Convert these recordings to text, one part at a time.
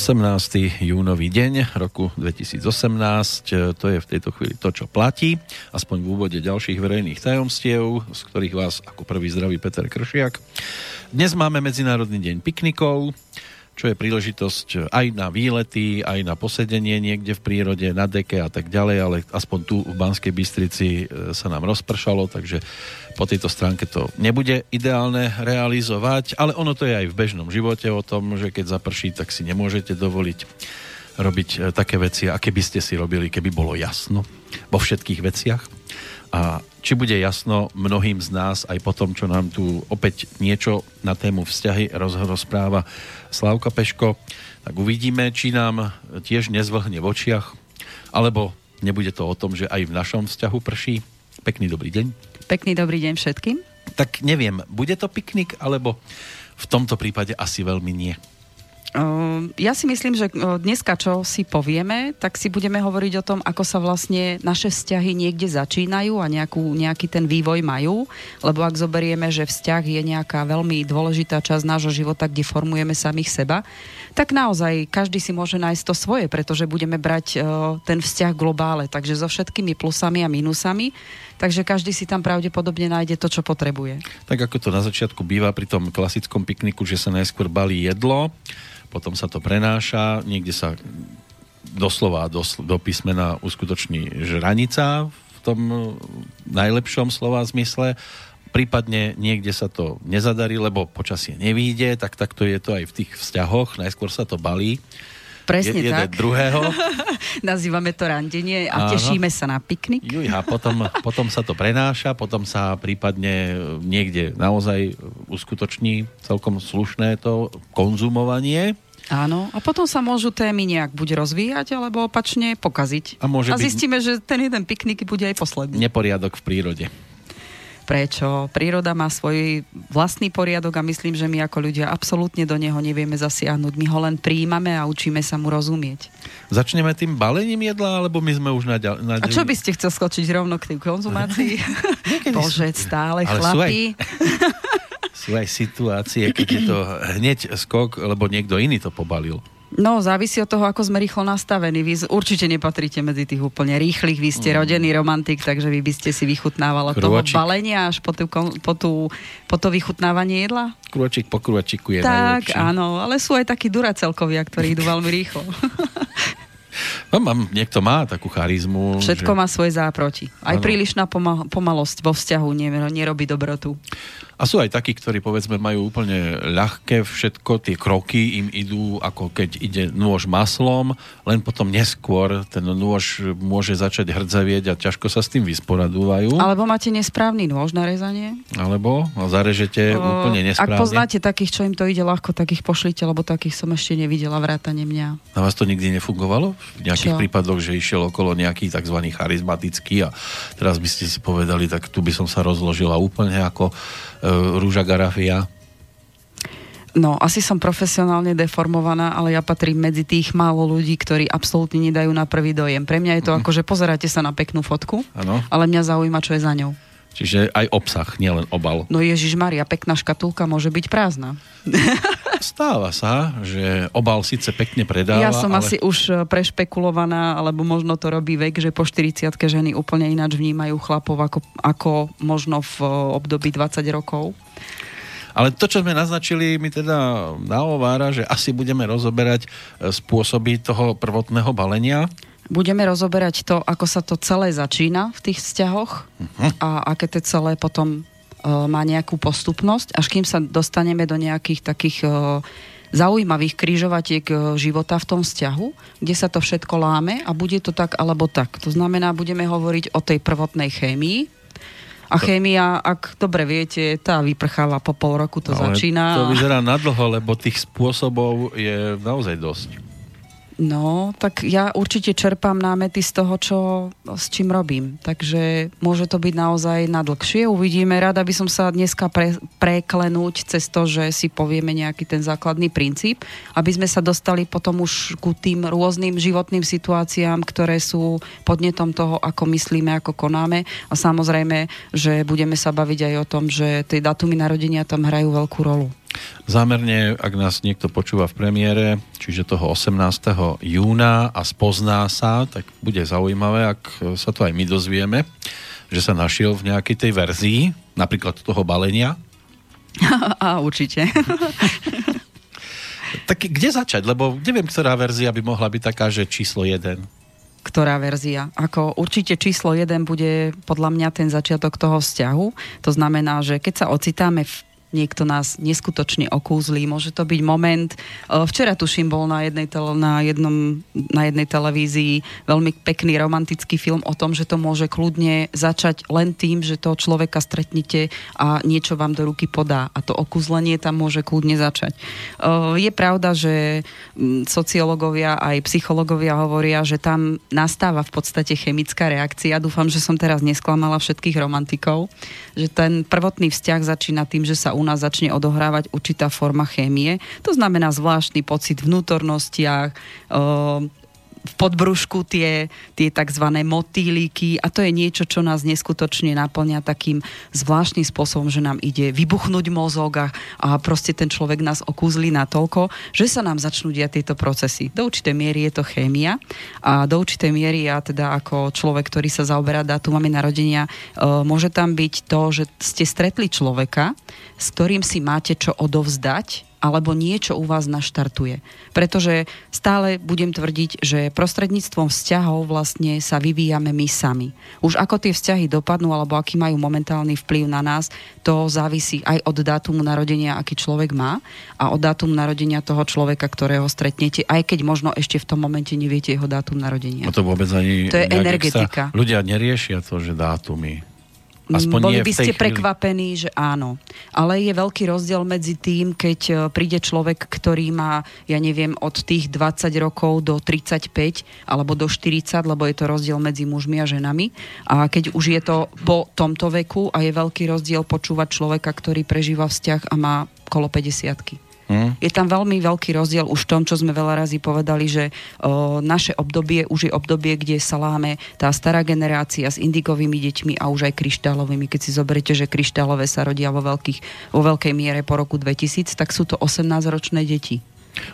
18. júnový deň roku 2018. To je v tejto chvíli to, čo platí. Aspoň v úvode ďalších verejných tajomstiev, z ktorých vás ako prvý zdraví Peter Kršiak. Dnes máme Medzinárodný deň piknikov čo je príležitosť aj na výlety, aj na posedenie niekde v prírode, na deke a tak ďalej, ale aspoň tu v Banskej Bystrici e, sa nám rozpršalo, takže po tejto stránke to nebude ideálne realizovať, ale ono to je aj v bežnom živote o tom, že keď zaprší, tak si nemôžete dovoliť robiť e, také veci, aké by ste si robili, keby bolo jasno vo všetkých veciach. A či bude jasno mnohým z nás aj po tom, čo nám tu opäť niečo na tému vzťahy rozpráva Slávka Peško, tak uvidíme, či nám tiež nezvlhne v očiach, alebo nebude to o tom, že aj v našom vzťahu prší. Pekný dobrý deň. Pekný dobrý deň všetkým. Tak neviem, bude to piknik, alebo v tomto prípade asi veľmi nie. Ehm, ja si myslím, že dneska, čo si povieme, tak si budeme hovoriť o tom, ako sa vlastne naše vzťahy niekde začínajú a nejakú, nejaký ten vývoj majú. Lebo ak zoberieme, že vzťah je nejaká veľmi dôležitá časť nášho života, kde formujeme samých seba, tak naozaj každý si môže nájsť to svoje, pretože budeme brať ten vzťah globále, takže so všetkými plusami a minusami. Takže každý si tam pravdepodobne nájde to, čo potrebuje. Tak ako to na začiatku býva pri tom klasickom pikniku, že sa najskôr balí jedlo, potom sa to prenáša, niekde sa doslova do, do písmena uskutoční žranica v tom najlepšom slova zmysle, prípadne niekde sa to nezadarí, lebo počasie nevíde, tak takto je to aj v tých vzťahoch, najskôr sa to balí. Presne je, tak. druhého. Nazývame to randenie a Áno. tešíme sa na piknik. Juj, a potom, potom sa to prenáša, potom sa prípadne niekde naozaj uskutoční celkom slušné to konzumovanie. Áno, a potom sa môžu témy nejak buď rozvíjať, alebo opačne pokaziť. A, môže a zistíme, byť... že ten jeden piknik bude aj posledný. Neporiadok v prírode prečo. Príroda má svoj vlastný poriadok a myslím, že my ako ľudia absolútne do neho nevieme zasiahnuť. My ho len príjmame a učíme sa mu rozumieť. Začneme tým balením jedla, alebo my sme už na, ďal, na A čo by ste chcel skočiť rovno k tým konzumácii? Bože, stále Ale chlapí. Sú aj, sú aj situácie, keď je to hneď skok, lebo niekto iný to pobalil. No, závisí od toho, ako sme rýchlo nastavení. Vy určite nepatríte medzi tých úplne rýchlych. Vy ste mm. rodený romantik, takže vy by ste si vychutnávali toho balenia až po, tú, po, tú, po to vychutnávanie jedla? Krôčik po krôčiku je Tak, najlepší. áno, ale sú aj takí duracelkovia, ktorí idú veľmi rýchlo. No, mám, niekto má takú charizmu. Všetko že... má svoje záproti. Aj ano. prílišná poma- pomalosť vo vzťahu nerobí dobrotu. A sú aj takí, ktorí povedzme majú úplne ľahké všetko, tie kroky im idú ako keď ide nôž maslom, len potom neskôr ten nôž môže začať hrdzavieť a ťažko sa s tým vysporadúvajú. Alebo máte nesprávny nôž na rezanie. Alebo zarežete o, úplne nesprávne. Ak poznáte takých, čo im to ide ľahko, tak ich pošlite, lebo takých som ešte nevidela vrátane mňa. Na vás to nikdy nefungovalo? V nejakých čo? prípadoch, že išiel okolo nejaký tzv. charizmatický a teraz by ste si povedali, tak tu by som sa rozložila úplne ako Rúža Garafia? No, asi som profesionálne deformovaná, ale ja patrím medzi tých málo ľudí, ktorí absolútne nedajú na prvý dojem. Pre mňa je to mm. ako, že pozeráte sa na peknú fotku, ano. ale mňa zaujíma, čo je za ňou. Čiže aj obsah, nielen obal. No Ježiš Maria, pekná škatulka môže byť prázdna. Stáva sa, že obal síce pekne predáva, Ja som ale... asi už e, prešpekulovaná, alebo možno to robí vek, že po 40 ženy úplne ináč vnímajú chlapov ako, ako možno v e, období 20 rokov. Ale to, čo sme naznačili, mi teda naovára, že asi budeme rozoberať e, spôsoby toho prvotného balenia. Budeme rozoberať to, ako sa to celé začína v tých vzťahoch uh-huh. a aké to celé potom má nejakú postupnosť, až kým sa dostaneme do nejakých takých uh, zaujímavých krížovatiek uh, života v tom vzťahu, kde sa to všetko láme a bude to tak alebo tak. To znamená, budeme hovoriť o tej prvotnej chémii, a chémia, ak dobre viete, tá vyprcháva po pol roku, to Ale začína. To vyzerá na dlho, lebo tých spôsobov je naozaj dosť. No, tak ja určite čerpám námety z toho, čo, s čím robím. Takže môže to byť naozaj na dlhšie. Uvidíme. Rada by som sa dneska pre, preklenúť cez to, že si povieme nejaký ten základný princíp, aby sme sa dostali potom už ku tým rôznym životným situáciám, ktoré sú podnetom toho, ako myslíme, ako konáme. A samozrejme, že budeme sa baviť aj o tom, že tie datumy narodenia tam hrajú veľkú rolu. Zámerne, ak nás niekto počúva v premiére, čiže toho 18. júna a spozná sa, tak bude zaujímavé, ak sa to aj my dozvieme, že sa našiel v nejakej tej verzii, napríklad toho balenia. A určite. tak kde začať? Lebo neviem, ktorá verzia by mohla byť taká, že číslo 1 ktorá verzia. Ako určite číslo 1 bude podľa mňa ten začiatok toho vzťahu. To znamená, že keď sa ocitáme v niekto nás neskutočne okúzlí. Môže to byť moment, včera tuším bol na jednej, tele, na, jednom, na jednej televízii veľmi pekný romantický film o tom, že to môže kľudne začať len tým, že toho človeka stretnete a niečo vám do ruky podá. A to okúzlenie tam môže kľudne začať. Je pravda, že sociológovia aj psychológovia hovoria, že tam nastáva v podstate chemická reakcia. Dúfam, že som teraz nesklamala všetkých romantikov, že ten prvotný vzťah začína tým, že sa u nás začne odohrávať určitá forma chémie. To znamená zvláštny pocit vnútornostiach, v podbrušku tie, tie tzv. motýliky a to je niečo, čo nás neskutočne naplňa takým zvláštnym spôsobom, že nám ide vybuchnúť mozog a, a proste ten človek nás okúzli natoľko, že sa nám začnú diať tieto procesy. Do určitej miery je to chémia a do určitej miery ja teda ako človek, ktorý sa zaoberá dátumami narodenia, e, môže tam byť to, že ste stretli človeka, s ktorým si máte čo odovzdať alebo niečo u vás naštartuje. Pretože stále budem tvrdiť, že prostredníctvom vzťahov vlastne sa vyvíjame my sami. Už ako tie vzťahy dopadnú, alebo aký majú momentálny vplyv na nás, to závisí aj od dátumu narodenia, aký človek má a od dátumu narodenia toho človeka, ktorého stretnete, aj keď možno ešte v tom momente neviete jeho dátum narodenia. No to vôbec ani to je energetika. Ľudia neriešia to, že dátumy Aspoň Boli by ste chvíli. prekvapení, že áno. Ale je veľký rozdiel medzi tým, keď e, príde človek, ktorý má, ja neviem, od tých 20 rokov do 35 alebo do 40, lebo je to rozdiel medzi mužmi a ženami. A keď už je to po tomto veku a je veľký rozdiel počúvať človeka, ktorý prežíva vzťah a má kolo 50 Hmm. Je tam veľmi veľký rozdiel už v tom, čo sme veľa razy povedali, že o, naše obdobie už je obdobie, kde sa láme tá stará generácia s indigovými deťmi a už aj kryštálovými. Keď si zoberiete, že kryštálové sa rodia vo, veľkých, vo veľkej miere po roku 2000, tak sú to 18-ročné deti.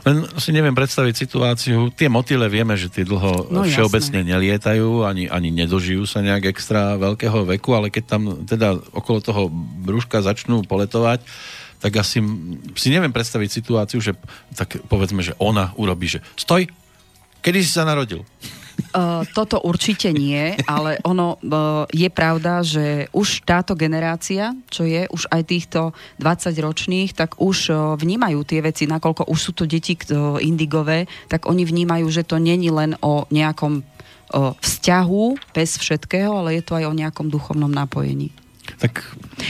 Len si neviem predstaviť situáciu. Tie motyle vieme, že tie dlho no, všeobecne jasné. nelietajú, ani, ani nedožijú sa nejak extra veľkého veku, ale keď tam teda okolo toho brúška začnú poletovať, tak asi si neviem predstaviť situáciu, že tak povedzme, že ona urobí, že stoj, kedy si sa narodil? Uh, toto určite nie, ale ono uh, je pravda, že už táto generácia, čo je už aj týchto 20 ročných, tak už uh, vnímajú tie veci, nakoľko už sú to deti uh, indigové, tak oni vnímajú, že to není len o nejakom uh, vzťahu bez všetkého, ale je to aj o nejakom duchovnom napojení. Tak...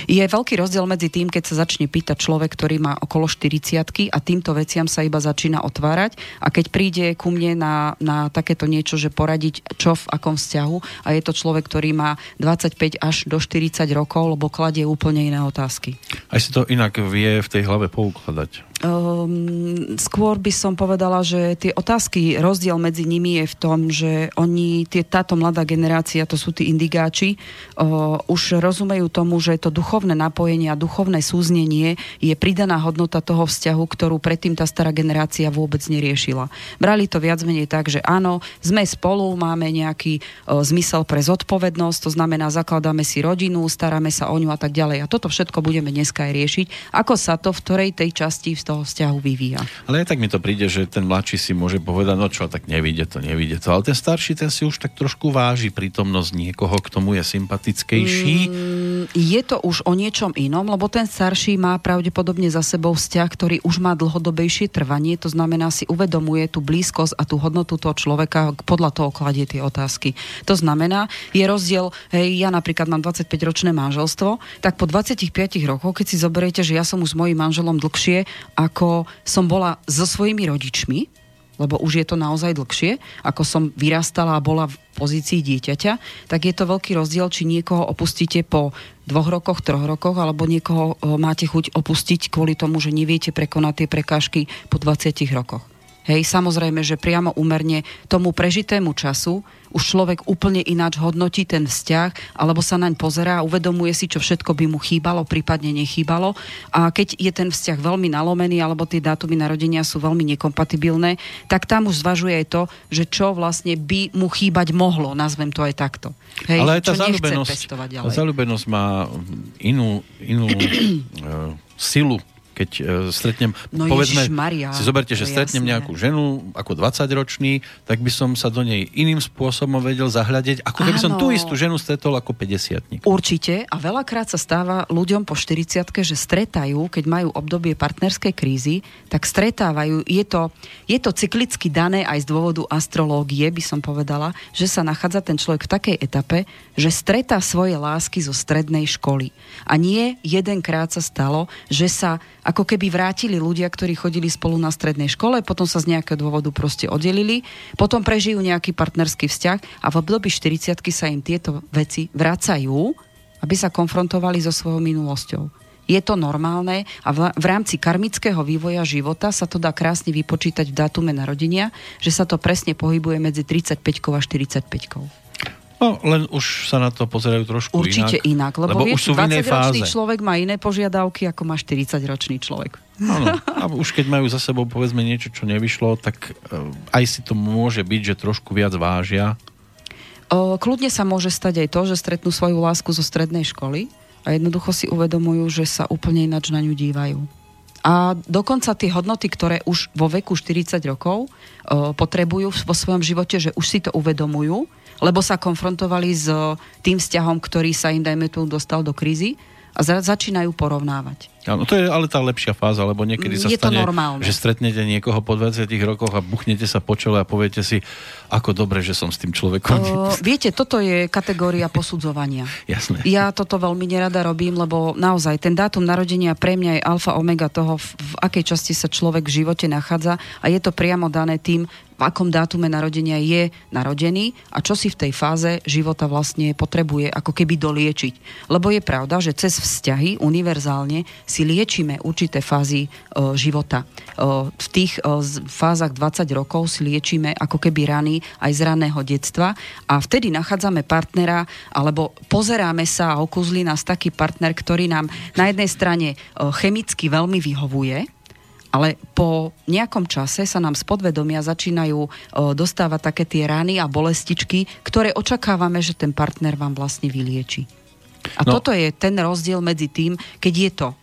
Je veľký rozdiel medzi tým, keď sa začne pýtať človek, ktorý má okolo 40 a týmto veciam sa iba začína otvárať a keď príde ku mne na, na takéto niečo, že poradiť čo v akom vzťahu a je to človek, ktorý má 25 až do 40 rokov, lebo kladie úplne iné otázky. Aj si to inak vie v tej hlave poukladať. Um, skôr by som povedala, že tie otázky, rozdiel medzi nimi je v tom, že oni, tie, táto mladá generácia, to sú tí indigáči, uh, už rozumejú tomu, že to duchovné napojenie a duchovné súznenie je pridaná hodnota toho vzťahu, ktorú predtým tá stará generácia vôbec neriešila. Brali to viac menej tak, že áno, sme spolu, máme nejaký uh, zmysel pre zodpovednosť, to znamená, zakladáme si rodinu, staráme sa o ňu a tak ďalej. A toto všetko budeme dneska aj riešiť. Ako sa to v ktorej tej časti v toho vzťahu vyvíja. Ale aj tak mi to príde, že ten mladší si môže povedať, no čo, tak nevíde to, nevíde to. Ale ten starší, ten si už tak trošku váži prítomnosť niekoho, k tomu je sympatickejší. Mm, je to už o niečom inom, lebo ten starší má pravdepodobne za sebou vzťah, ktorý už má dlhodobejšie trvanie, to znamená si uvedomuje tú blízkosť a tú hodnotu toho človeka, podľa toho kladie tie otázky. To znamená, je rozdiel, hej, ja napríklad mám 25-ročné manželstvo, tak po 25 rokoch, keď si zoberiete, že ja som už s mojím manželom dlhšie ako som bola so svojimi rodičmi, lebo už je to naozaj dlhšie, ako som vyrastala a bola v pozícii dieťaťa, tak je to veľký rozdiel, či niekoho opustíte po dvoch rokoch, troch rokoch, alebo niekoho máte chuť opustiť kvôli tomu, že neviete prekonať tie prekážky po 20 rokoch. Hej, samozrejme, že priamo úmerne tomu prežitému času už človek úplne ináč hodnotí ten vzťah, alebo sa naň pozerá a uvedomuje si, čo všetko by mu chýbalo, prípadne nechýbalo. A keď je ten vzťah veľmi nalomený, alebo tie dátumy narodenia sú veľmi nekompatibilné, tak tam už zvažuje aj to, že čo vlastne by mu chýbať mohlo, nazvem to aj takto. Hej, Ale aj tá zalúbenosť, tá zalúbenosť má inú, inú uh, silu keď uh, stretnem, no povedzme, Maria, si zoberte, že stretnem jasné. nejakú ženu ako 20-ročný, tak by som sa do nej iným spôsobom vedel zahľadiť, ako keby som tú istú ženu stretol ako 50 Určite a veľakrát sa stáva ľuďom po 40 že stretajú, keď majú obdobie partnerskej krízy, tak stretávajú, je to, je to cyklicky dané aj z dôvodu astrológie, by som povedala, že sa nachádza ten človek v takej etape, že stretá svoje lásky zo strednej školy. A nie jedenkrát sa stalo, že sa ako keby vrátili ľudia, ktorí chodili spolu na strednej škole, potom sa z nejakého dôvodu proste oddelili, potom prežijú nejaký partnerský vzťah a v období 40 sa im tieto veci vracajú, aby sa konfrontovali so svojou minulosťou. Je to normálne a v, rámci karmického vývoja života sa to dá krásne vypočítať v dátume narodenia, že sa to presne pohybuje medzi 35 a 45. No, len už sa na to pozerajú trošku Určite inak. inak lebo, lebo vieš, už sú 20-ročný človek má iné požiadavky, ako má 40-ročný človek. Áno, a už keď majú za sebou povedzme niečo, čo nevyšlo, tak uh, aj si to môže byť, že trošku viac vážia. O, kľudne sa môže stať aj to, že stretnú svoju lásku zo strednej školy a jednoducho si uvedomujú, že sa úplne ináč na ňu dívajú. A dokonca tie hodnoty, ktoré už vo veku 40 rokov o, potrebujú vo svojom živote, že už si to uvedomujú, lebo sa konfrontovali s tým vzťahom, ktorý sa im, dajme tu, dostal do krízy a za- začínajú porovnávať. Áno, to je ale tá lepšia fáza, lebo niekedy sa je stane, že stretnete niekoho po 20 rokoch a buchnete sa po čele a poviete si, ako dobre, že som s tým človekom. O, viete, toto je kategória posudzovania. Jasné. Ja toto veľmi nerada robím, lebo naozaj ten dátum narodenia pre mňa je alfa omega toho, v, v akej časti sa človek v živote nachádza a je to priamo dané tým, v akom dátume narodenia je narodený a čo si v tej fáze života vlastne potrebuje ako keby doliečiť. Lebo je pravda, že cez vzťahy univerzálne si liečíme určité fázy o, života. O, v tých o, fázach 20 rokov si liečíme ako keby rany aj z raného detstva a vtedy nachádzame partnera alebo pozeráme sa a okúzli nás taký partner, ktorý nám na jednej strane o, chemicky veľmi vyhovuje, ale po nejakom čase sa nám z podvedomia začínajú o, dostávať také tie rany a bolestičky, ktoré očakávame, že ten partner vám vlastne vylieči. A no. toto je ten rozdiel medzi tým, keď je to o,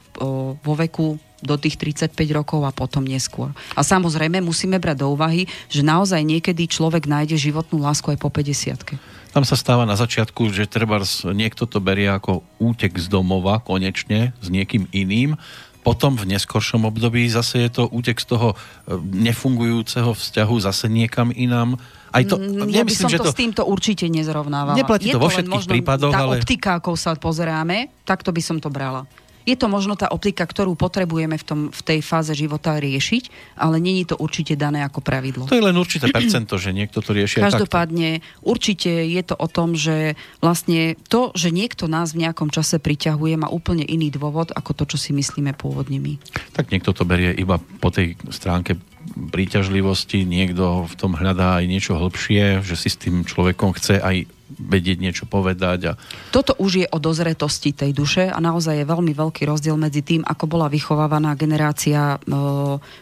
vo veku do tých 35 rokov a potom neskôr. A samozrejme musíme brať do úvahy, že naozaj niekedy človek nájde životnú lásku aj po 50 Tam sa stáva na začiatku, že treba niekto to berie ako útek z domova konečne s niekým iným, potom v neskoršom období zase je to útek z toho e, nefungujúceho vzťahu zase niekam inám. Aj to, mm, ja by som to, to s týmto určite nezrovnávala. Neplatí to, to vo všetkých prípadoch, tá ale... optika, ako sa pozeráme, tak to by som to brala. Je to možno tá optika, ktorú potrebujeme v, tom, v tej fáze života riešiť, ale není to určite dané ako pravidlo. To je len určité percento, že niekto to rieši Každopádne, určite je to o tom, že vlastne to, že niekto nás v nejakom čase priťahuje, má úplne iný dôvod ako to, čo si myslíme pôvodne my. Tak niekto to berie iba po tej stránke príťažlivosti, niekto v tom hľadá aj niečo hlbšie, že si s tým človekom chce aj vedieť niečo povedať. A... Toto už je o dozretosti tej duše a naozaj je veľmi veľký rozdiel medzi tým, ako bola vychovávaná generácia e,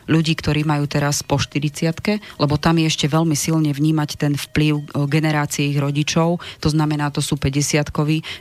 ľudí, ktorí majú teraz po 40 lebo tam je ešte veľmi silne vnímať ten vplyv e, generácie ich rodičov, to znamená, to sú 50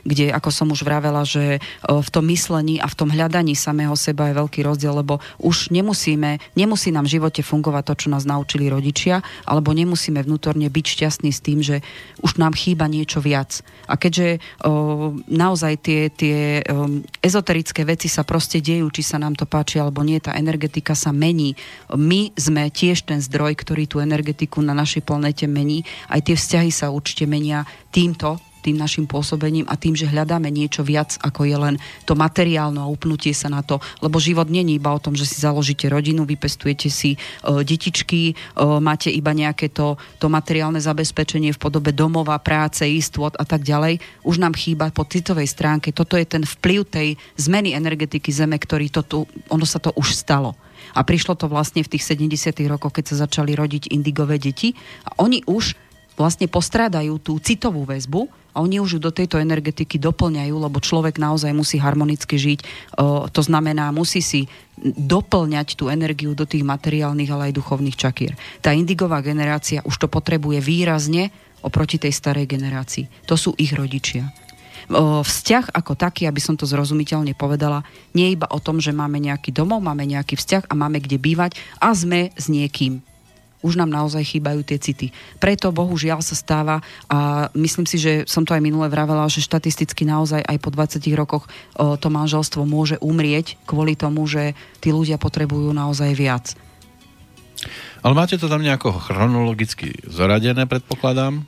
kde, ako som už vravela, že e, v tom myslení a v tom hľadaní samého seba je veľký rozdiel, lebo už nemusíme, nemusí nám v živote fungovať to, čo nás naučili rodičia, alebo nemusíme vnútorne byť šťastní s tým, že už nám chýba nie niečo viac. A keďže o, naozaj tie, tie o, ezoterické veci sa proste dejú, či sa nám to páči alebo nie, tá energetika sa mení. My sme tiež ten zdroj, ktorý tú energetiku na našej planete mení. Aj tie vzťahy sa určite menia týmto tým našim pôsobením a tým, že hľadáme niečo viac, ako je len to materiálno a upnutie sa na to. Lebo život není iba o tom, že si založíte rodinu, vypestujete si e, detičky, e, máte iba nejaké to, to materiálne zabezpečenie v podobe domova, práce, istôt a tak ďalej. Už nám chýba po citovej stránke. Toto je ten vplyv tej zmeny energetiky Zeme, ktorý to tu, ono sa to už stalo. A prišlo to vlastne v tých 70. rokoch, keď sa začali rodiť indigové deti. A oni už vlastne postrádajú tú citovú väzbu a oni už ju do tejto energetiky doplňajú, lebo človek naozaj musí harmonicky žiť. O, to znamená, musí si doplňať tú energiu do tých materiálnych, ale aj duchovných čakír. Tá indigová generácia už to potrebuje výrazne oproti tej starej generácii. To sú ich rodičia. Vzťah ako taký, aby som to zrozumiteľne povedala, nie iba o tom, že máme nejaký domov, máme nejaký vzťah a máme kde bývať a sme s niekým už nám naozaj chýbajú tie city. Preto bohužiaľ sa stáva a myslím si, že som to aj minule vravela, že štatisticky naozaj aj po 20 rokoch o, to manželstvo môže umrieť kvôli tomu, že tí ľudia potrebujú naozaj viac. Ale máte to tam nejako chronologicky zoradené, predpokladám?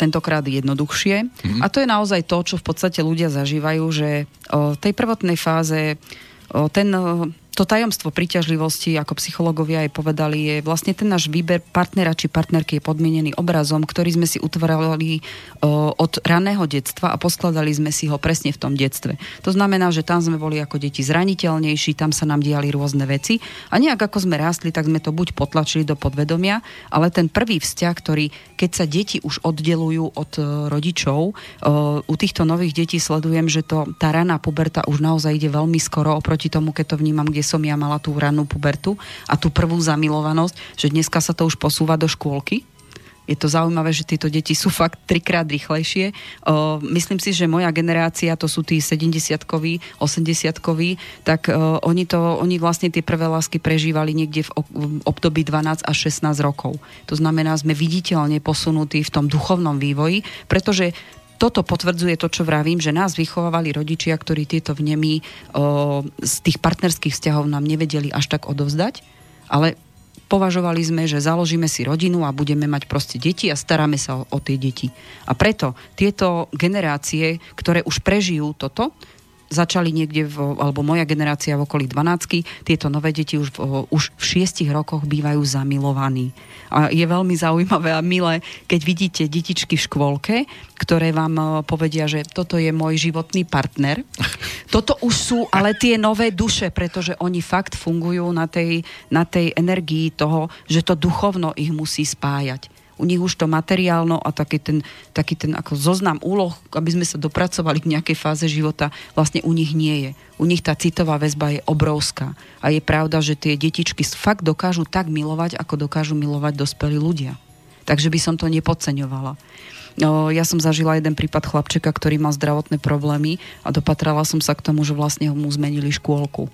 tentokrát jednoduchšie. Mm-hmm. A to je naozaj to, čo v podstate ľudia zažívajú, že o tej prvotnej fáze o ten to tajomstvo príťažlivosti, ako psychológovia aj povedali, je vlastne ten náš výber partnera či partnerky je podmienený obrazom, ktorý sme si utvorili od raného detstva a poskladali sme si ho presne v tom detstve. To znamená, že tam sme boli ako deti zraniteľnejší, tam sa nám diali rôzne veci a nejak ako sme rástli, tak sme to buď potlačili do podvedomia, ale ten prvý vzťah, ktorý keď sa deti už oddelujú od e, rodičov, e, u týchto nových detí sledujem, že to, tá raná puberta už naozaj ide veľmi skoro oproti tomu, keď to vnímam, kde som ja mala tú rannú pubertu a tú prvú zamilovanosť, že dneska sa to už posúva do škôlky. Je to zaujímavé, že tieto deti sú fakt trikrát rýchlejšie. O, myslím si, že moja generácia, to sú tí 70-koví, 80-koví, tak o, oni, to, oni vlastne tie prvé lásky prežívali niekde v, v období 12 až 16 rokov. To znamená, sme viditeľne posunutí v tom duchovnom vývoji, pretože toto potvrdzuje to, čo vravím, že nás vychovávali rodičia, ktorí tieto vnemy o, z tých partnerských vzťahov nám nevedeli až tak odovzdať, ale považovali sme, že založíme si rodinu a budeme mať proste deti a staráme sa o, o tie deti. A preto tieto generácie, ktoré už prežijú toto, začali niekde, v, alebo moja generácia v okolí 12 tieto nové deti už v, už v šiestich rokoch bývajú zamilovaní. A je veľmi zaujímavé a milé, keď vidíte detičky v škôlke, ktoré vám e, povedia, že toto je môj životný partner. Toto už sú ale tie nové duše, pretože oni fakt fungujú na tej, na tej energii toho, že to duchovno ich musí spájať u nich už to materiálno a taký ten, taký ten ako zoznam úloh, aby sme sa dopracovali k nejakej fáze života, vlastne u nich nie je. U nich tá citová väzba je obrovská. A je pravda, že tie detičky fakt dokážu tak milovať, ako dokážu milovať dospelí ľudia. Takže by som to nepodceňovala. Ja som zažila jeden prípad chlapčeka, ktorý mal zdravotné problémy a dopatrala som sa k tomu, že vlastne mu zmenili škôlku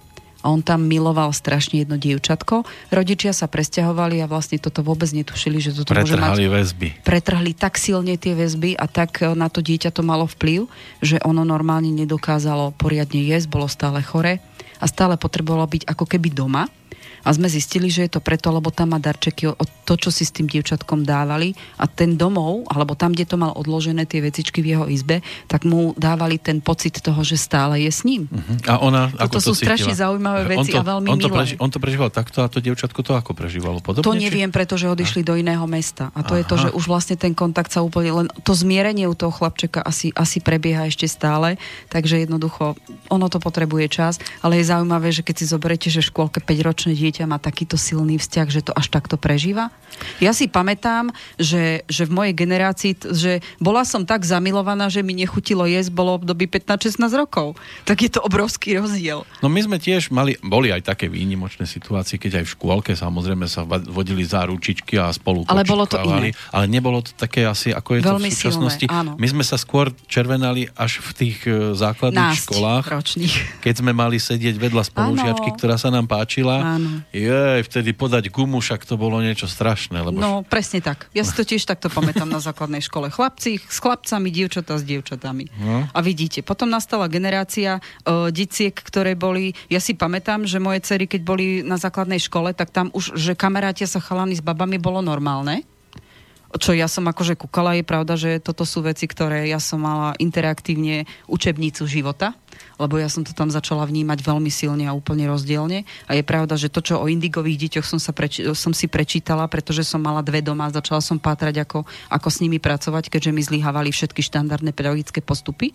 a on tam miloval strašne jedno dievčatko. Rodičia sa presťahovali a vlastne toto vôbec netušili, že toto Pretrhali môže mať... väzby. Pretrhli tak silne tie väzby a tak e, na to dieťa to malo vplyv, že ono normálne nedokázalo poriadne jesť, bolo stále chore a stále potrebovalo byť ako keby doma a sme zistili, že je to preto, lebo tam má darčeky od to, čo si s tým dievčatkom dávali a ten domov, alebo tam, kde to mal odložené tie vecičky v jeho izbe, tak mu dávali ten pocit toho, že stále je s ním. Uh-huh. A ona ako to sú strašne zaujímavé veci to, a veľmi on to, milé. preži, on to prežíval takto a to dievčatko to ako prežívalo? Podobne, to neviem, či? pretože odišli a? do iného mesta. A to Aha. je to, že už vlastne ten kontakt sa úplne, len to zmierenie u toho chlapčeka asi, asi prebieha ešte stále, takže jednoducho ono to potrebuje čas, ale je zaujímavé, že keď si zoberete, že v škôlke 5-ročné dieťa má takýto silný vzťah, že to až takto prežíva? Ja si pamätám, že, že v mojej generácii, že bola som tak zamilovaná, že mi nechutilo jesť, bolo období 15-16 rokov. Tak je to obrovský rozdiel. No my sme tiež mali, boli aj také výnimočné situácie, keď aj v škôlke samozrejme sa vodili za ručičky a spolu Ale bolo to iné. Ale nebolo to také asi, ako je Veľmi to v súčasnosti. Silné, áno. My sme sa skôr červenali až v tých e, základných Násť školách. Ročných. Keď sme mali sedieť vedľa spolužiačky, ktorá sa nám páčila. Áno. Jej, vtedy podať gumu, však to bolo niečo strašné. Lebo... No, presne tak. Ja si to tiež takto pamätám na základnej škole. Chlapci s chlapcami, dievčatá s dievčatami. No. A vidíte, potom nastala generácia uh, diciek, ktoré boli... Ja si pamätám, že moje cery, keď boli na základnej škole, tak tam už, že kamarátia sa chalani s babami bolo normálne čo ja som akože kúkala, je pravda, že toto sú veci, ktoré ja som mala interaktívne učebnicu života, lebo ja som to tam začala vnímať veľmi silne a úplne rozdielne. A je pravda, že to, čo o indigových deťoch som, sa preč- som si prečítala, pretože som mala dve doma, začala som pátrať, ako, ako s nimi pracovať, keďže mi zlyhávali všetky štandardné pedagogické postupy.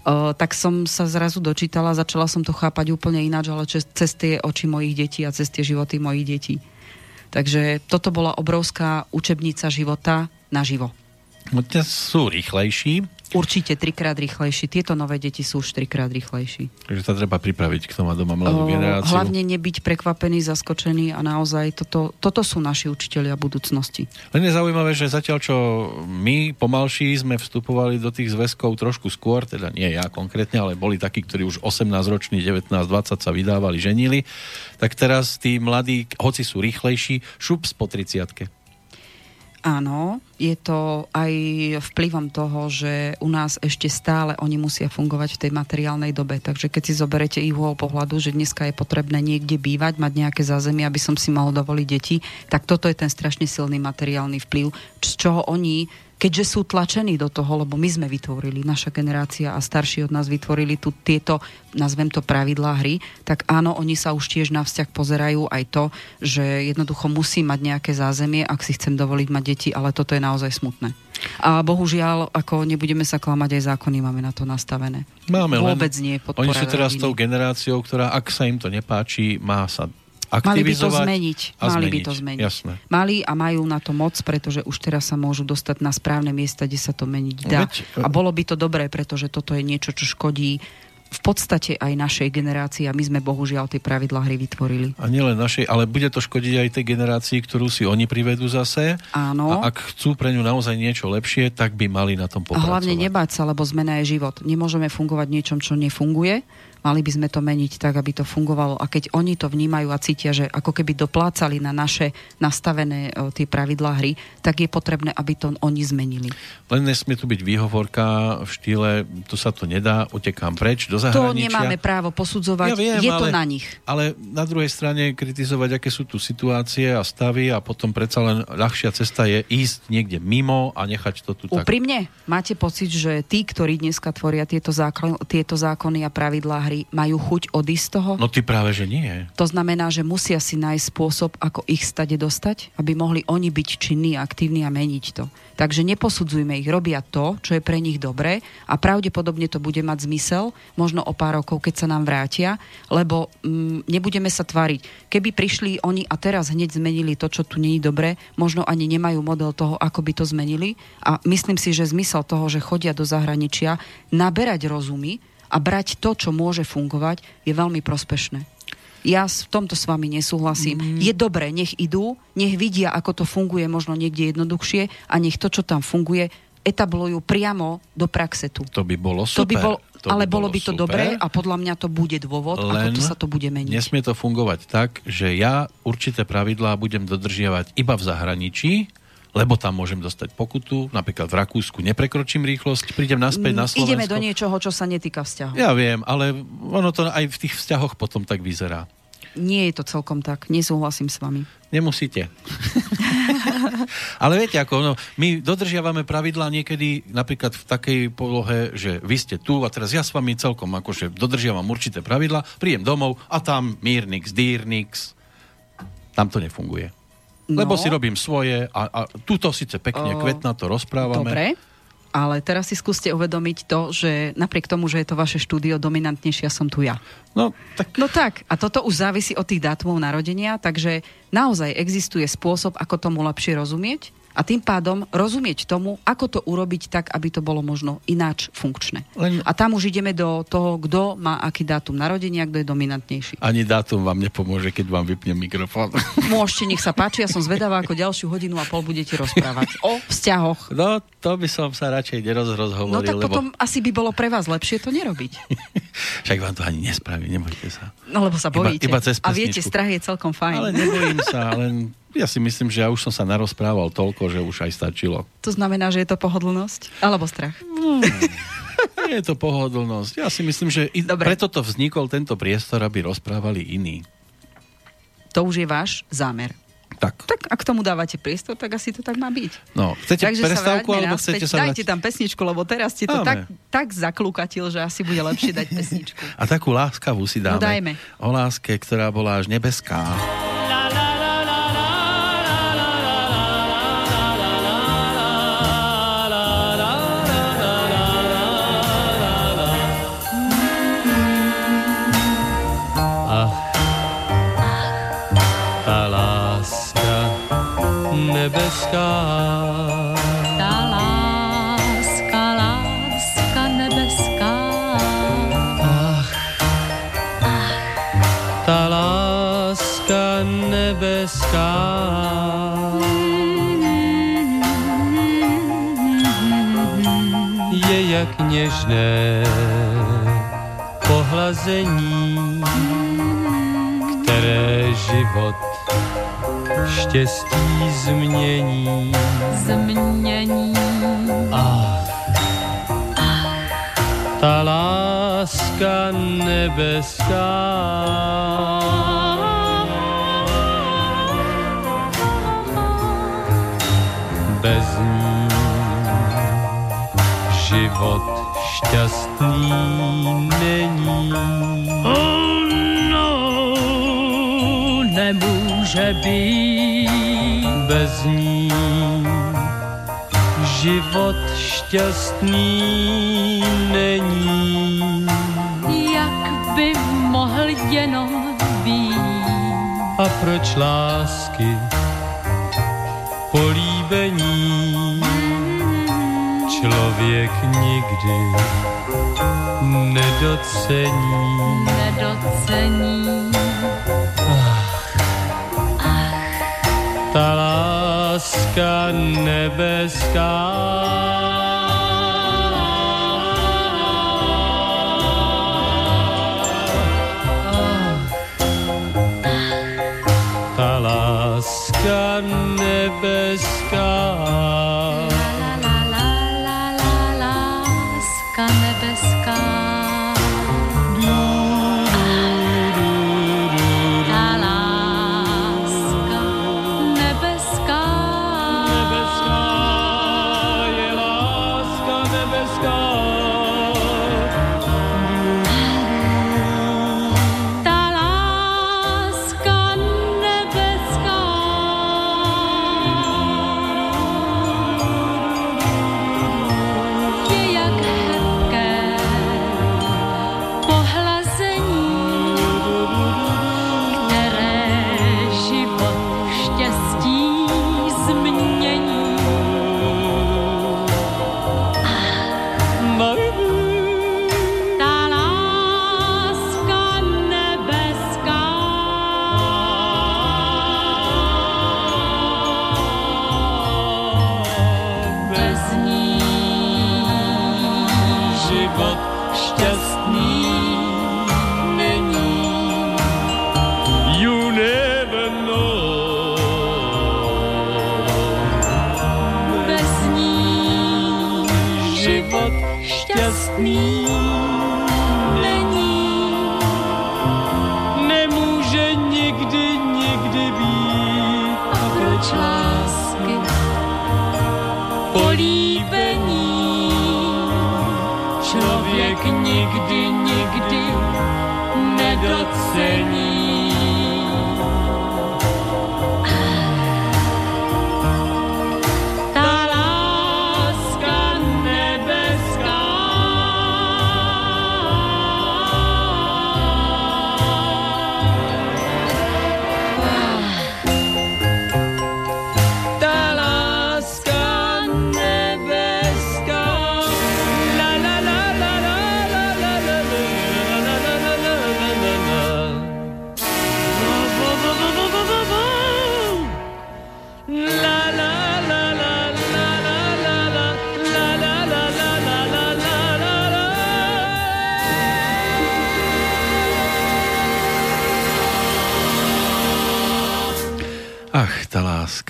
Uh, tak som sa zrazu dočítala, začala som to chápať úplne ináč, ale cez tie oči mojich detí a cez tie životy mojich detí. Takže toto bola obrovská učebnica života naživo. No, dnes sú rýchlejší, Určite trikrát rýchlejší. Tieto nové deti sú už trikrát rýchlejší. Takže sa treba pripraviť, kto má doma mladú generáciu. Hlavne nebyť prekvapený, zaskočený a naozaj toto, toto sú naši učiteľia budúcnosti. Len je zaujímavé, že zatiaľ čo my pomalší sme vstupovali do tých zväzkov trošku skôr, teda nie ja konkrétne, ale boli takí, ktorí už 18 roční, 19, 20 sa vydávali, ženili, tak teraz tí mladí, hoci sú rýchlejší, šup po 30 Áno, je to aj vplyvom toho, že u nás ešte stále oni musia fungovať v tej materiálnej dobe. Takže keď si zoberete ich uhol pohľadu, že dneska je potrebné niekde bývať, mať nejaké zázemie, aby som si mohol dovoliť deti, tak toto je ten strašne silný materiálny vplyv, z čoho oni keďže sú tlačení do toho, lebo my sme vytvorili, naša generácia a starší od nás vytvorili tu tieto, nazvem to pravidlá hry, tak áno, oni sa už tiež na vzťah pozerajú aj to, že jednoducho musí mať nejaké zázemie, ak si chcem dovoliť mať deti, ale toto je naozaj smutné. A bohužiaľ, ako nebudeme sa klamať, aj zákony máme na to nastavené. Máme, Vôbec len nie Oni sú teraz tou generáciou, ktorá, ak sa im to nepáči, má sa Mali by to zmeniť. Mali zmeniť. by to zmeniť. Jasné. Mali a majú na to moc, pretože už teraz sa môžu dostať na správne miesta, kde sa to meniť dá. Veď, a bolo by to dobré, pretože toto je niečo, čo škodí v podstate aj našej generácii a my sme bohužiaľ tie pravidlá hry vytvorili. A nielen našej, ale bude to škodiť aj tej generácii, ktorú si oni privedú zase. Áno. A ak chcú pre ňu naozaj niečo lepšie, tak by mali na tom popracovať. A hlavne nebáť sa, lebo zmena je život. Nemôžeme fungovať niečom, čo nefunguje Mali by sme to meniť tak, aby to fungovalo. A keď oni to vnímajú a cítia, že ako keby doplácali na naše nastavené o, tie pravidlá hry, tak je potrebné, aby to oni zmenili. Len nesmie tu byť výhovorka v štýle, tu sa to nedá, utekám preč do zahraničia. To nemáme právo posudzovať, ja viem, je to ale, na nich. Ale na druhej strane kritizovať, aké sú tu situácie a stavy a potom predsa len ľahšia cesta je ísť niekde mimo a nechať to tu tak. Úprimne, máte pocit, že tí, ktorí dneska tvoria tieto, zákon, tieto zákony a pravidlá hry majú chuť odísť z toho? No ty práve, že nie. To znamená, že musia si nájsť spôsob, ako ich stade dostať, aby mohli oni byť činní, aktívni a meniť to. Takže neposudzujme ich, robia to, čo je pre nich dobré a pravdepodobne to bude mať zmysel, možno o pár rokov, keď sa nám vrátia, lebo mm, nebudeme sa tváriť. Keby prišli oni a teraz hneď zmenili to, čo tu nie je dobré, možno ani nemajú model toho, ako by to zmenili a myslím si, že zmysel toho, že chodia do zahraničia, naberať rozumy, a brať to, čo môže fungovať, je veľmi prospešné. Ja v tomto s vami nesúhlasím. Mm. Je dobré, nech idú, nech vidia, ako to funguje možno niekde jednoduchšie a nech to, čo tam funguje, etablujú priamo do praxe tu. To by bolo super. To by bol, to ale by bolo, bolo by to super, dobré a podľa mňa to bude dôvod, Len ako to sa to bude meniť. nesmie to fungovať tak, že ja určité pravidlá budem dodržiavať iba v zahraničí lebo tam môžem dostať pokutu, napríklad v Rakúsku neprekročím rýchlosť, prídem naspäť na Slovensko. Ideme do niečoho, čo sa netýka vzťahu. Ja viem, ale ono to aj v tých vzťahoch potom tak vyzerá. Nie je to celkom tak, nesúhlasím s vami. Nemusíte. ale viete, ako no, my dodržiavame pravidlá niekedy napríklad v takej polohe, že vy ste tu a teraz ja s vami celkom akože dodržiavam určité pravidlá, príjem domov a tam mírnix, dýrnix, tam to nefunguje. No. Lebo si robím svoje a, a túto síce pekne o, kvetná to rozprávame. Dobre, ale teraz si skúste uvedomiť to, že napriek tomu, že je to vaše štúdio, dominantnejšia som tu ja. No tak... no tak, a toto už závisí od tých dátumov narodenia, takže naozaj existuje spôsob, ako tomu lepšie rozumieť a tým pádom rozumieť tomu, ako to urobiť tak, aby to bolo možno ináč funkčné. Len... A tam už ideme do toho, kto má aký dátum narodenia, kto je dominantnejší. Ani dátum vám nepomôže, keď vám vypnem mikrofón. Môžete, nech sa páči, ja som zvedavá, ako ďalšiu hodinu a pol budete rozprávať o vzťahoch. No, to by som sa radšej nerozhovoril. No tak lebo... potom asi by bolo pre vás lepšie to nerobiť. Však vám to ani nespraví, nebojte sa. No lebo sa bojíte. Iba, iba cez a viete, strach je celkom fajn. Ale nebojím sa, len ja si myslím, že ja už som sa narozprával toľko, že už aj stačilo. To znamená, že je to pohodlnosť? Alebo strach? Hmm. je to pohodlnosť. Ja si myslím, že i Dobre. preto to vznikol tento priestor, aby rozprávali iní. To už je váš zámer. Tak. tak ak tomu dávate priestor, tak asi to tak má byť. No, chcete Takže prestávku, alebo naspäť. chcete sa Dajte tam pesničku, lebo teraz ste to tak, tak zaklúkatil, že asi bude lepšie dať pesničku. A takú láskavú si dáme. No dajme. O láske, ktorá bola až nebeská. nebeská. Ta láska, láska nebeská. Ach, ach, ta láska nebeská. Je jak něžné pohlazení, které život štěstí změní. Změní. Ach, ta láska nebeská. Bez ní život šťastný není. Nemůže být bez ní život šťastný není. Jak by mohl jenom být? A proč lásky políbení člověk nikdy nedocení? Nedocení. Ta láska nebeská. Ta láska nebeská.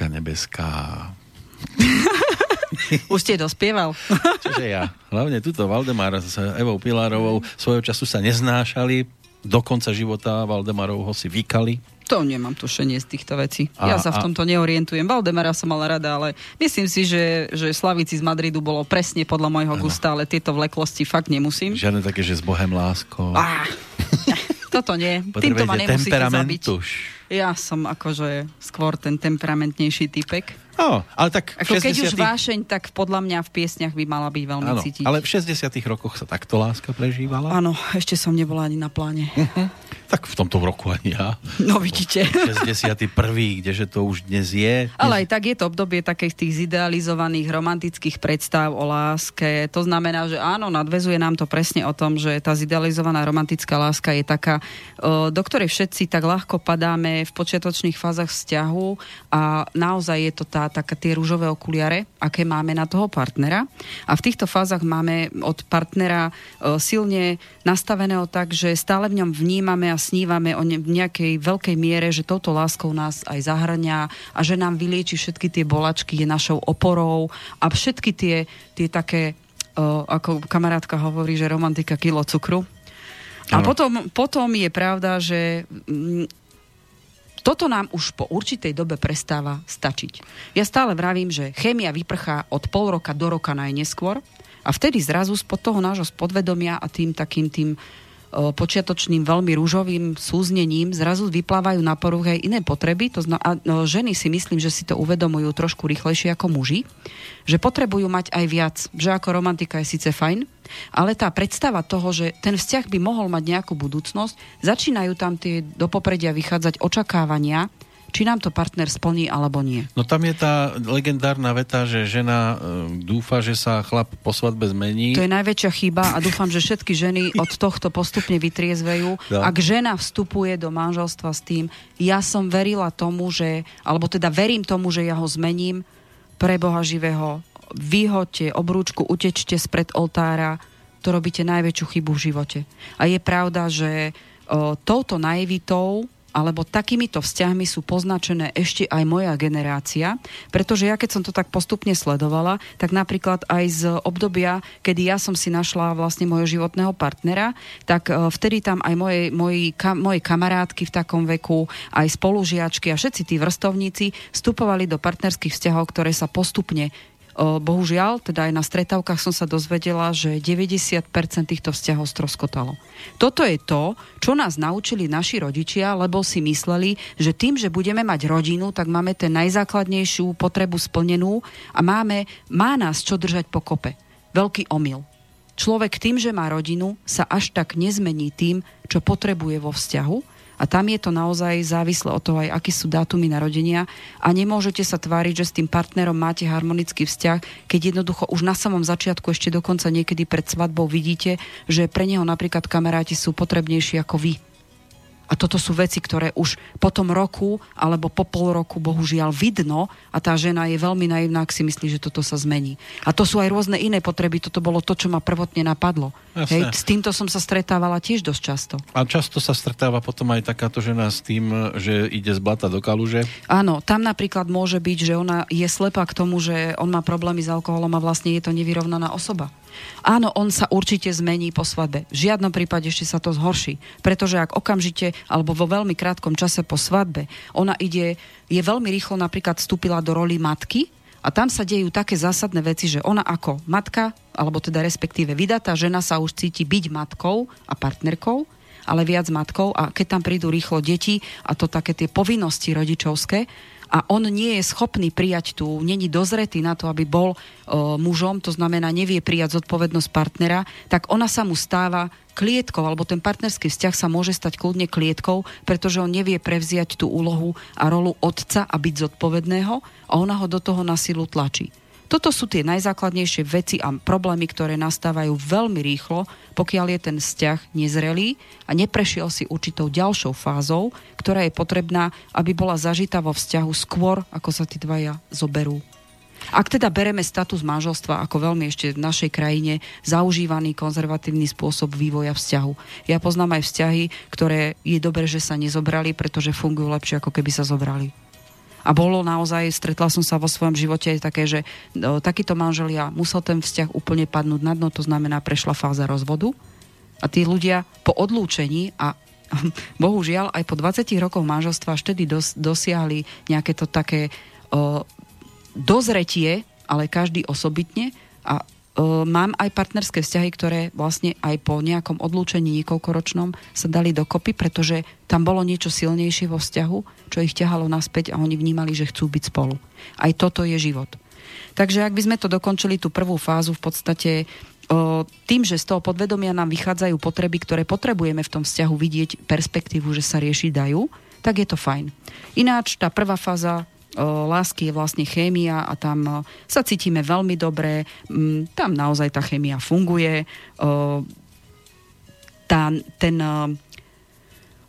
Nebeská. Už ste dospieval. Čiže ja. Hlavne tuto Valdemar s Evou Pilárovou svojho času sa neznášali. Do konca života Valdemarov ho si vykali. To nemám tušenie z týchto vecí. A- ja sa v a- tomto neorientujem. Valdemara som mala rada, ale myslím si, že, že Slavici z Madridu bolo presne podľa môjho gusta, ale tieto vleklosti fakt nemusím. Žiadne také, že s Bohem láskou. Á, toto nie. Týmto ma nemusíte zabiť. Ja som akože skôr ten temperamentnejší typek. No, ale tak Ako v keď už 60. vášeň, tak podľa mňa v piesniach by mala byť veľmi Áno, cítiť. ale v 60 rokoch sa takto láska prežívala. Áno, ešte som nebola ani na pláne. Tak v tomto roku ani ja. No vidíte. 61. kdeže to už dnes je. Ale aj tak je to obdobie takých tých zidealizovaných romantických predstav o láske. To znamená, že áno, nadvezuje nám to presne o tom, že tá zidealizovaná romantická láska je taká, e, do ktorej všetci tak ľahko padáme v počiatočných fázach vzťahu a naozaj je to tá, taká tie rúžové okuliare, aké máme na toho partnera. A v týchto fázach máme od partnera e, silne nastaveného tak, že stále v ňom vnímame a snívame o ne- nejakej veľkej miere, že touto láskou nás aj zahrňa a že nám vylieči všetky tie bolačky, je našou oporou a všetky tie, tie také, o, ako kamarátka hovorí, že romantika kilo cukru. A potom, potom je pravda, že mm, toto nám už po určitej dobe prestáva stačiť. Ja stále vravím, že chémia vyprchá od pol roka do roka najneskôr a vtedy zrazu spod toho nášho spodvedomia a tým takým tým počiatočným veľmi rúžovým súznením zrazu vyplávajú na poruch aj iné potreby. To zna- a, ženy si myslím, že si to uvedomujú trošku rýchlejšie ako muži, že potrebujú mať aj viac. Že ako romantika je síce fajn, ale tá predstava toho, že ten vzťah by mohol mať nejakú budúcnosť, začínajú tam tie do popredia vychádzať očakávania, či nám to partner splní alebo nie. No tam je tá legendárna veta, že žena e, dúfa, že sa chlap po svadbe zmení. To je najväčšia chyba a dúfam, že všetky ženy od tohto postupne vytriezvejú. No. Ak žena vstupuje do manželstva s tým, ja som verila tomu, že, alebo teda verím tomu, že ja ho zmením, pre Boha živého, vyhoďte obrúčku, utečte spred oltára, to robíte najväčšiu chybu v živote. A je pravda, že o, touto naivitou alebo takýmito vzťahmi sú poznačené ešte aj moja generácia, pretože ja keď som to tak postupne sledovala, tak napríklad aj z obdobia, kedy ja som si našla vlastne môjho životného partnera, tak e, vtedy tam aj moje, moji, moje kamarátky v takom veku, aj spolužiačky a všetci tí vrstovníci vstupovali do partnerských vzťahov, ktoré sa postupne Bohužiaľ, teda aj na stretávkach som sa dozvedela, že 90% týchto vzťahov stroskotalo. Toto je to, čo nás naučili naši rodičia, lebo si mysleli, že tým, že budeme mať rodinu, tak máme ten najzákladnejšiu potrebu splnenú a máme, má nás čo držať po kope. Veľký omyl. Človek tým, že má rodinu, sa až tak nezmení tým, čo potrebuje vo vzťahu, a tam je to naozaj závislé od toho aj, aký sú dátumy narodenia a nemôžete sa tváriť, že s tým partnerom máte harmonický vzťah, keď jednoducho už na samom začiatku, ešte dokonca niekedy pred svadbou vidíte, že pre neho napríklad kamaráti sú potrebnejší ako vy. A toto sú veci, ktoré už po tom roku alebo po pol roku bohužiaľ vidno a tá žena je veľmi naivná, ak si myslí, že toto sa zmení. A to sú aj rôzne iné potreby. Toto bolo to, čo ma prvotne napadlo. Hej, s týmto som sa stretávala tiež dosť často. A často sa stretáva potom aj takáto žena s tým, že ide z blata do kaluže. Áno, tam napríklad môže byť, že ona je slepá k tomu, že on má problémy s alkoholom a vlastne je to nevyrovnaná osoba. Áno, on sa určite zmení po svadbe. V žiadnom prípade ešte sa to zhorší. Pretože ak okamžite, alebo vo veľmi krátkom čase po svadbe, ona ide, je veľmi rýchlo napríklad vstúpila do roli matky, a tam sa dejú také zásadné veci, že ona ako matka, alebo teda respektíve vydatá žena sa už cíti byť matkou a partnerkou, ale viac matkou a keď tam prídu rýchlo deti a to také tie povinnosti rodičovské a on nie je schopný prijať tú, není dozretý na to, aby bol e, mužom, to znamená nevie prijať zodpovednosť partnera, tak ona sa mu stáva klietkou, alebo ten partnerský vzťah sa môže stať kľudne klietkou, pretože on nevie prevziať tú úlohu a rolu otca a byť zodpovedného a ona ho do toho na silu tlačí. Toto sú tie najzákladnejšie veci a problémy, ktoré nastávajú veľmi rýchlo, pokiaľ je ten vzťah nezrelý a neprešiel si určitou ďalšou fázou, ktorá je potrebná, aby bola zažitá vo vzťahu skôr, ako sa tí dvaja zoberú. Ak teda bereme status manželstva ako veľmi ešte v našej krajine zaužívaný konzervatívny spôsob vývoja vzťahu. Ja poznám aj vzťahy, ktoré je dobré, že sa nezobrali, pretože fungujú lepšie, ako keby sa zobrali. A bolo naozaj, stretla som sa vo svojom živote aj také, že no, takýto manželia musel ten vzťah úplne padnúť na dno, to znamená prešla fáza rozvodu. A tí ľudia po odlúčení a bohužiaľ aj po 20 rokoch manželstva až tedy dos, dosiahli nejaké to také o, dozretie, ale každý osobitne a o, mám aj partnerské vzťahy, ktoré vlastne aj po nejakom odlúčení niekoľkoročnom sa dali dokopy, pretože tam bolo niečo silnejšie vo vzťahu, čo ich ťahalo naspäť a oni vnímali, že chcú byť spolu. Aj toto je život. Takže ak by sme to dokončili, tú prvú fázu v podstate tým, že z toho podvedomia nám vychádzajú potreby, ktoré potrebujeme v tom vzťahu vidieť perspektívu, že sa riešiť dajú, tak je to fajn. Ináč tá prvá fáza lásky je vlastne chémia a tam sa cítime veľmi dobre, tam naozaj tá chémia funguje. Tá, ten,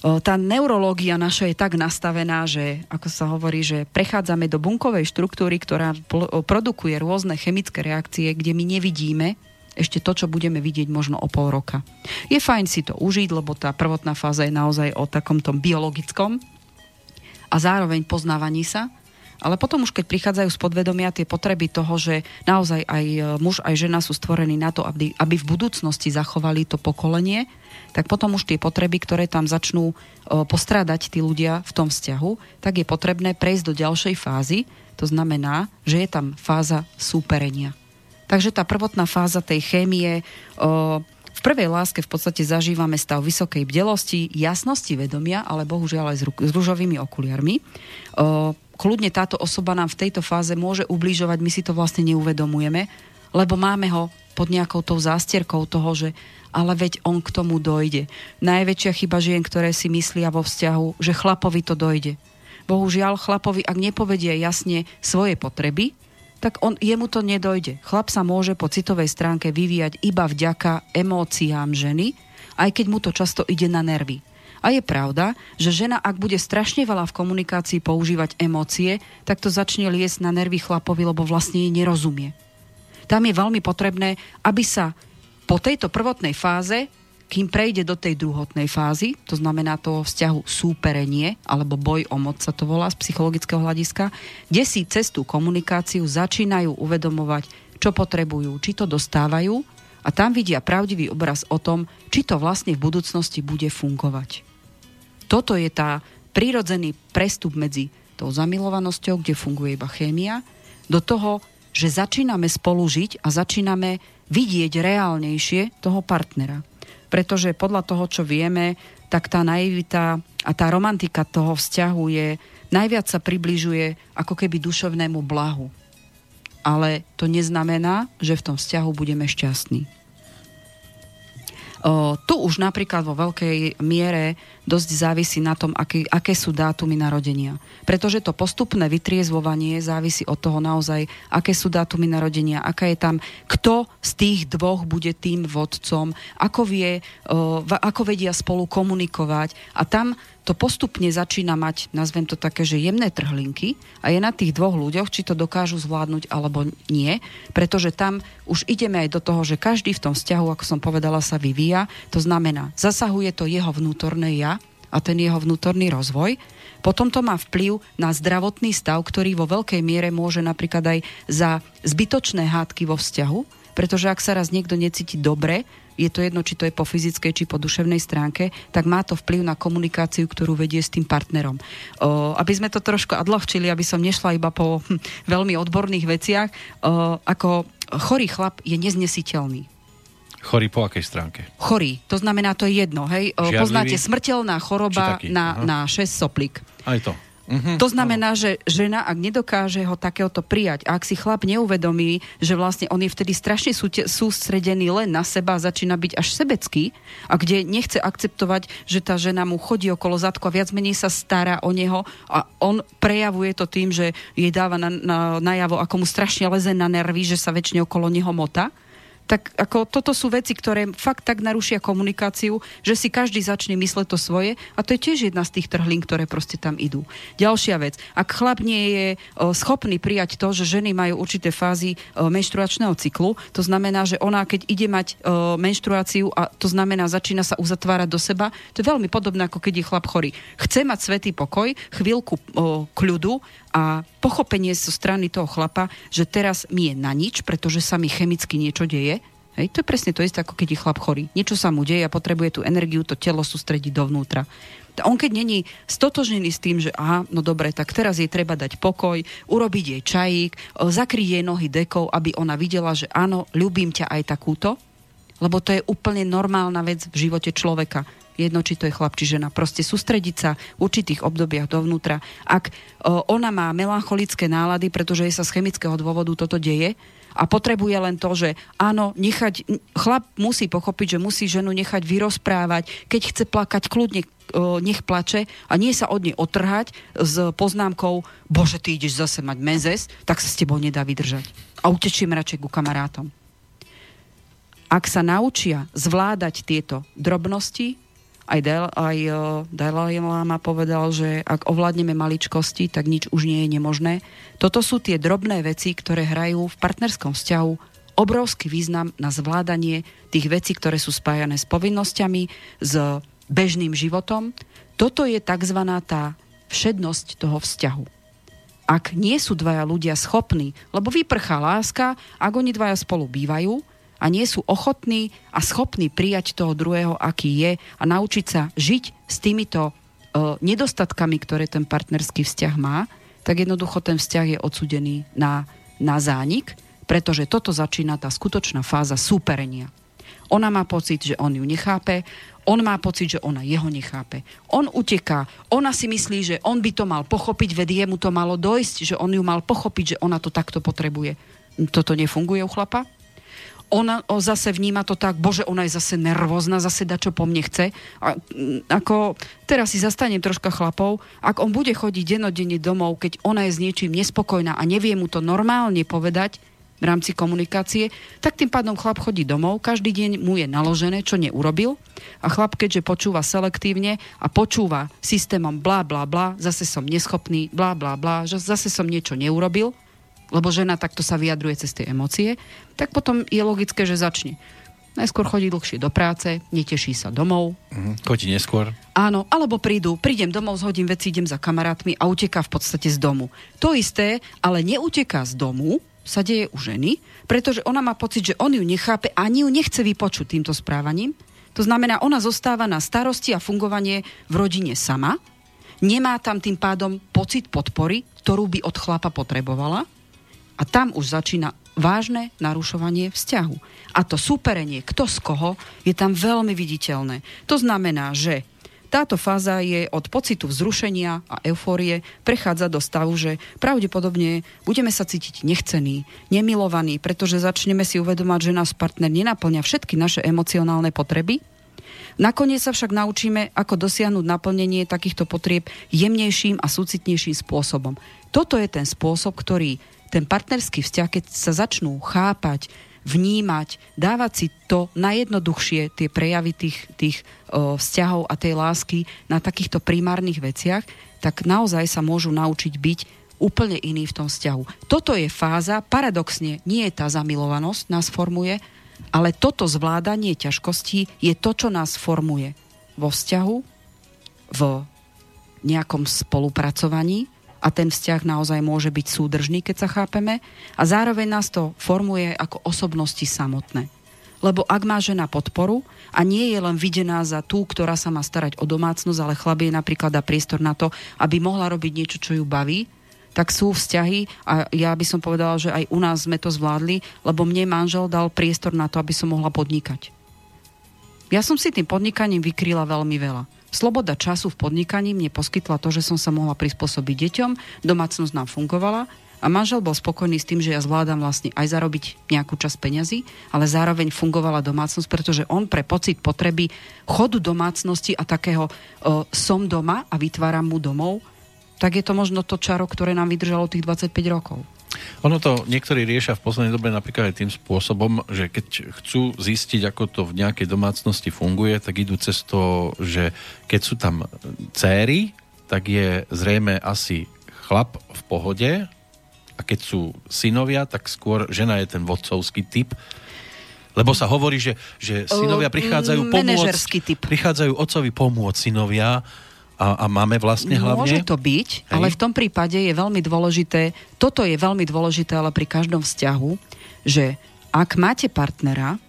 tá neurológia naša je tak nastavená, že ako sa hovorí, že prechádzame do bunkovej štruktúry, ktorá produkuje rôzne chemické reakcie, kde my nevidíme ešte to, čo budeme vidieť možno o pol roka. Je fajn si to užiť, lebo tá prvotná fáza je naozaj o takom tom biologickom a zároveň poznávaní sa, ale potom už keď prichádzajú z podvedomia tie potreby toho, že naozaj aj e, muž, aj žena sú stvorení na to, aby, aby v budúcnosti zachovali to pokolenie, tak potom už tie potreby, ktoré tam začnú e, postrádať tí ľudia v tom vzťahu, tak je potrebné prejsť do ďalšej fázy. To znamená, že je tam fáza súperenia. Takže tá prvotná fáza tej chémie o, v prvej láske v podstate zažívame stav vysokej bdelosti, jasnosti vedomia, ale bohužiaľ aj s rúžovými okuliarmi. Kľudne táto osoba nám v tejto fáze môže ubližovať, my si to vlastne neuvedomujeme, lebo máme ho pod nejakou tou zástierkou toho, že ale veď on k tomu dojde. Najväčšia chyba žien, ktoré si myslia vo vzťahu, že chlapovi to dojde. Bohužiaľ, chlapovi, ak nepovedie jasne svoje potreby, tak on, jemu to nedojde. Chlap sa môže po citovej stránke vyvíjať iba vďaka emóciám ženy, aj keď mu to často ide na nervy. A je pravda, že žena, ak bude strašne veľa v komunikácii používať emócie, tak to začne liesť na nervy chlapovi, lebo vlastne jej nerozumie. Tam je veľmi potrebné, aby sa po tejto prvotnej fáze kým prejde do tej druhotnej fázy, to znamená toho vzťahu súperenie, alebo boj o moc sa to volá z psychologického hľadiska, kde si cez tú komunikáciu začínajú uvedomovať, čo potrebujú, či to dostávajú a tam vidia pravdivý obraz o tom, či to vlastne v budúcnosti bude fungovať. Toto je tá prírodzený prestup medzi tou zamilovanosťou, kde funguje iba chémia, do toho, že začíname spolu žiť a začíname vidieť reálnejšie toho partnera pretože podľa toho, čo vieme, tak tá naivita a tá romantika toho vzťahu je, najviac sa približuje ako keby duševnému blahu. Ale to neznamená, že v tom vzťahu budeme šťastní. Tu už napríklad vo veľkej miere dosť závisí na tom, aký, aké sú dátumy narodenia. Pretože to postupné vytriezvovanie závisí od toho naozaj, aké sú dátumy narodenia, aká je tam, kto z tých dvoch bude tým vodcom, ako, vie, ako vedia spolu komunikovať. A tam to postupne začína mať, nazvem to také, že jemné trhlinky a je na tých dvoch ľuďoch, či to dokážu zvládnuť alebo nie, pretože tam už ideme aj do toho, že každý v tom vzťahu, ako som povedala, sa vyvíja. To znamená, zasahuje to jeho vnútorné ja a ten jeho vnútorný rozvoj. Potom to má vplyv na zdravotný stav, ktorý vo veľkej miere môže napríklad aj za zbytočné hádky vo vzťahu, pretože ak sa raz niekto necíti dobre, je to jedno, či to je po fyzickej, či po duševnej stránke, tak má to vplyv na komunikáciu, ktorú vedie s tým partnerom. O, aby sme to trošku odľahčili, aby som nešla iba po hm, veľmi odborných veciach, o, ako chorý chlap je neznesiteľný. Chorý po akej stránke? Chorý, to znamená, to je jedno, hej. Žiadlivý? Poznáte smrteľná choroba na, na 6 soplík. Aj to. Uh-huh, to znamená, že žena, ak nedokáže ho takéhoto prijať, a ak si chlap neuvedomí, že vlastne on je vtedy strašne sústredený len na seba začína byť až sebecký, a kde nechce akceptovať, že tá žena mu chodí okolo zadku a viac menej sa stará o neho a on prejavuje to tým, že jej dáva na, na, najavo, ako mu strašne leze na nervy, že sa väčšine okolo neho mota tak ako toto sú veci, ktoré fakt tak narušia komunikáciu, že si každý začne mysleť to svoje a to je tiež jedna z tých trhlín, ktoré proste tam idú. Ďalšia vec, ak chlap nie je o, schopný prijať to, že ženy majú určité fázy o, menštruačného cyklu, to znamená, že ona keď ide mať o, menštruáciu a to znamená začína sa uzatvárať do seba, to je veľmi podobné ako keď je chlap chorý. Chce mať svetý pokoj, chvíľku kľudu a pochopenie zo strany toho chlapa, že teraz mi je na nič, pretože sa mi chemicky niečo deje, Hej, to je presne to isté, ako keď je chlap chorý. Niečo sa mu deje a potrebuje tú energiu, to telo sústrediť dovnútra. On keď není stotožnený s tým, že aha, no dobre, tak teraz jej treba dať pokoj, urobiť jej čajík, zakryť jej nohy dekou, aby ona videla, že áno, ľubím ťa aj takúto, lebo to je úplne normálna vec v živote človeka jedno, či to je chlap, či žena. Proste sústrediť sa v určitých obdobiach dovnútra. Ak o, ona má melancholické nálady, pretože jej sa z chemického dôvodu toto deje, a potrebuje len to, že áno, nechať, chlap musí pochopiť, že musí ženu nechať vyrozprávať, keď chce plakať, kľudne nech plače a nie sa od nej otrhať s poznámkou, bože, ty ideš zase mať mezes, tak sa s tebou nedá vydržať. A utečím radšej ku kamarátom. Ak sa naučia zvládať tieto drobnosti, aj, Del, aj uh, Dalai Lama povedal, že ak ovládneme maličkosti, tak nič už nie je nemožné. Toto sú tie drobné veci, ktoré hrajú v partnerskom vzťahu obrovský význam na zvládanie tých vecí, ktoré sú spájané s povinnosťami, s bežným životom. Toto je tzv. tá všednosť toho vzťahu. Ak nie sú dvaja ľudia schopní, lebo vyprchá láska, ak oni dvaja spolu bývajú, a nie sú ochotní a schopní prijať toho druhého, aký je a naučiť sa žiť s týmito uh, nedostatkami, ktoré ten partnerský vzťah má, tak jednoducho ten vzťah je odsudený na, na zánik, pretože toto začína tá skutočná fáza súperenia. Ona má pocit, že on ju nechápe, on má pocit, že ona jeho nechápe. On uteká, ona si myslí, že on by to mal pochopiť, vedie mu to malo dojsť, že on ju mal pochopiť, že ona to takto potrebuje. Toto nefunguje u chlapa? Ona zase vníma to tak, bože, ona je zase nervózna, zase da, čo po mne chce. A, mm, ako, teraz si zastanem troška chlapov, ak on bude chodiť denodenne domov, keď ona je s niečím nespokojná a nevie mu to normálne povedať v rámci komunikácie, tak tým pádom chlap chodí domov, každý deň mu je naložené, čo neurobil a chlap, keďže počúva selektívne a počúva systémom bla bla bla, zase som neschopný, bla bla bla, že zase som niečo neurobil, lebo žena takto sa vyjadruje cez tie emócie, tak potom je logické, že začne. Najskôr chodí dlhšie do práce, neteší sa domov. Uh-huh. Chodí neskôr. Áno, alebo prídu, prídem domov, zhodím veci, idem za kamarátmi a uteká v podstate z domu. To isté, ale neuteká z domu, sa deje u ženy, pretože ona má pocit, že on ju nechápe ani ju nechce vypočuť týmto správaním. To znamená, ona zostáva na starosti a fungovanie v rodine sama, nemá tam tým pádom pocit podpory, ktorú by od chlapa potrebovala a tam už začína vážne narušovanie vzťahu. A to súperenie, kto z koho, je tam veľmi viditeľné. To znamená, že táto fáza je od pocitu vzrušenia a eufórie prechádza do stavu, že pravdepodobne budeme sa cítiť nechcený, nemilovaný, pretože začneme si uvedomať, že nás partner nenaplňa všetky naše emocionálne potreby. Nakoniec sa však naučíme, ako dosiahnuť naplnenie takýchto potrieb jemnejším a súcitnejším spôsobom. Toto je ten spôsob, ktorý ten partnerský vzťah, keď sa začnú chápať, vnímať, dávať si to najjednoduchšie, tie prejavy tých, tých o, vzťahov a tej lásky na takýchto primárnych veciach, tak naozaj sa môžu naučiť byť úplne iný v tom vzťahu. Toto je fáza, paradoxne, nie je tá zamilovanosť nás formuje, ale toto zvládanie ťažkostí je to, čo nás formuje vo vzťahu, v nejakom spolupracovaní, a ten vzťah naozaj môže byť súdržný, keď sa chápeme a zároveň nás to formuje ako osobnosti samotné. Lebo ak má žena podporu a nie je len videná za tú, ktorá sa má starať o domácnosť, ale chlap napríklad dá priestor na to, aby mohla robiť niečo, čo ju baví, tak sú vzťahy a ja by som povedala, že aj u nás sme to zvládli, lebo mne manžel dal priestor na to, aby som mohla podnikať. Ja som si tým podnikaním vykryla veľmi veľa. Sloboda času v podnikaní mne poskytla to, že som sa mohla prispôsobiť deťom, domácnosť nám fungovala a manžel bol spokojný s tým, že ja zvládam vlastne aj zarobiť nejakú časť peňazí, ale zároveň fungovala domácnosť, pretože on pre pocit potreby chodu domácnosti a takého o, som doma a vytváram mu domov, tak je to možno to čaro, ktoré nám vydržalo tých 25 rokov. Ono to niektorí riešia v poslednej dobe napríklad aj tým spôsobom, že keď chcú zistiť, ako to v nejakej domácnosti funguje, tak idú cez to, že keď sú tam céry, tak je zrejme asi chlap v pohode a keď sú synovia, tak skôr žena je ten vodcovský typ, lebo sa hovorí, že, že synovia prichádzajú pomôcť, prichádzajú otcovi pomôcť synovia a, a máme vlastne hlavne? Môže to byť, Hej. ale v tom prípade je veľmi dôležité, toto je veľmi dôležité, ale pri každom vzťahu, že ak máte partnera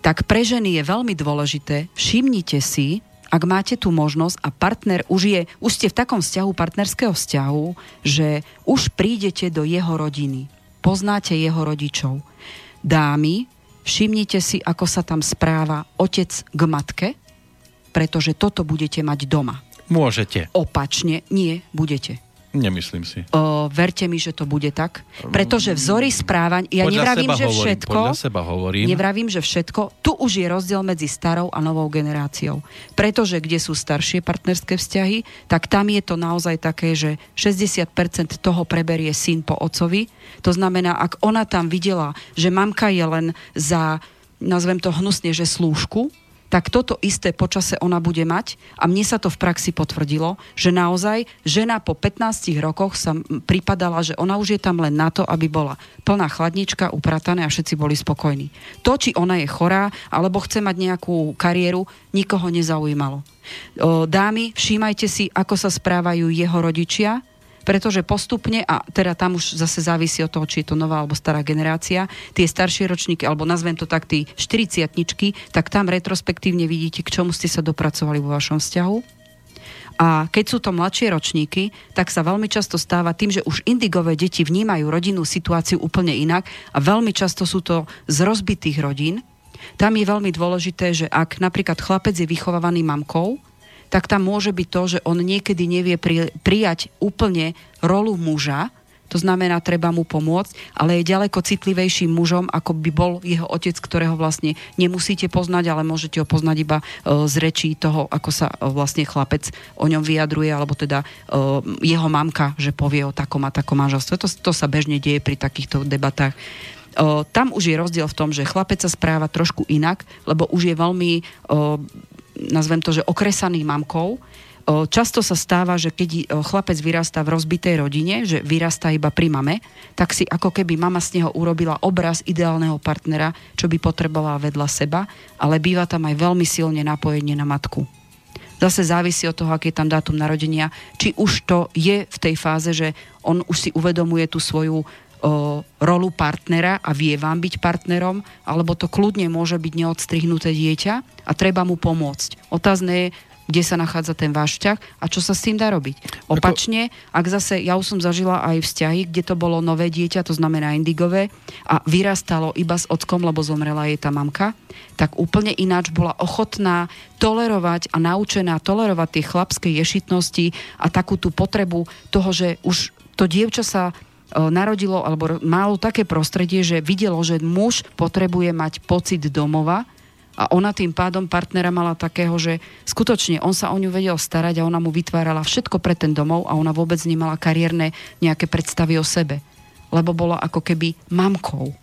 tak pre ženy je veľmi dôležité, všimnite si, ak máte tú možnosť a partner už je, už ste v takom vzťahu, partnerského vzťahu, že už prídete do jeho rodiny, poznáte jeho rodičov. Dámy, všimnite si, ako sa tam správa otec k matke, pretože toto budete mať doma. Môžete. Opačne nie budete. Nemyslím si. O, verte mi, že to bude tak. Pretože vzory správania, ja podľa nevravím, že hovorím, všetko, Podľa seba hovorím. nevravím, že všetko, tu už je rozdiel medzi starou a novou generáciou. Pretože kde sú staršie partnerské vzťahy, tak tam je to naozaj také, že 60% toho preberie syn po ocovi. To znamená, ak ona tam videla, že mamka je len za, nazvem to hnusne, že slúžku, tak toto isté počase ona bude mať a mne sa to v praxi potvrdilo, že naozaj žena po 15 rokoch sa pripadala, že ona už je tam len na to, aby bola plná chladnička, upratané a všetci boli spokojní. To, či ona je chorá alebo chce mať nejakú kariéru, nikoho nezaujímalo. Dámy, všímajte si, ako sa správajú jeho rodičia, pretože postupne, a teda tam už zase závisí od toho, či je to nová alebo stará generácia, tie staršie ročníky, alebo nazvem to tak, tí 40 tak tam retrospektívne vidíte, k čomu ste sa dopracovali vo vašom vzťahu. A keď sú to mladšie ročníky, tak sa veľmi často stáva tým, že už indigové deti vnímajú rodinnú situáciu úplne inak a veľmi často sú to z rozbitých rodín. Tam je veľmi dôležité, že ak napríklad chlapec je vychovávaný mamkou, tak tam môže byť to, že on niekedy nevie pri, prijať úplne rolu muža, to znamená, treba mu pomôcť, ale je ďaleko citlivejším mužom, ako by bol jeho otec, ktorého vlastne nemusíte poznať, ale môžete ho poznať iba e, z rečí toho, ako sa e, vlastne chlapec o ňom vyjadruje, alebo teda e, jeho mamka, že povie o takom a takom manželstve. To, to sa bežne deje pri takýchto debatách. Tam už je rozdiel v tom, že chlapec sa správa trošku inak, lebo už je veľmi, nazvem to, že okresaný mamkou. Často sa stáva, že keď chlapec vyrastá v rozbitej rodine, že vyrastá iba pri mame, tak si ako keby mama z neho urobila obraz ideálneho partnera, čo by potrebovala vedľa seba, ale býva tam aj veľmi silne napojenie na matku. Zase závisí od toho, aký je tam dátum narodenia, či už to je v tej fáze, že on už si uvedomuje tú svoju o, rolu partnera a vie vám byť partnerom, alebo to kľudne môže byť neodstrihnuté dieťa a treba mu pomôcť. Otázne je, kde sa nachádza ten váš vzťah a čo sa s tým dá robiť. Opačne, ak zase, ja už som zažila aj vzťahy, kde to bolo nové dieťa, to znamená indigové, a vyrastalo iba s ockom, lebo zomrela jej tá mamka, tak úplne ináč bola ochotná tolerovať a naučená tolerovať tie chlapské ješitnosti a takú tú potrebu toho, že už to dievča sa narodilo alebo malo také prostredie, že videlo, že muž potrebuje mať pocit domova a ona tým pádom partnera mala takého, že skutočne on sa o ňu vedel starať a ona mu vytvárala všetko pre ten domov a ona vôbec nemala kariérne nejaké predstavy o sebe lebo bola ako keby mamkou.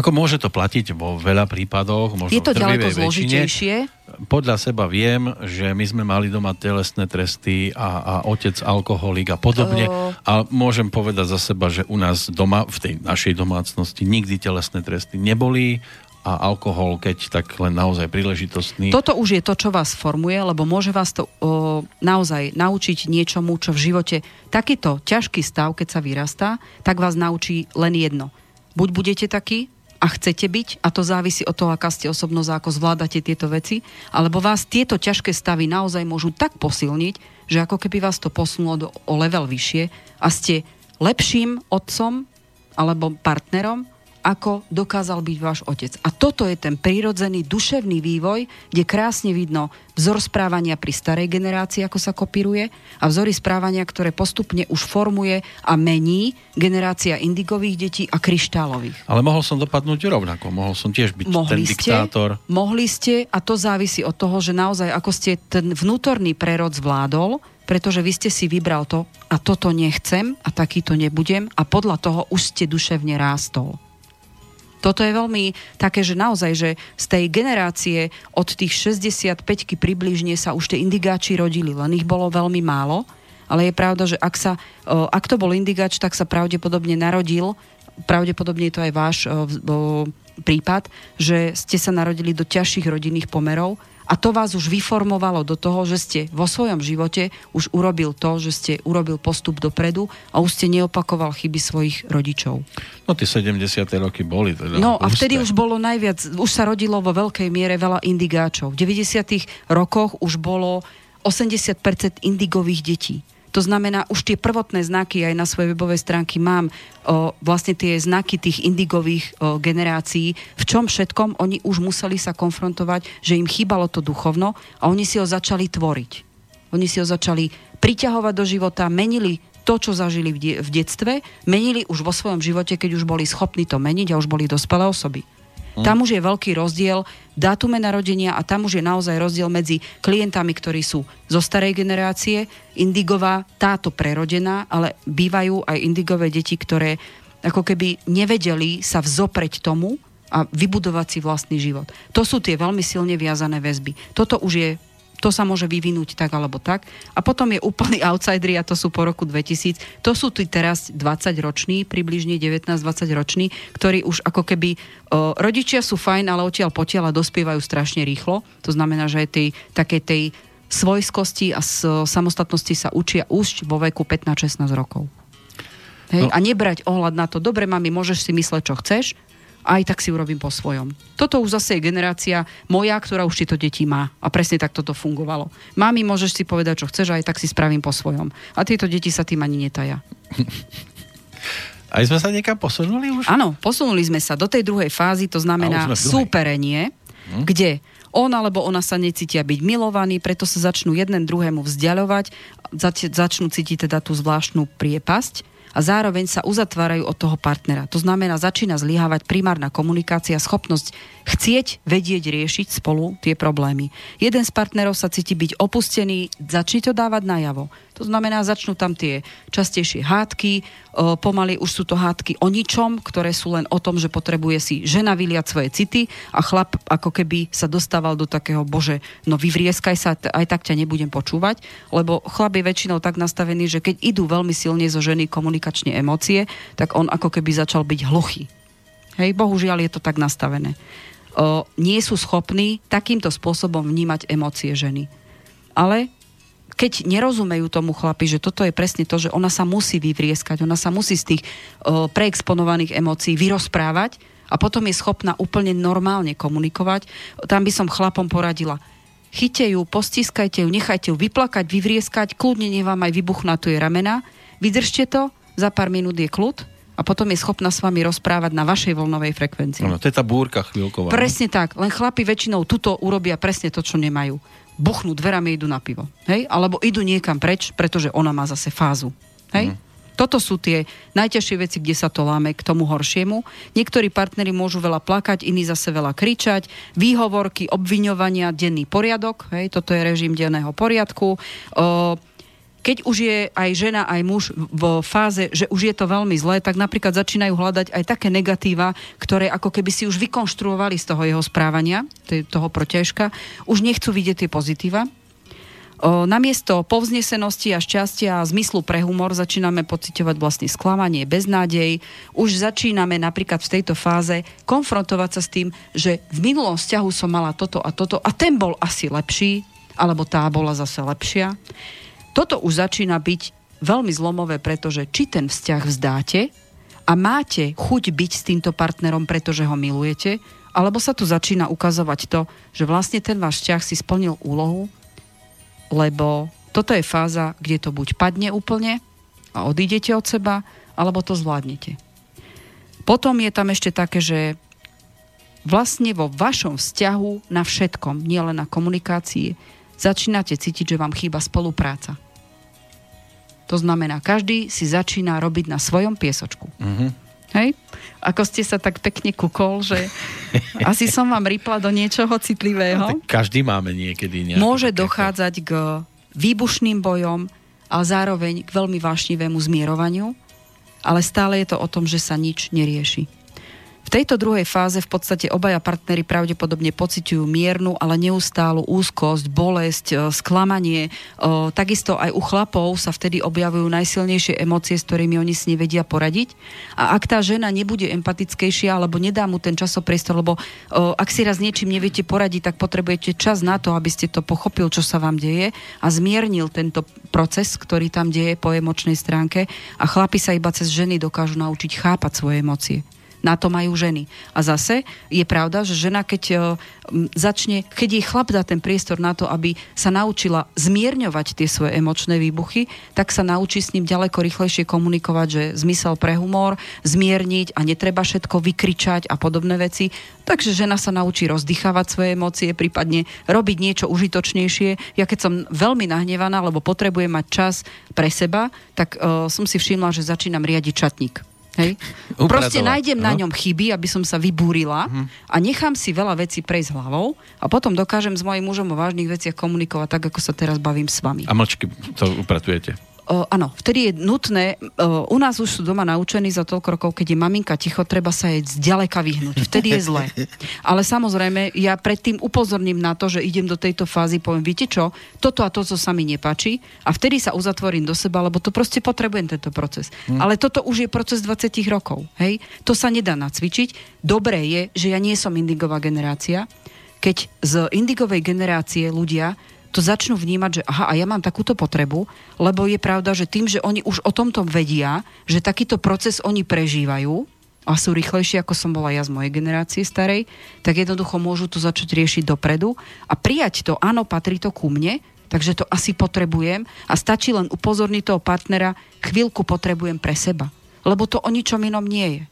Ako môže to platiť vo veľa prípadoch, možno Je to ďaleko väčšine. zložitejšie. Podľa seba viem, že my sme mali doma telesné tresty a, a otec alkoholik a podobne. O. A môžem povedať za seba, že u nás doma, v tej našej domácnosti nikdy telesné tresty neboli a alkohol, keď tak len naozaj príležitostný. Toto už je to, čo vás formuje, lebo môže vás to o, naozaj naučiť niečomu, čo v živote takýto ťažký stav, keď sa vyrastá, tak vás naučí len jedno. Buď budete taký a chcete byť, a to závisí od toho, aká ste osobnosť, ako zvládate tieto veci, alebo vás tieto ťažké stavy naozaj môžu tak posilniť, že ako keby vás to posunulo do, o level vyššie a ste lepším otcom alebo partnerom, ako dokázal byť váš otec. A toto je ten prírodzený duševný vývoj, kde krásne vidno vzor správania pri starej generácii, ako sa kopíruje, a vzory správania, ktoré postupne už formuje a mení generácia indigových detí a kryštálových. Ale mohol som dopadnúť rovnako. Mohol som tiež byť ten Mohli ste, diktátor. mohli ste a to závisí od toho, že naozaj ako ste ten vnútorný prerod zvládol, pretože vy ste si vybral to a toto nechcem a takýto nebudem a podľa toho už ste duševne rástol. Toto je veľmi také, že naozaj, že z tej generácie od tých 65 približne sa už tie indigáči rodili, len ich bolo veľmi málo, ale je pravda, že ak, sa, o, ak to bol indigáč, tak sa pravdepodobne narodil, pravdepodobne je to aj váš o, o, prípad, že ste sa narodili do ťažších rodinných pomerov A to vás už vyformovalo do toho, že ste vo svojom živote už urobil to, že ste urobil postup dopredu a už ste neopakoval chyby svojich rodičov. No tie 70. roky boli teda No a vtedy už bolo najviac, už sa rodilo vo veľkej miere veľa indigáčov. V 90. rokoch už bolo 80% indigových detí. To znamená, už tie prvotné znaky aj na svojej webovej stránke mám o, vlastne tie znaky tých indigových o, generácií, v čom všetkom oni už museli sa konfrontovať, že im chýbalo to duchovno a oni si ho začali tvoriť. Oni si ho začali priťahovať do života, menili to, čo zažili v, de- v detstve, menili už vo svojom živote, keď už boli schopní to meniť a už boli dospelé osoby. Tam už je veľký rozdiel dátume narodenia a tam už je naozaj rozdiel medzi klientami, ktorí sú zo starej generácie, indigová, táto prerodená, ale bývajú aj indigové deti, ktoré ako keby nevedeli sa vzopreť tomu a vybudovať si vlastný život. To sú tie veľmi silne viazané väzby. Toto už je to sa môže vyvinúť tak alebo tak. A potom je úplný outsidery a to sú po roku 2000. To sú tí teraz 20 roční, približne 19-20 roční, ktorí už ako keby o, rodičia sú fajn, ale odtiaľ potiaľ a dospievajú strašne rýchlo. To znamená, že aj tej, také tej svojskosti a s, samostatnosti sa učia už vo veku 15-16 rokov. Hej? No. A nebrať ohľad na to, dobre mami, môžeš si mysleť, čo chceš, aj tak si urobím po svojom. Toto už zase je generácia moja, ktorá už tieto deti má. A presne tak toto fungovalo. Mami, môžeš si povedať, čo chceš, aj tak si spravím po svojom. A tieto deti sa tým ani netaja. Aj sme sa niekam posunuli už? Áno, posunuli sme sa do tej druhej fázy, to znamená súperenie, hm? kde on alebo ona sa necítia byť milovaní, preto sa začnú jeden druhému vzdialovať, zač- začnú cítiť teda tú zvláštnu priepasť a zároveň sa uzatvárajú od toho partnera. To znamená, začína zlyhávať primárna komunikácia, schopnosť chcieť, vedieť, riešiť spolu tie problémy. Jeden z partnerov sa cíti byť opustený, začne to dávať najavo. To znamená, začnú tam tie častejšie hádky, o, pomaly už sú to hádky o ničom, ktoré sú len o tom, že potrebuje si žena vyliať svoje city a chlap ako keby sa dostával do takého, bože, no vyvrieskaj sa, aj tak ťa nebudem počúvať, lebo chlap je väčšinou tak nastavený, že keď idú veľmi silne zo ženy komunikačne emócie, tak on ako keby začal byť hluchý. Hej, bohužiaľ je to tak nastavené. O, nie sú schopní takýmto spôsobom vnímať emócie ženy. Ale keď nerozumejú tomu chlapi, že toto je presne to, že ona sa musí vyvrieskať, ona sa musí z tých o, preexponovaných emócií vyrozprávať a potom je schopná úplne normálne komunikovať, tam by som chlapom poradila. Chyťte ju, postískajte ju, nechajte ju vyplakať, vyvrieskať, kľudne nech vám aj vybuchnú tu je ramena, vydržte to, za pár minút je kľud a potom je schopná s vami rozprávať na vašej voľnovej frekvencii. No, to je tá búrka chvíľková. Presne tak, len chlapi väčšinou tuto urobia presne to, čo nemajú. Buchnú dverami, idú na pivo. Hej? Alebo idú niekam preč, pretože ona má zase fázu. Hej? Mm. Toto sú tie najťažšie veci, kde sa to láme k tomu horšiemu. Niektorí partneri môžu veľa plakať, iní zase veľa kričať, výhovorky, obviňovania, denný poriadok. Hej? Toto je režim denného poriadku. O, keď už je aj žena, aj muž v fáze, že už je to veľmi zlé, tak napríklad začínajú hľadať aj také negatíva, ktoré ako keby si už vykonštruovali z toho jeho správania, toho protiažka, už nechcú vidieť tie pozitíva. Namiesto povznesenosti a šťastia a zmyslu pre humor začíname pociťovať vlastne sklamanie, beznádej. Už začíname napríklad v tejto fáze konfrontovať sa s tým, že v minulom vzťahu som mala toto a toto a ten bol asi lepší, alebo tá bola zase lepšia. Toto už začína byť veľmi zlomové, pretože či ten vzťah vzdáte a máte chuť byť s týmto partnerom, pretože ho milujete, alebo sa tu začína ukazovať to, že vlastne ten váš vzťah si splnil úlohu, lebo toto je fáza, kde to buď padne úplne a odídete od seba, alebo to zvládnete. Potom je tam ešte také, že vlastne vo vašom vzťahu na všetkom, nielen na komunikácii, začínate cítiť, že vám chýba spolupráca. To znamená, každý si začína robiť na svojom piesočku. Mhm. Hej? Ako ste sa tak pekne kukol, že asi som vám rýpla do niečoho citlivého. Tak každý máme niekedy nejaké Môže takéto. dochádzať k výbušným bojom, ale zároveň k veľmi vášnivému zmierovaniu, ale stále je to o tom, že sa nič nerieši. V tejto druhej fáze v podstate obaja partnery pravdepodobne pociťujú miernu, ale neustálu úzkosť, bolesť, e, sklamanie. E, takisto aj u chlapov sa vtedy objavujú najsilnejšie emócie, s ktorými oni si nevedia poradiť. A ak tá žena nebude empatickejšia alebo nedá mu ten časopriestor, lebo e, ak si raz niečím neviete poradiť, tak potrebujete čas na to, aby ste to pochopil, čo sa vám deje a zmiernil tento proces, ktorý tam deje po emočnej stránke. A chlapi sa iba cez ženy dokážu naučiť chápať svoje emócie. Na to majú ženy. A zase je pravda, že žena, keď e, začne, keď jej chlap dá ten priestor na to, aby sa naučila zmierňovať tie svoje emočné výbuchy, tak sa naučí s ním ďaleko rýchlejšie komunikovať, že zmysel pre humor, zmierniť a netreba všetko vykričať a podobné veci. Takže žena sa naučí rozdychávať svoje emócie, prípadne robiť niečo užitočnejšie. Ja keď som veľmi nahnevaná, lebo potrebujem mať čas pre seba, tak uh, som si všimla, že začínam riadiť čatník. Hej? Proste nájdem no? na ňom chyby, aby som sa vybúrila uh-huh. a nechám si veľa vecí prejsť hlavou a potom dokážem s mojim mužom o vážnych veciach komunikovať tak, ako sa teraz bavím s vami. A mlčky to upratujete áno, vtedy je nutné, uh, u nás už sú doma naučení za toľko rokov, keď je maminka ticho, treba sa jej zďaleka vyhnúť. Vtedy je zle. Ale samozrejme, ja predtým upozorním na to, že idem do tejto fázy, poviem, viete čo, toto a to, co sa mi nepáči a vtedy sa uzatvorím do seba, lebo to proste potrebujem tento proces. Hmm. Ale toto už je proces 20 rokov. Hej? To sa nedá nacvičiť. Dobré je, že ja nie som indigová generácia, keď z indigovej generácie ľudia to začnú vnímať, že aha, a ja mám takúto potrebu, lebo je pravda, že tým, že oni už o tomto vedia, že takýto proces oni prežívajú, a sú rýchlejšie, ako som bola ja z mojej generácie starej, tak jednoducho môžu to začať riešiť dopredu a prijať to, áno, patrí to ku mne, takže to asi potrebujem a stačí len upozorniť toho partnera, chvíľku potrebujem pre seba. Lebo to o ničom inom nie je.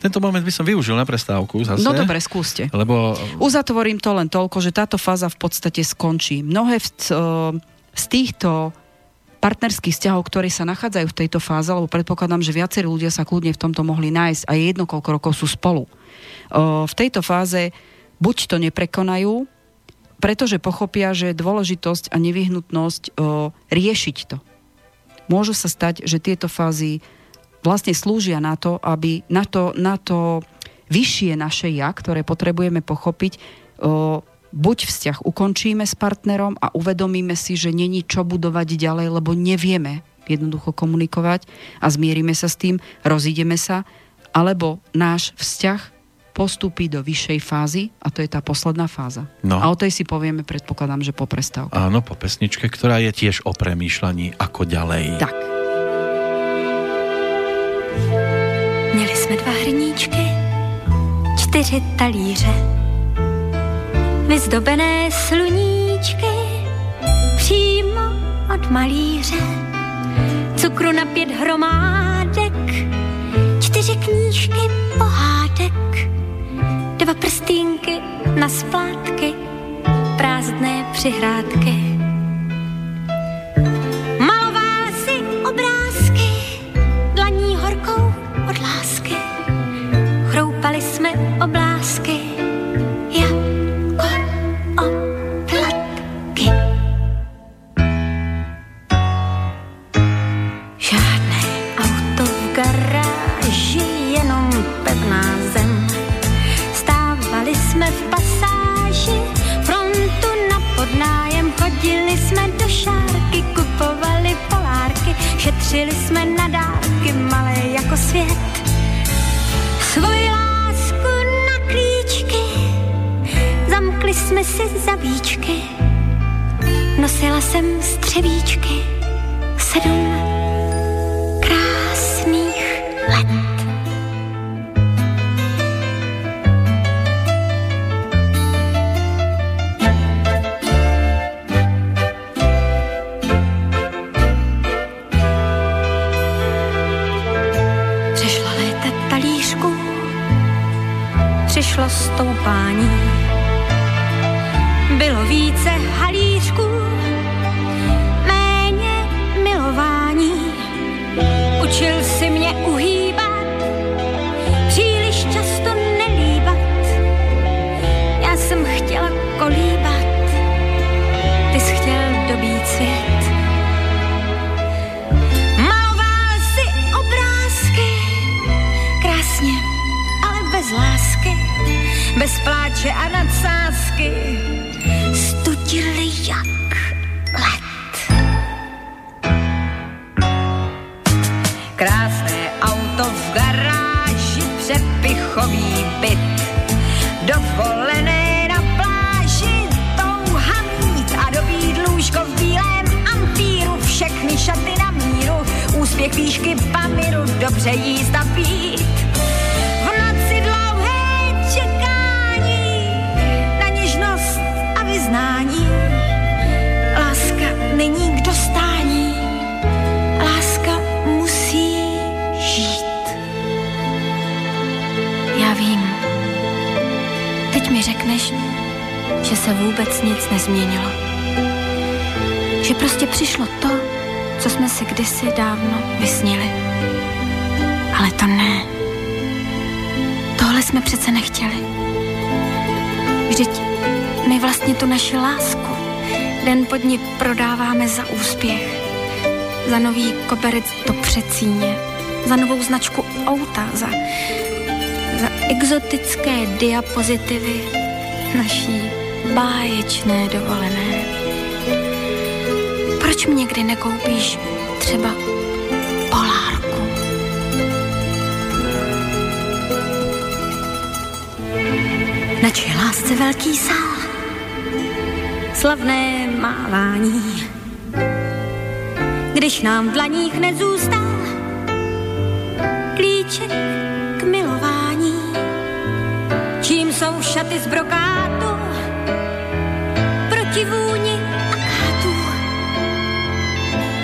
Tento moment by som využil na prestávku zase. No dobre, skúste. Lebo... Uzatvorím to len toľko, že táto fáza v podstate skončí. Mnohé v, z týchto partnerských vzťahov, ktorí sa nachádzajú v tejto fáze, lebo predpokladám, že viacerí ľudia sa kľudne v tomto mohli nájsť a je jedno, koľko rokov sú spolu. V tejto fáze buď to neprekonajú, pretože pochopia, že dôležitosť a nevyhnutnosť riešiť to. Môžu sa stať, že tieto fázy vlastne slúžia na to, aby na to, na to vyššie naše ja, ktoré potrebujeme pochopiť, o, buď vzťah ukončíme s partnerom a uvedomíme si, že není čo budovať ďalej, lebo nevieme jednoducho komunikovať a zmierime sa s tým, rozídeme sa, alebo náš vzťah postupí do vyššej fázy a to je tá posledná fáza. No. A o tej si povieme, predpokladám, že po prestávke. Áno, po pesničke, ktorá je tiež o premýšľaní, ako ďalej. Tak. Jsme dva hrníčky, čtyři talíře, vyzdobené sluníčky, přímo od malíře, cukru na pět hromádek, čtyři knížky pohádek, dva prstínky na splátky, prázdné přihrádky lásky, chroupali jsme oblásky, jako oplatky. Žádné auto v garáži, jenom pevná zem. Stávali jsme v pasáži, frontu na podnájem, chodili jsme do šárky, kupovali polárky, šetřili jsme na dárky, malé jako svět jsme si zabíčky, nosila jsem střevíčky sedm krásných let. Přišlo léta talířku, přišlo stoupání, Bylo více halířků, méně milování. Učil si mě uhýbat, příliš často nelíbat. Já jsem chtěla kolíbat, ty jsi chtěl dobít svět. Maloval si obrázky, krásně, ale bez lásky, bez pláče a nadsázky dobře jíst a pít. V noci dlouhé čekání na něžnost a vyznání. Láska není k dostání, láska musí žít. Já vím. Teď mi řekneš, že se vůbec nic nezměnilo. Že prostě přišlo to, co jsme si kdysi dávno vysnili. Ale to ne. Tohle jsme přece nechtěli. Vždyť my vlastně tu naši lásku den pod ní prodáváme za úspěch. Za nový koberec do přecíně. Za novou značku auta. Za, za exotické diapozitivy naší báječné dovolené. Proč mi někdy nekoupíš třeba Na čí lásce velký sál, slavné mávání. Když nám v dlaních nezůstá klíček k milování, čím jsou šaty z brokátu proti vůni akátů,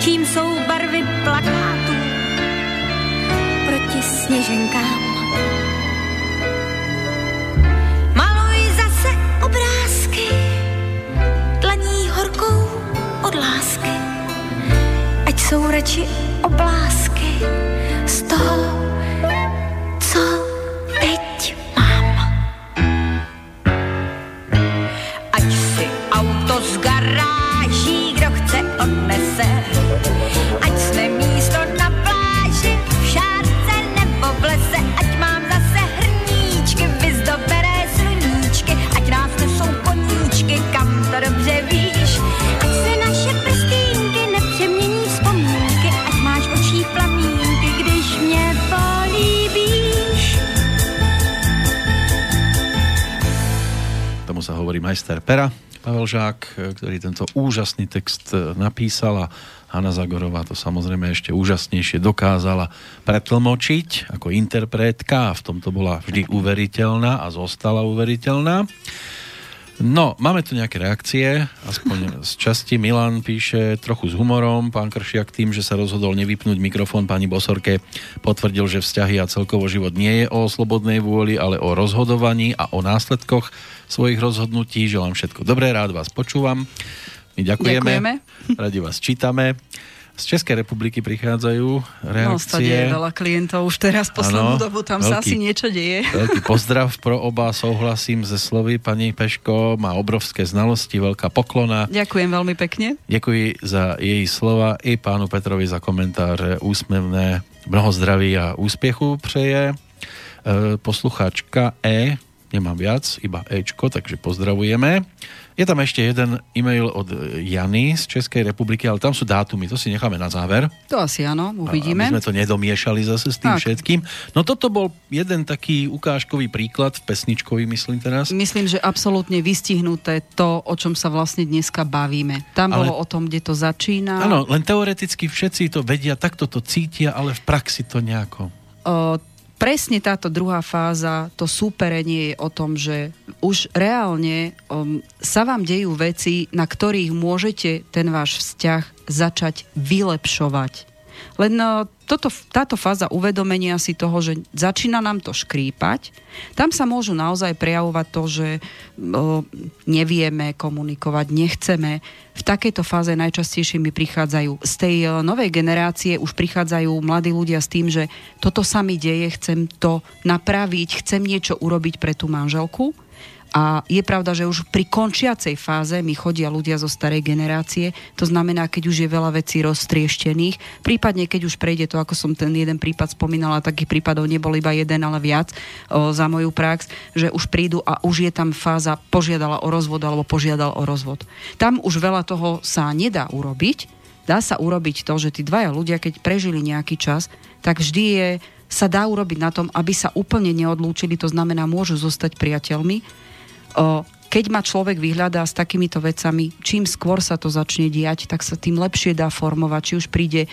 čím jsou barvy plakátů proti sněženkám. Jsou radši oblásky z toho, Žák, e, ktorý tento úžasný text e, napísal a Hanna Zagorová to samozrejme ešte úžasnejšie dokázala pretlmočiť ako interpretka a v tomto bola vždy uveriteľná a zostala uveriteľná. No, máme tu nejaké reakcie, aspoň z časti. Milan píše trochu s humorom. Pán Kršiak tým, že sa rozhodol nevypnúť mikrofón pani Bosorke, potvrdil, že vzťahy a celkovo život nie je o slobodnej vôli, ale o rozhodovaní a o následkoch svojich rozhodnutí. Želám všetko dobré, rád vás počúvam. My ďakujeme. Ďakujeme. Radi vás čítame. Z Českej republiky prichádzajú No, je reakcie. veľa klientov už teraz poslednú Áno, dobu, tam sa veľký. asi niečo deje. Veľký pozdrav pro oba, souhlasím ze slovy. Pani Peško má obrovské znalosti, veľká poklona. Ďakujem veľmi pekne. Ďakujem za jej slova i pánu Petrovi za komentáře úsmevné. Mnoho zdraví a úspěchu přeje. E, poslucháčka E, nemám viac, iba Ečko, takže pozdravujeme. Je tam ešte jeden e-mail od Jany z Českej republiky, ale tam sú dátumy, to si necháme na záver. To asi áno, uvidíme. Aby sme to nedomiešali zase s tým Tak. všetkým. No toto bol jeden taký ukážkový príklad, pesničkový myslím teraz. Myslím, že absolútne vystihnuté to, o čom sa vlastne dneska bavíme. Tam Ale- bolo o tom, kde to začína. Áno, len teoreticky všetci to vedia, takto to cítia, ale v praxi to nejako... O, presne táto druhá fáza, to súperenie je o tom, že už reálne um, sa vám dejú veci, na ktorých môžete ten váš vzťah začať vylepšovať. Len no, toto, táto fáza uvedomenia si toho, že začína nám to škrípať, tam sa môžu naozaj prejavovať to, že o, nevieme komunikovať, nechceme. V takejto fáze najčastejšie mi prichádzajú z tej o, novej generácie, už prichádzajú mladí ľudia s tým, že toto sa mi deje, chcem to napraviť, chcem niečo urobiť pre tú manželku. A je pravda, že už pri končiacej fáze mi chodia ľudia zo starej generácie, to znamená, keď už je veľa vecí roztrieštených, prípadne keď už prejde to, ako som ten jeden prípad spomínala, takých prípadov nebol iba jeden, ale viac o, za moju prax, že už prídu a už je tam fáza požiadala o rozvod alebo požiadal o rozvod. Tam už veľa toho sa nedá urobiť, dá sa urobiť to, že tí dvaja ľudia, keď prežili nejaký čas, tak vždy je, sa dá urobiť na tom, aby sa úplne neodlúčili, to znamená, môžu zostať priateľmi, keď ma človek vyhľadá s takýmito vecami, čím skôr sa to začne diať, tak sa tým lepšie dá formovať. Či už príde...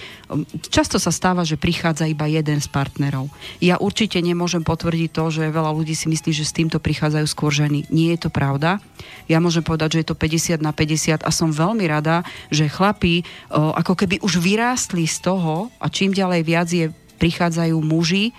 Často sa stáva, že prichádza iba jeden z partnerov. Ja určite nemôžem potvrdiť to, že veľa ľudí si myslí, že s týmto prichádzajú skôr ženy. Nie je to pravda. Ja môžem povedať, že je to 50 na 50 a som veľmi rada, že chlapí ako keby už vyrástli z toho a čím ďalej viac je prichádzajú muži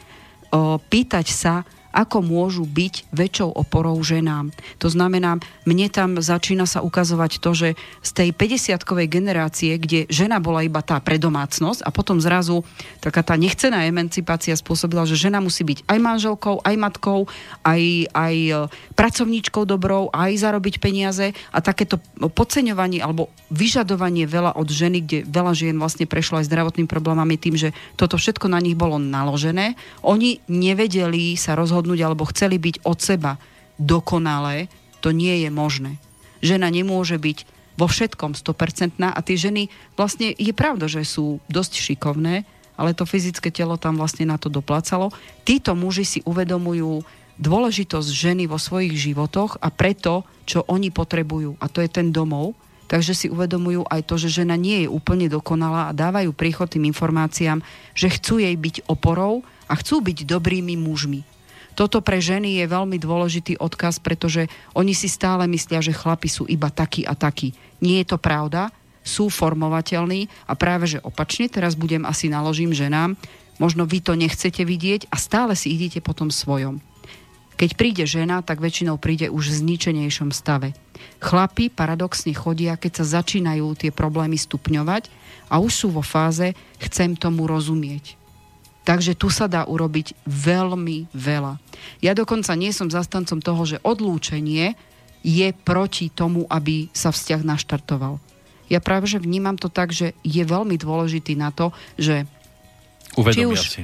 pýtať sa, ako môžu byť väčšou oporou ženám. To znamená, mne tam začína sa ukazovať to, že z tej 50-kovej generácie, kde žena bola iba tá predomácnosť a potom zrazu taká tá nechcená emancipácia spôsobila, že žena musí byť aj manželkou, aj matkou, aj, aj e, pracovníčkou dobrou, aj zarobiť peniaze a takéto podceňovanie alebo vyžadovanie veľa od ženy, kde veľa žien vlastne prešlo aj zdravotným problémami tým, že toto všetko na nich bolo naložené. Oni nevedeli sa rozhodnúť rozhodnúť alebo chceli byť od seba dokonalé, to nie je možné. Žena nemôže byť vo všetkom 100% a tie ženy vlastne je pravda, že sú dosť šikovné, ale to fyzické telo tam vlastne na to doplácalo. Títo muži si uvedomujú dôležitosť ženy vo svojich životoch a preto, čo oni potrebujú. A to je ten domov. Takže si uvedomujú aj to, že žena nie je úplne dokonalá a dávajú príchod tým informáciám, že chcú jej byť oporou a chcú byť dobrými mužmi. Toto pre ženy je veľmi dôležitý odkaz, pretože oni si stále myslia, že chlapi sú iba takí a takí. Nie je to pravda, sú formovateľní a práve že opačne, teraz budem asi naložím ženám, možno vy to nechcete vidieť a stále si idete po tom svojom. Keď príde žena, tak väčšinou príde už v zničenejšom stave. Chlapi paradoxne chodia, keď sa začínajú tie problémy stupňovať a už sú vo fáze, chcem tomu rozumieť Takže tu sa dá urobiť veľmi veľa. Ja dokonca nie som zastancom toho, že odlúčenie je proti tomu, aby sa vzťah naštartoval. Ja práve, že vnímam to tak, že je veľmi dôležitý na to, že či už, si.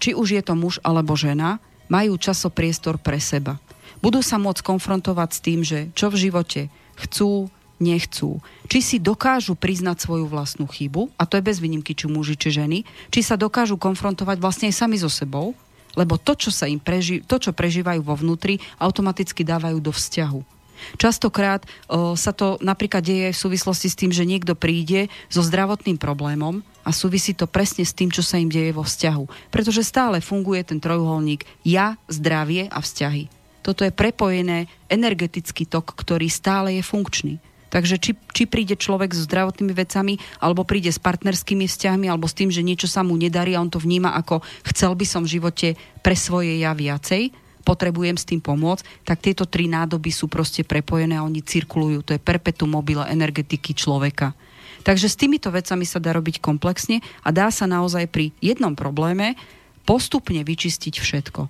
či už je to muž alebo žena, majú časopriestor pre seba. Budú sa môcť konfrontovať s tým, že čo v živote chcú, nechcú. Či si dokážu priznať svoju vlastnú chybu, a to je bez výnimky, či muži, či ženy, či sa dokážu konfrontovať vlastne aj sami so sebou, lebo to, čo, sa im preži- to, čo prežívajú vo vnútri, automaticky dávajú do vzťahu. Častokrát o, sa to napríklad deje v súvislosti s tým, že niekto príde so zdravotným problémom a súvisí to presne s tým, čo sa im deje vo vzťahu. Pretože stále funguje ten trojuholník ja, zdravie a vzťahy. Toto je prepojené energetický tok, ktorý stále je funkčný. Takže či, či príde človek so zdravotnými vecami, alebo príde s partnerskými vzťahmi, alebo s tým, že niečo sa mu nedarí a on to vníma ako chcel by som v živote pre svoje ja viacej, potrebujem s tým pomôcť, tak tieto tri nádoby sú proste prepojené a oni cirkulujú. To je perpetuum mobile energetiky človeka. Takže s týmito vecami sa dá robiť komplexne a dá sa naozaj pri jednom probléme postupne vyčistiť všetko.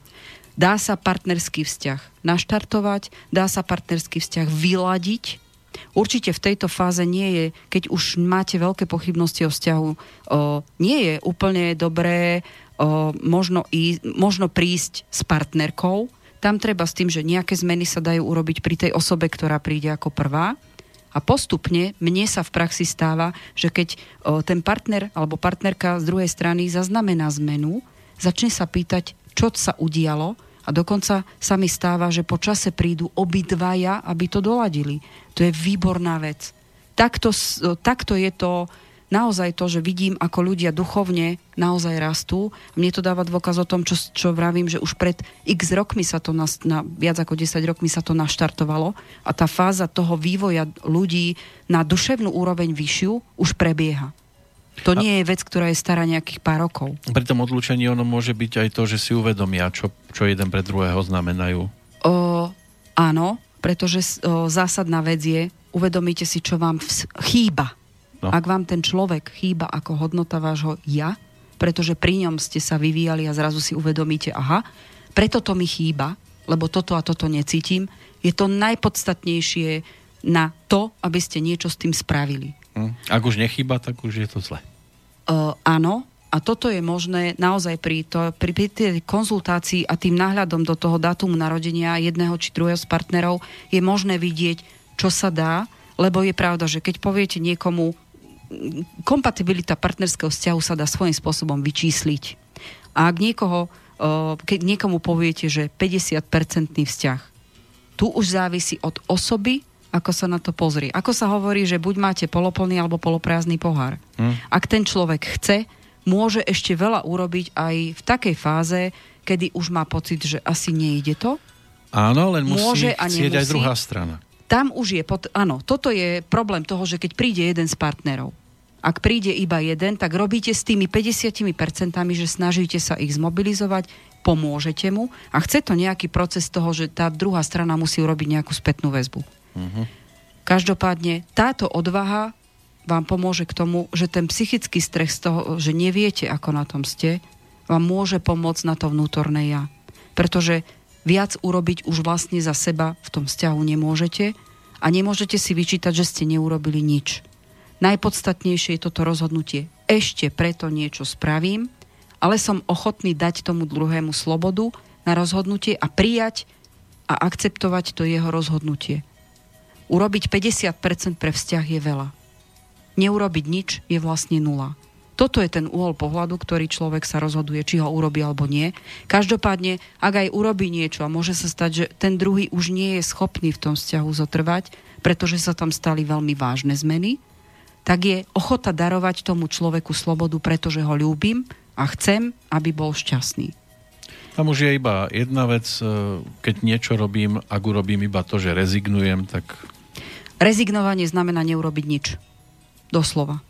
Dá sa partnerský vzťah naštartovať, dá sa partnerský vzťah vyladiť, Určite v tejto fáze nie je, keď už máte veľké pochybnosti o vzťahu, o, nie je úplne dobré o, možno, í, možno prísť s partnerkou. Tam treba s tým, že nejaké zmeny sa dajú urobiť pri tej osobe, ktorá príde ako prvá. A postupne mne sa v praxi stáva, že keď o, ten partner alebo partnerka z druhej strany zaznamená zmenu, začne sa pýtať, čo sa udialo a dokonca sa mi stáva, že po čase prídu obidvaja, aby to doladili. To je výborná vec. Takto, takto je to naozaj to, že vidím, ako ľudia duchovne naozaj rastú. Mne to dáva dôkaz o tom, čo, čo vravím, že už pred x rokmi sa to, na, na, viac ako 10 rokmi sa to naštartovalo a tá fáza toho vývoja ľudí na duševnú úroveň vyššiu už prebieha. To nie je vec, ktorá je stará nejakých pár rokov. Pri tom odlúčení ono môže byť aj to, že si uvedomia, čo, čo jeden pre druhého znamenajú. O, áno, pretože o, zásadná vec je, uvedomíte si, čo vám vs- chýba. No. Ak vám ten človek chýba ako hodnota vášho ja, pretože pri ňom ste sa vyvíjali a zrazu si uvedomíte, aha, preto to mi chýba, lebo toto a toto necítim, je to najpodstatnejšie na to, aby ste niečo s tým spravili. Hm. Ak už nechýba, tak už je to zle. Uh, áno, a toto je možné naozaj pri, to, pri, pri tej konzultácii a tým náhľadom do toho dátumu narodenia jedného či druhého z partnerov je možné vidieť, čo sa dá, lebo je pravda, že keď poviete niekomu, kompatibilita partnerského vzťahu sa dá svojím spôsobom vyčísliť. A ak niekoho, keď niekomu poviete, že 50-percentný vzťah, tu už závisí od osoby, ako sa na to pozrie. Ako sa hovorí, že buď máte poloplný alebo poloprázdny pohár. Hmm. Ak ten človek chce, môže ešte veľa urobiť aj v takej fáze, kedy už má pocit, že asi nejde to. Áno, len musí môže a chcieť aj druhá strana. Tam už je, pod, áno, toto je problém toho, že keď príde jeden z partnerov, ak príde iba jeden, tak robíte s tými 50%, že snažíte sa ich zmobilizovať, pomôžete mu a chce to nejaký proces toho, že tá druhá strana musí urobiť nejakú spätnú väzbu. Každopádne táto odvaha vám pomôže k tomu, že ten psychický stres z toho, že neviete, ako na tom ste, vám môže pomôcť na to vnútorné ja. Pretože viac urobiť už vlastne za seba v tom vzťahu nemôžete a nemôžete si vyčítať, že ste neurobili nič. Najpodstatnejšie je toto rozhodnutie. Ešte preto niečo spravím, ale som ochotný dať tomu druhému slobodu na rozhodnutie a prijať a akceptovať to jeho rozhodnutie. Urobiť 50% pre vzťah je veľa. Neurobiť nič je vlastne nula. Toto je ten uhol pohľadu, ktorý človek sa rozhoduje, či ho urobí alebo nie. Každopádne, ak aj urobí niečo a môže sa stať, že ten druhý už nie je schopný v tom vzťahu zotrvať, pretože sa tam stali veľmi vážne zmeny, tak je ochota darovať tomu človeku slobodu, pretože ho ľúbim a chcem, aby bol šťastný. Tam už je iba jedna vec, e, keď niečo robím, ak urobím iba to, že rezignujem, tak... Rezignovanie znamená neurobiť nič. Doslova.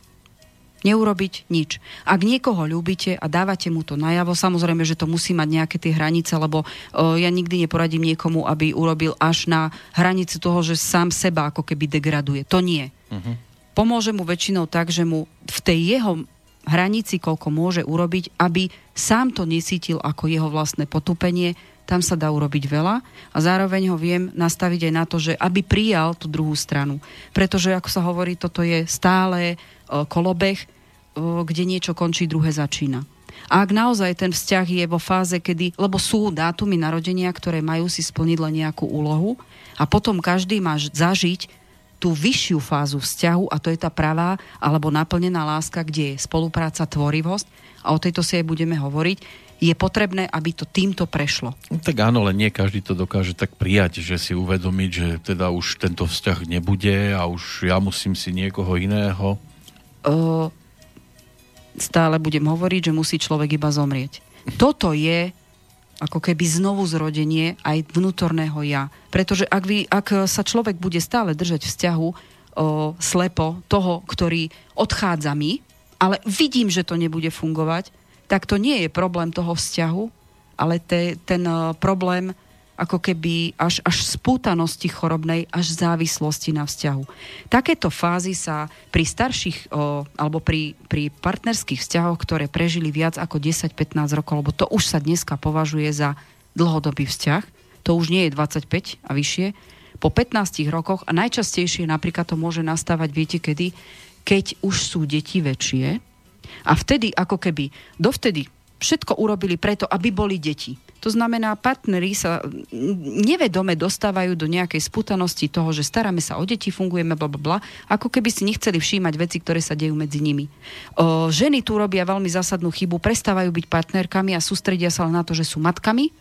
Neurobiť nič. Ak niekoho ľúbite a dávate mu to najavo, samozrejme, že to musí mať nejaké tie hranice, lebo o, ja nikdy neporadím niekomu, aby urobil až na hranicu toho, že sám seba ako keby degraduje. To nie. Uh-huh. Pomôže mu väčšinou tak, že mu v tej jeho hranici, koľko môže urobiť, aby sám to nesítil ako jeho vlastné potupenie, tam sa dá urobiť veľa a zároveň ho viem nastaviť aj na to, že aby prijal tú druhú stranu. Pretože, ako sa hovorí, toto je stále kolobeh, kde niečo končí, druhé začína. A ak naozaj ten vzťah je vo fáze, kedy, lebo sú dátumy narodenia, ktoré majú si splniť len nejakú úlohu a potom každý má zažiť tú vyššiu fázu vzťahu a to je tá pravá alebo naplnená láska, kde je spolupráca, tvorivosť a o tejto si aj budeme hovoriť, je potrebné, aby to týmto prešlo. No, tak áno, len nie každý to dokáže tak prijať, že si uvedomiť, že teda už tento vzťah nebude a už ja musím si niekoho iného. Uh, stále budem hovoriť, že musí človek iba zomrieť. Toto je ako keby znovu zrodenie aj vnútorného ja. Pretože ak, vy, ak sa človek bude stále držať vzťahu o, slepo toho, ktorý odchádza mi, ale vidím, že to nebude fungovať, tak to nie je problém toho vzťahu, ale te, ten uh, problém ako keby až, až spútanosti chorobnej, až závislosti na vzťahu. Takéto fázy sa pri starších o, alebo pri, pri partnerských vzťahoch, ktoré prežili viac ako 10-15 rokov, lebo to už sa dneska považuje za dlhodobý vzťah, to už nie je 25 a vyššie, po 15 rokoch a najčastejšie napríklad to môže nastávať, viete kedy, keď už sú deti väčšie, a vtedy, ako keby, dovtedy všetko urobili preto, aby boli deti. To znamená, partneri sa nevedome dostávajú do nejakej sputanosti toho, že staráme sa o deti, fungujeme, bla, bla, bla, ako keby si nechceli všímať veci, ktoré sa dejú medzi nimi. O, ženy tu robia veľmi zásadnú chybu, prestávajú byť partnerkami a sústredia sa na to, že sú matkami,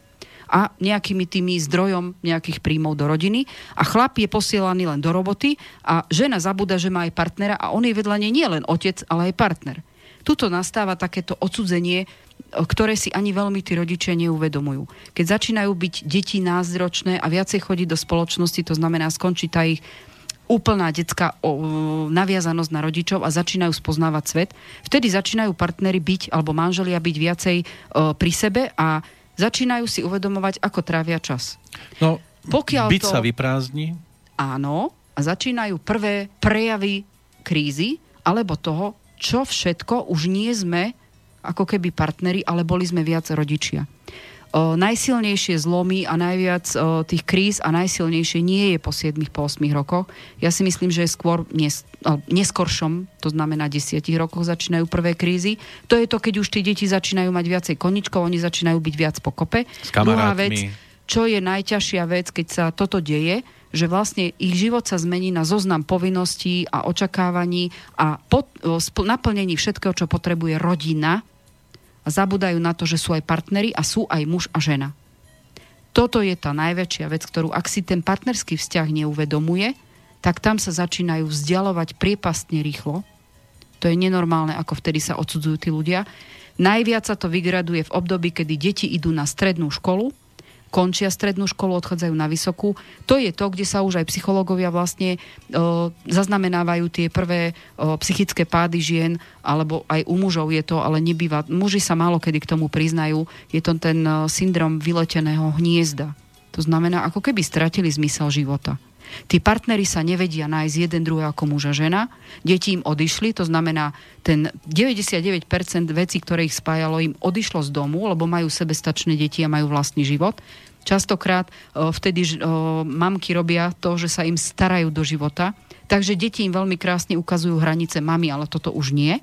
a nejakými tými zdrojom nejakých príjmov do rodiny a chlap je posielaný len do roboty a žena zabúda, že má aj partnera a on je vedľa nej nie len otec, ale aj partner. Tuto nastáva takéto odsudzenie, ktoré si ani veľmi tí rodičia neuvedomujú. Keď začínajú byť deti názročné a viacej chodiť do spoločnosti, to znamená skončí tá ich úplná detská naviazanosť na rodičov a začínajú spoznávať svet, vtedy začínajú partnery byť, alebo manželia byť viacej pri sebe a začínajú si uvedomovať, ako trávia čas. No, Pokiaľ byť to, sa vyprázdni? Áno, a začínajú prvé prejavy krízy, alebo toho, čo všetko už nie sme ako keby partneri, ale boli sme viac rodičia. O, najsilnejšie zlomy a najviac o, tých kríz a najsilnejšie nie je po 7 po 8 rokoch. Ja si myslím, že skôr nes, o, neskoršom, to znamená 10 rokoch začínajú prvé krízy. To je to, keď už tie deti začínajú mať viacej koničkov, oni začínajú byť viac pokope. S Druhá vec, čo je najťažšia vec, keď sa toto deje, že vlastne ich život sa zmení na zoznam povinností a očakávaní a pod, o, sp- naplnení všetkého, čo potrebuje rodina a zabudajú na to, že sú aj partneri a sú aj muž a žena. Toto je tá najväčšia vec, ktorú ak si ten partnerský vzťah neuvedomuje, tak tam sa začínajú vzdialovať priepastne rýchlo. To je nenormálne, ako vtedy sa odsudzujú tí ľudia. Najviac sa to vygraduje v období, kedy deti idú na strednú školu, končia strednú školu, odchádzajú na vysokú. To je to, kde sa už aj psychológovia vlastne o, zaznamenávajú tie prvé o, psychické pády žien, alebo aj u mužov je to, ale nebýva. Muži sa málo kedy k tomu priznajú. Je to ten o, syndrom vyleteného hniezda. To znamená, ako keby stratili zmysel života. Tí partneri sa nevedia nájsť jeden druhý ako muž žena. Deti im odišli, to znamená, ten 99% vecí, ktoré ich spájalo, im odišlo z domu, lebo majú sebestačné deti a majú vlastný život. Častokrát o, vtedy ž- o, mamky robia to, že sa im starajú do života, takže deti im veľmi krásne ukazujú hranice mami, ale toto už nie.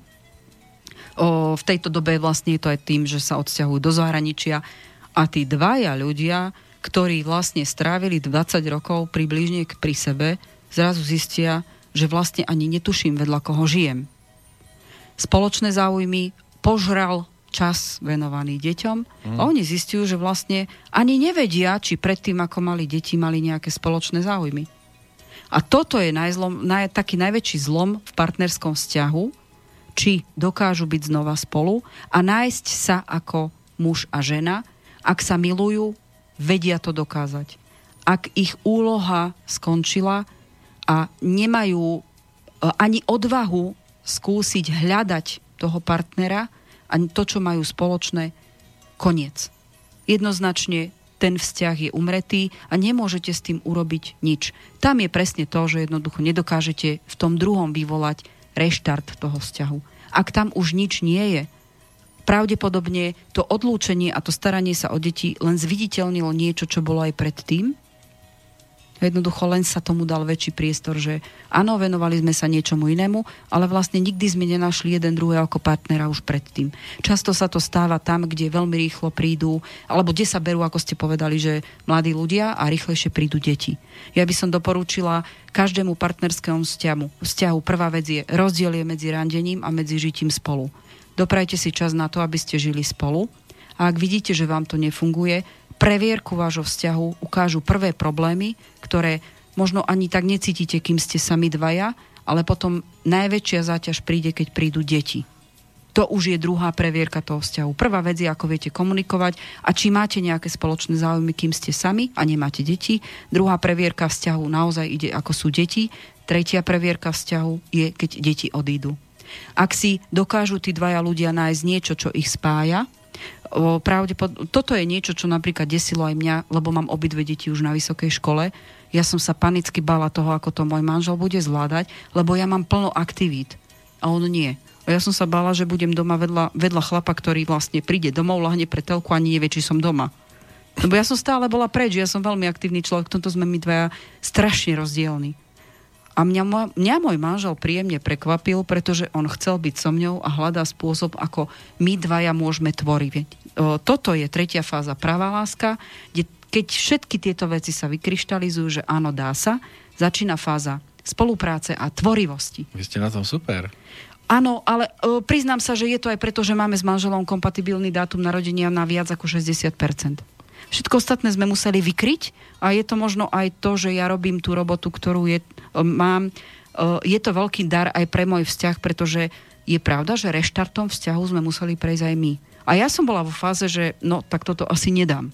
O, v tejto dobe vlastne je to aj tým, že sa odsťahujú do zahraničia a tí dvaja ľudia, ktorí vlastne strávili 20 rokov približne pri sebe, zrazu zistia, že vlastne ani netuším, vedľa koho žijem. Spoločné záujmy požral čas venovaný deťom mm. a oni zistujú, že vlastne ani nevedia, či predtým, ako mali deti, mali nejaké spoločné záujmy. A toto je najzlom, naj, taký najväčší zlom v partnerskom vzťahu, či dokážu byť znova spolu a nájsť sa ako muž a žena, ak sa milujú, vedia to dokázať. Ak ich úloha skončila a nemajú e, ani odvahu skúsiť hľadať toho partnera a to, čo majú spoločné, koniec. Jednoznačne ten vzťah je umretý a nemôžete s tým urobiť nič. Tam je presne to, že jednoducho nedokážete v tom druhom vyvolať reštart toho vzťahu. Ak tam už nič nie je, pravdepodobne to odlúčenie a to staranie sa o deti len zviditeľnilo niečo, čo bolo aj predtým. Jednoducho len sa tomu dal väčší priestor, že áno, venovali sme sa niečomu inému, ale vlastne nikdy sme nenašli jeden druhého ako partnera už predtým. Často sa to stáva tam, kde veľmi rýchlo prídu, alebo kde sa berú, ako ste povedali, že mladí ľudia a rýchlejšie prídu deti. Ja by som doporučila každému partnerskému vzťahu. vzťahu. Prvá vec je rozdiel je medzi randením a medzi žitím spolu. Doprajte si čas na to, aby ste žili spolu a ak vidíte, že vám to nefunguje, previerku vášho vzťahu ukážu prvé problémy, ktoré možno ani tak necítite, kým ste sami dvaja, ale potom najväčšia záťaž príde, keď prídu deti. To už je druhá previerka toho vzťahu. Prvá vec je, ako viete komunikovať a či máte nejaké spoločné záujmy, kým ste sami a nemáte deti. Druhá previerka vzťahu naozaj ide, ako sú deti. Tretia previerka vzťahu je, keď deti odídu. Ak si dokážu tí dvaja ľudia nájsť niečo, čo ich spája, pravdepod- toto je niečo, čo napríklad desilo aj mňa, lebo mám obidve deti už na vysokej škole. Ja som sa panicky bála toho, ako to môj manžel bude zvládať, lebo ja mám plno aktivít a on nie. A ja som sa bála, že budem doma vedľa, vedľa chlapa, ktorý vlastne príde domov, lahne pre telku a nevie, či som doma. Lebo ja som stále bola preč, ja som veľmi aktívny človek, v tomto sme my dvaja strašne rozdielni. A mňa, mňa môj manžel príjemne prekvapil, pretože on chcel byť so mňou a hľadá spôsob, ako my dvaja môžeme tvoriť. Toto je tretia fáza pravá láska, kde keď všetky tieto veci sa vykryštalizujú, že áno, dá sa, začína fáza spolupráce a tvorivosti. Vy ste na tom super. Áno, ale e, priznám sa, že je to aj preto, že máme s manželom kompatibilný dátum narodenia na viac ako 60%. Všetko ostatné sme museli vykryť a je to možno aj to, že ja robím tú robotu, ktorú je, e, mám. E, je to veľký dar aj pre môj vzťah, pretože je pravda, že reštartom vzťahu sme museli prejsť aj my. A ja som bola vo fáze, že no, tak toto asi nedám.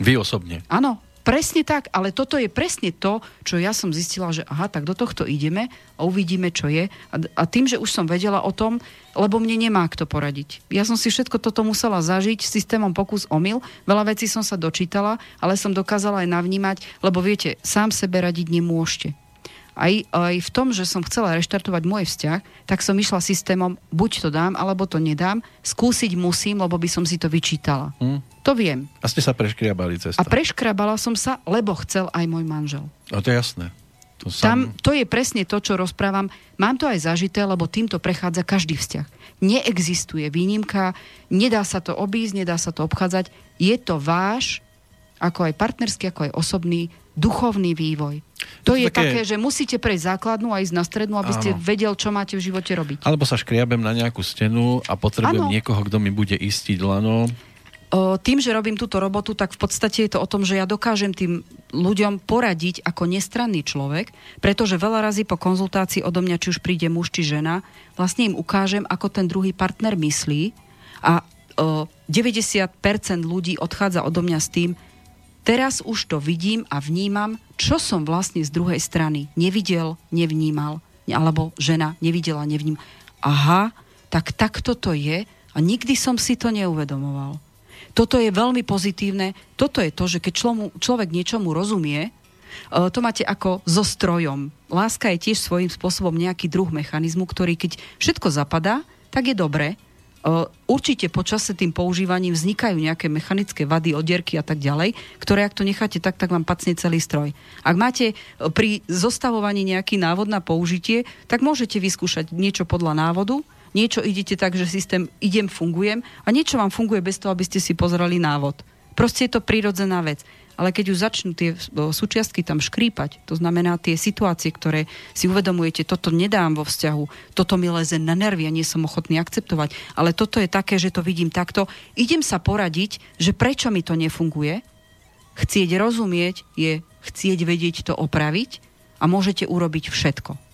Vy osobne. Áno, presne tak, ale toto je presne to, čo ja som zistila, že aha, tak do tohto ideme a uvidíme, čo je. A, a tým, že už som vedela o tom, lebo mne nemá kto poradiť. Ja som si všetko toto musela zažiť systémom pokus omyl. Veľa vecí som sa dočítala, ale som dokázala aj navnímať, lebo viete, sám sebe radiť nemôžete. Aj, aj v tom, že som chcela reštartovať môj vzťah, tak som išla systémom, buď to dám, alebo to nedám, skúsiť musím, lebo by som si to vyčítala. Hm. To viem. A ste sa preškriabali cesta. A preškrabala som sa, lebo chcel aj môj manžel. No to je jasné. To Tam, to je presne to, čo rozprávam. Mám to aj zažité, lebo týmto prechádza každý vzťah. Neexistuje výnimka, nedá sa to obísť, nedá sa to obchádzať. Je to váš, ako aj partnerský, ako aj osobný, duchovný vývoj. To je také... také, že musíte prejsť základnú a ísť na strednú, aby ste Áno. vedel, čo máte v živote robiť. Alebo sa škriabem na nejakú stenu a potrebujem Áno. niekoho, kto mi bude istiť lano. O, tým, že robím túto robotu, tak v podstate je to o tom, že ja dokážem tým ľuďom poradiť ako nestranný človek, pretože veľa razy po konzultácii odo mňa, či už príde muž či žena, vlastne im ukážem, ako ten druhý partner myslí a o, 90% ľudí odchádza odo mňa s tým, teraz už to vidím a vnímam, čo som vlastne z druhej strany nevidel, nevnímal, alebo žena nevidela, nevním. Aha, tak takto to je a nikdy som si to neuvedomoval. Toto je veľmi pozitívne. Toto je to, že keď člomu, človek niečomu rozumie, e, to máte ako so strojom. Láska je tiež svojím spôsobom nejaký druh mechanizmu, ktorý keď všetko zapadá, tak je dobre. Určite počase tým používaním vznikajú nejaké mechanické vady, odierky a tak ďalej, ktoré ak to necháte tak, tak vám pacne celý stroj. Ak máte pri zostavovaní nejaký návod na použitie, tak môžete vyskúšať niečo podľa návodu, niečo idete tak, že systém idem, fungujem a niečo vám funguje bez toho, aby ste si pozerali návod. Proste je to prírodzená vec. Ale keď už začnú tie súčiastky tam škrípať, to znamená tie situácie, ktoré si uvedomujete, toto nedám vo vzťahu, toto mi leze na nervy a nie som ochotný akceptovať, ale toto je také, že to vidím takto, idem sa poradiť, že prečo mi to nefunguje. Chcieť rozumieť je chcieť vedieť to opraviť a môžete urobiť všetko.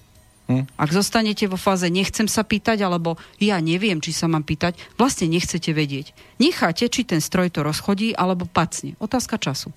Hm. Ak zostanete vo fáze nechcem sa pýtať, alebo ja neviem, či sa mám pýtať, vlastne nechcete vedieť. Necháte, či ten stroj to rozchodí, alebo pacne. Otázka času.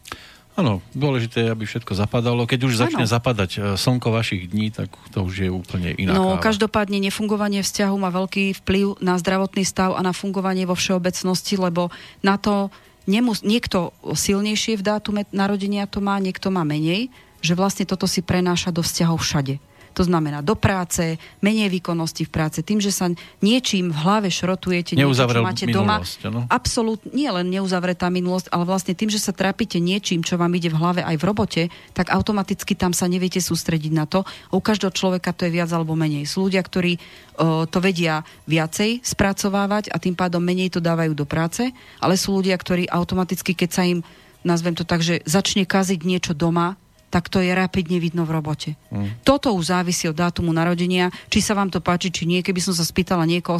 Áno, dôležité je, aby všetko zapadalo. Keď už začne Áno. zapadať e, slnko vašich dní, tak to už je úplne iná No, káva. každopádne nefungovanie vzťahu má veľký vplyv na zdravotný stav a na fungovanie vo všeobecnosti, lebo na to nemus- niekto silnejšie v dátume narodenia to má, niekto má menej, že vlastne toto si prenáša do vzťahov všade. To znamená do práce, menej výkonnosti v práce, tým, že sa niečím v hlave šrotujete, niečo, Neuzavrel čo máte doma. minulosť, áno? Absolútne, nie len neuzavretá minulosť, ale vlastne tým, že sa trápite niečím, čo vám ide v hlave aj v robote, tak automaticky tam sa neviete sústrediť na to. U každého človeka to je viac alebo menej. Sú ľudia, ktorí o, to vedia viacej spracovávať a tým pádom menej to dávajú do práce, ale sú ľudia, ktorí automaticky, keď sa im, nazvem to tak, že začne kaziť niečo doma, tak to je rapidne vidno v robote. Mm. Toto už závisí od dátumu narodenia, či sa vám to páči, či nie. Keby som sa spýtala niekoho,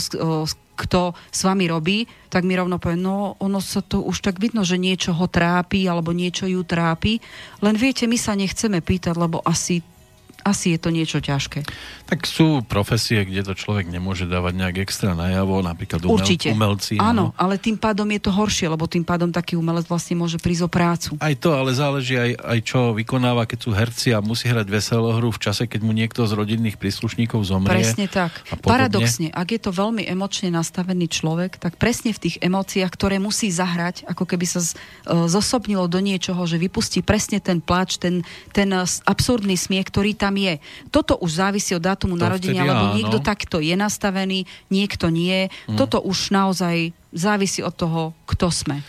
kto s vami robí, tak mi rovno povie, no ono sa to už tak vidno, že niečo ho trápi, alebo niečo ju trápi. Len viete, my sa nechceme pýtať, lebo asi, asi je to niečo ťažké. Tak sú profesie, kde to človek nemôže dávať nejak extra najavo, napríklad umel, Určite. umelci. Áno, ale tým pádom je to horšie, lebo tým pádom taký umelec vlastne môže prísť o prácu. Aj to, ale záleží aj, aj čo vykonáva, keď sú herci a musí hrať veselohru v čase, keď mu niekto z rodinných príslušníkov zomrie. Presne tak. Paradoxne, ak je to veľmi emočne nastavený človek, tak presne v tých emóciách, ktoré musí zahrať, ako keby sa z, e, zosobnilo do niečoho, že vypustí presne ten pláč, ten, ten absurdný smiech, ktorý tam je. Toto už závisí od dátumu To narodenia, vtedy lebo áno. niekto takto je nastavený, niekto nie. Mhm. Toto už naozaj závisí od toho, kto sme.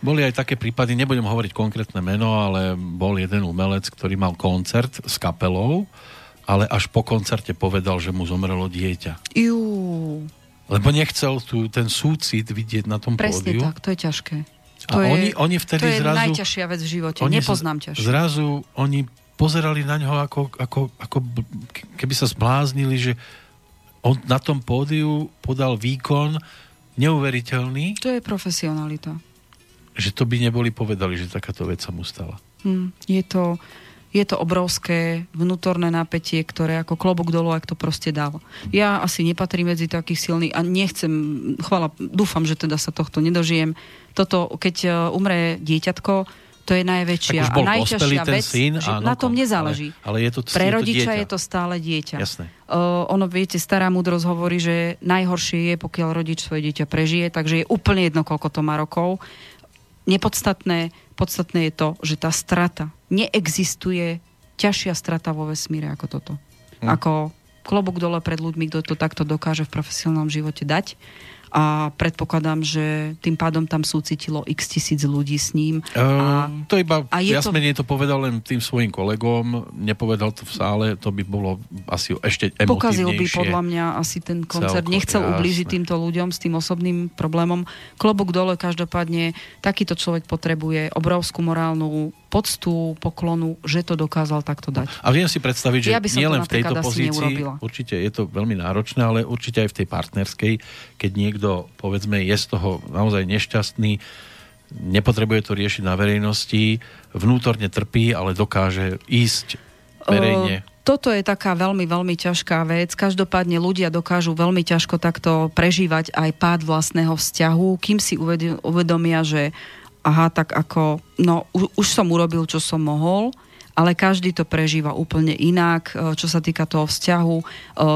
Boli aj také prípady, nebudem hovoriť konkrétne meno, ale bol jeden umelec, ktorý mal koncert s kapelou, ale až po koncerte povedal, že mu zomrelo dieťa. Jú, Lebo nechcel tu ten súcit vidieť na tom presne pódiu. tak, to je ťažké. A To je, oni, oni vtedy to je zrazu... najťažšia vec v živote. Oni Nepoznám ťažšie. Zrazu oni pozerali na ňo ako, ako, ako keby sa zbláznili, že on na tom pódiu podal výkon neuveriteľný, To je profesionalita. že to by neboli povedali, že takáto vec sa mu stala. Hm, je, to, je to obrovské vnútorné napätie, ktoré ako klobúk dolu, ak to proste dal. Ja asi nepatrím medzi takých silných a nechcem, chvala, dúfam, že teda sa tohto nedožijem. Toto, keď e, umre dieťatko, to je najväčšia a najťažšia vec, syn, že áno, na tom nezáleží. Ale, ale je to, Pre je to rodiča dieťa. je to stále dieťa. Jasné. Uh, ono, viete, stará múdrosť hovorí, že najhoršie je, pokiaľ rodič svoje dieťa prežije, takže je úplne jedno, koľko to má rokov. Nepodstatné, podstatné je to, že tá strata neexistuje ťažšia strata vo vesmíre ako toto. Hm. Ako klobúk dole pred ľuďmi, kto to takto dokáže v profesionálnom živote dať a predpokladám, že tým pádom tam súcitilo x tisíc ľudí s ním. A, uh, to iba, a je to... menej to povedal len tým svojim kolegom, nepovedal to v sále, to by bolo asi ešte emotívnejšie. Pokazil by podľa mňa asi ten koncert, Celko, nechcel ublížiť týmto ľuďom s tým osobným problémom. Klobok dole, každopádne takýto človek potrebuje obrovskú morálnu poctu, poklonu, že to dokázal takto dať. A viem si predstaviť, že ja nielen v tejto pozícii, určite je to veľmi náročné, ale určite aj v tej partnerskej, keď niekto, povedzme, je z toho naozaj nešťastný, nepotrebuje to riešiť na verejnosti, vnútorne trpí, ale dokáže ísť verejne. O, toto je taká veľmi, veľmi ťažká vec. Každopádne ľudia dokážu veľmi ťažko takto prežívať aj pád vlastného vzťahu, kým si uvedomia, že aha, tak ako, no už, som urobil, čo som mohol, ale každý to prežíva úplne inak, e, čo sa týka toho vzťahu. E,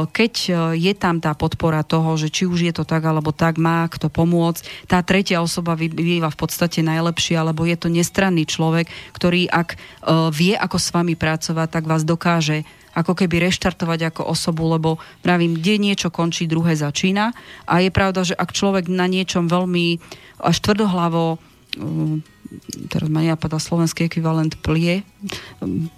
keď e, je tam tá podpora toho, že či už je to tak alebo tak, má kto pomôcť, tá tretia osoba býva v podstate najlepšia, alebo je to nestranný človek, ktorý ak vie, ako s vami pracovať, tak vás dokáže ako keby reštartovať ako osobu, lebo pravím, kde niečo končí, druhé začína. A je pravda, že ak človek na niečom veľmi až tvrdohlavo teraz ma nenapadá slovenský ekvivalent plie, ehm,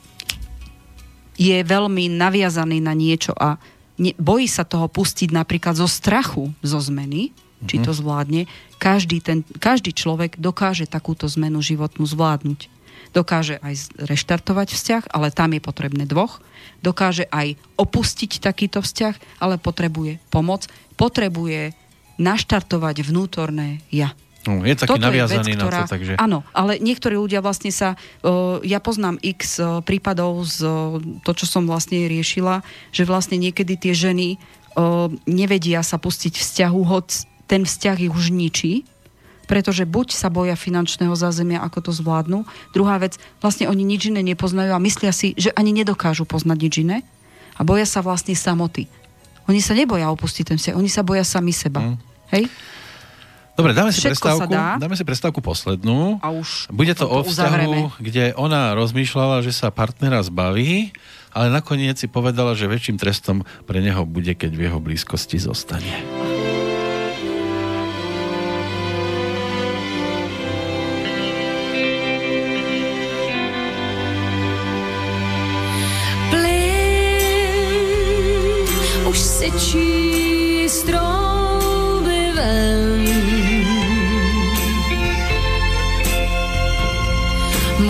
je veľmi naviazaný na niečo a ne, bojí sa toho pustiť napríklad zo strachu zo zmeny, mm-hmm. či to mhm. zvládne, každý, ten, každý človek dokáže takúto zmenu životnú zvládnuť. Dokáže aj reštartovať vzťah, ale tam je potrebné dvoch. Dokáže aj opustiť takýto vzťah, ale potrebuje pomoc. Potrebuje naštartovať vnútorné ja. No, je taký Toto naviazaný je vec, ktorá, na to, takže... Áno, ale niektorí ľudia vlastne sa... Uh, ja poznám x uh, prípadov z uh, to, čo som vlastne riešila, že vlastne niekedy tie ženy uh, nevedia sa pustiť vzťahu, hoď ten vzťah ich už ničí, pretože buď sa boja finančného zázemia, ako to zvládnu. Druhá vec, vlastne oni nič iné nepoznajú a myslia si, že ani nedokážu poznať nič iné a boja sa vlastne samoty. Oni sa neboja opustiť ten vzťah, oni sa boja sami seba. Mm. Hej? Dobre, dáme si, prestávku, dáme si prestávku poslednú. A už Bude to o vzťahu, uzavrieme. kde ona rozmýšľala, že sa partnera zbaví, ale nakoniec si povedala, že väčším trestom pre neho bude, keď v jeho blízkosti zostane.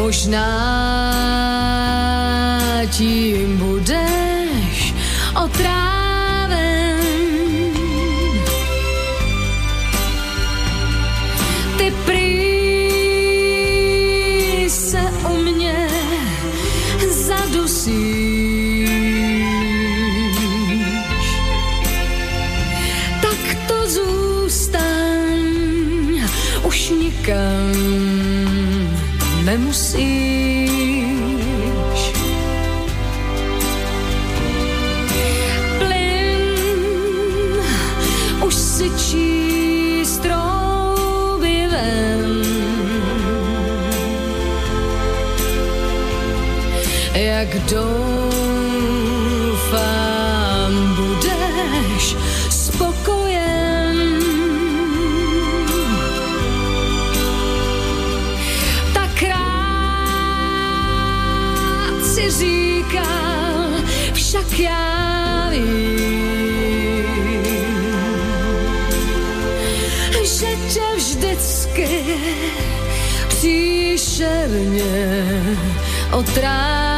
Možná tím budeš otráven. Ty prý se u mě zadusíš. Tak to zůstaň už nikam doufám, budeš já vím, že tě vždycky příšerně otrávím.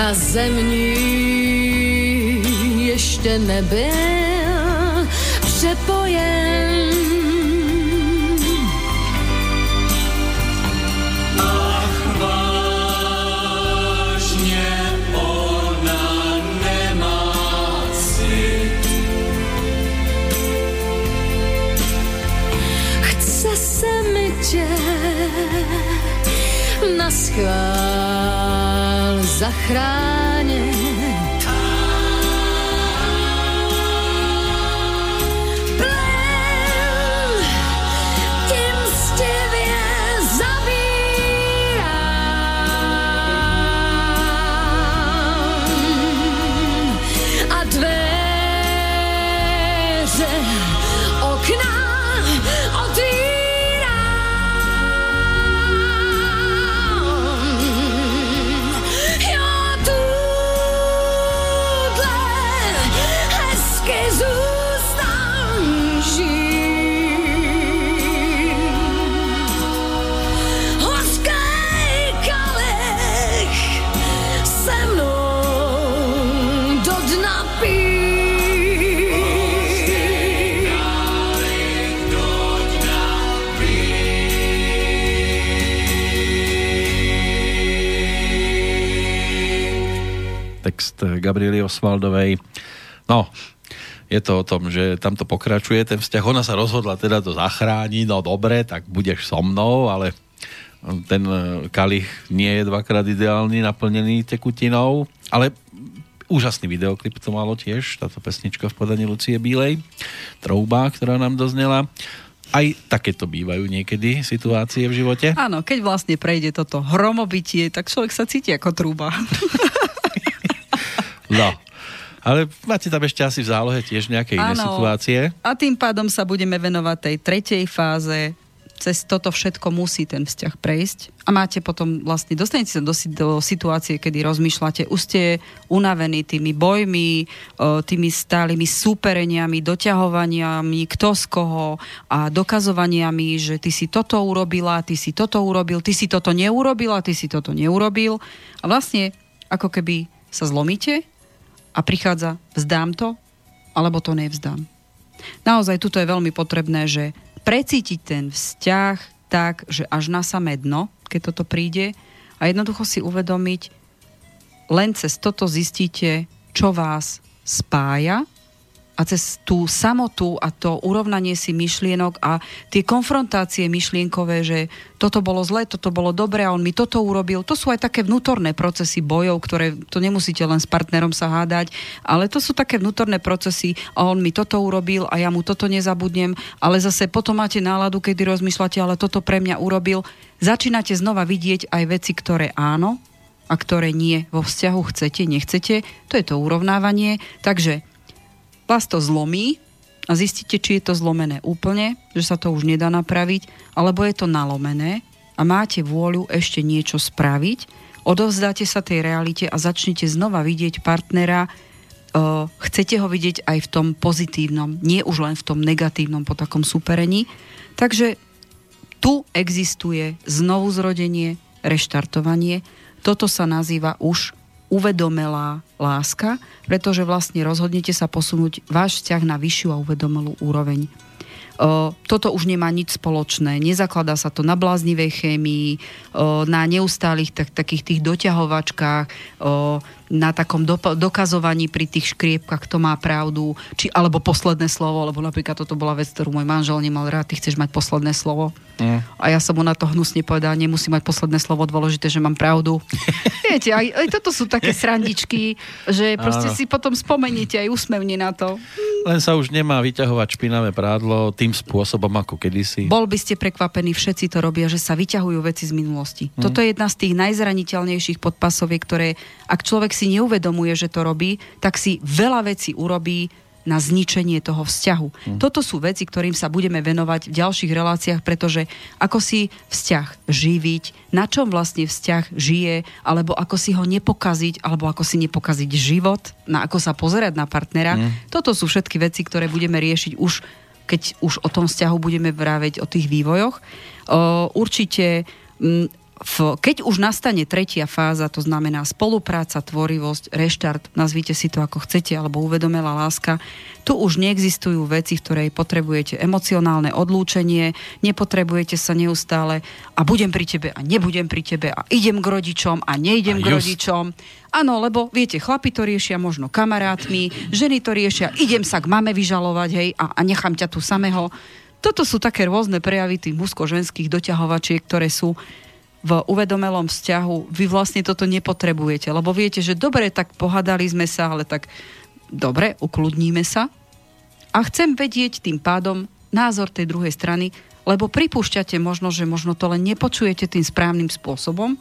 Na zemní ještě nebyl schvál zachráně Osvaldovej. No, je to o tom, že tam to pokračuje ten vzťah. Ona sa rozhodla teda to zachrániť, no dobre, tak budeš so mnou, ale ten e, kalich nie je dvakrát ideálny, naplnený tekutinou, ale úžasný videoklip to malo tiež, táto pesnička v podaní Lucie Bílej, Trouba, ktorá nám doznela. Aj takéto bývajú niekedy situácie v živote. Áno, keď vlastne prejde toto hromobitie, tak človek sa cíti ako trúba. No. Ale máte tam ešte asi v zálohe tiež nejaké iné Áno. situácie. A tým pádom sa budeme venovať tej tretej fáze. Cez toto všetko musí ten vzťah prejsť. A máte potom vlastne, dostanete sa do, do situácie, kedy rozmýšľate, už ste unavení tými bojmi, o, tými stálymi súpereniami, doťahovaniami, kto z koho a dokazovaniami, že ty si toto urobila, ty si toto urobil, ty si toto neurobila, ty si toto neurobil. A vlastne ako keby sa zlomíte a prichádza vzdám to, alebo to nevzdám. Naozaj tuto je veľmi potrebné, že precítiť ten vzťah tak, že až na samé dno, keď toto príde a jednoducho si uvedomiť, len cez toto zistíte, čo vás spája a cez tú samotu a to urovnanie si myšlienok a tie konfrontácie myšlienkové, že toto bolo zle, toto bolo dobre a on mi toto urobil, to sú aj také vnútorné procesy bojov, ktoré to nemusíte len s partnerom sa hádať, ale to sú také vnútorné procesy a on mi toto urobil a ja mu toto nezabudnem, ale zase potom máte náladu, kedy rozmýšľate, ale toto pre mňa urobil. Začínate znova vidieť aj veci, ktoré áno a ktoré nie vo vzťahu chcete, nechcete. To je to urovnávanie. Takže vás to zlomí a zistíte, či je to zlomené úplne, že sa to už nedá napraviť, alebo je to nalomené a máte vôľu ešte niečo spraviť, odovzdáte sa tej realite a začnete znova vidieť partnera, uh, chcete ho vidieť aj v tom pozitívnom, nie už len v tom negatívnom po takom superení. Takže tu existuje znovu zrodenie, reštartovanie. Toto sa nazýva už uvedomelá láska, pretože vlastne rozhodnete sa posunúť váš vzťah na vyššiu a uvedomelú úroveň. Toto už nemá nič spoločné. Nezakladá sa to na bláznivej chémii, na neustálých tak, takých tých doťahovačkách, na takom dopa- dokazovaní pri tých škriepkách, kto má pravdu, či, alebo posledné slovo, lebo napríklad toto bola vec, ktorú môj manžel nemal rád, ty chceš mať posledné slovo. Mm. A ja som mu na to hnusne povedala, nemusí mať posledné slovo, dôležité, že mám pravdu. Viete, aj, aj toto sú také srandičky, že proste Áno. si potom spomeniete aj úsmevne na to. Len sa už nemá vyťahovať špinavé prádlo tým spôsobom ako kedysi. Bol by ste prekvapení, všetci to robia, že sa vyťahujú veci z minulosti. Mhm. Toto je jedna z tých najzraniteľnejších podpasoviek, ktoré, ak človek si neuvedomuje, že to robí, tak si veľa vecí urobí na zničenie toho vzťahu. Toto sú veci, ktorým sa budeme venovať v ďalších reláciách, pretože ako si vzťah živiť, na čom vlastne vzťah žije, alebo ako si ho nepokaziť, alebo ako si nepokaziť život, na ako sa pozerať na partnera. Toto sú všetky veci, ktoré budeme riešiť už keď už o tom vzťahu budeme vráveť o tých vývojoch. O, určite, m, v, keď už nastane tretia fáza, to znamená spolupráca, tvorivosť, reštart, nazvite si to ako chcete, alebo uvedomelá láska, tu už neexistujú veci, v ktorej potrebujete emocionálne odlúčenie, nepotrebujete sa neustále a budem pri tebe a nebudem pri tebe a idem k rodičom a neidem A k just. rodičom. Áno, lebo viete, chlapi to riešia možno kamarátmi, ženy to riešia, idem sa k mame vyžalovať, hej, a, a nechám ťa tu samého. Toto sú také rôzne prejavy tých mužsko-ženských doťahovačiek, ktoré sú v uvedomelom vzťahu vy vlastne toto nepotrebujete, lebo viete, že dobre, tak pohádali sme sa, ale tak dobre, ukludníme sa a chcem vedieť tým pádom názor tej druhej strany, lebo pripúšťate možno, že možno to len nepočujete tým správnym spôsobom.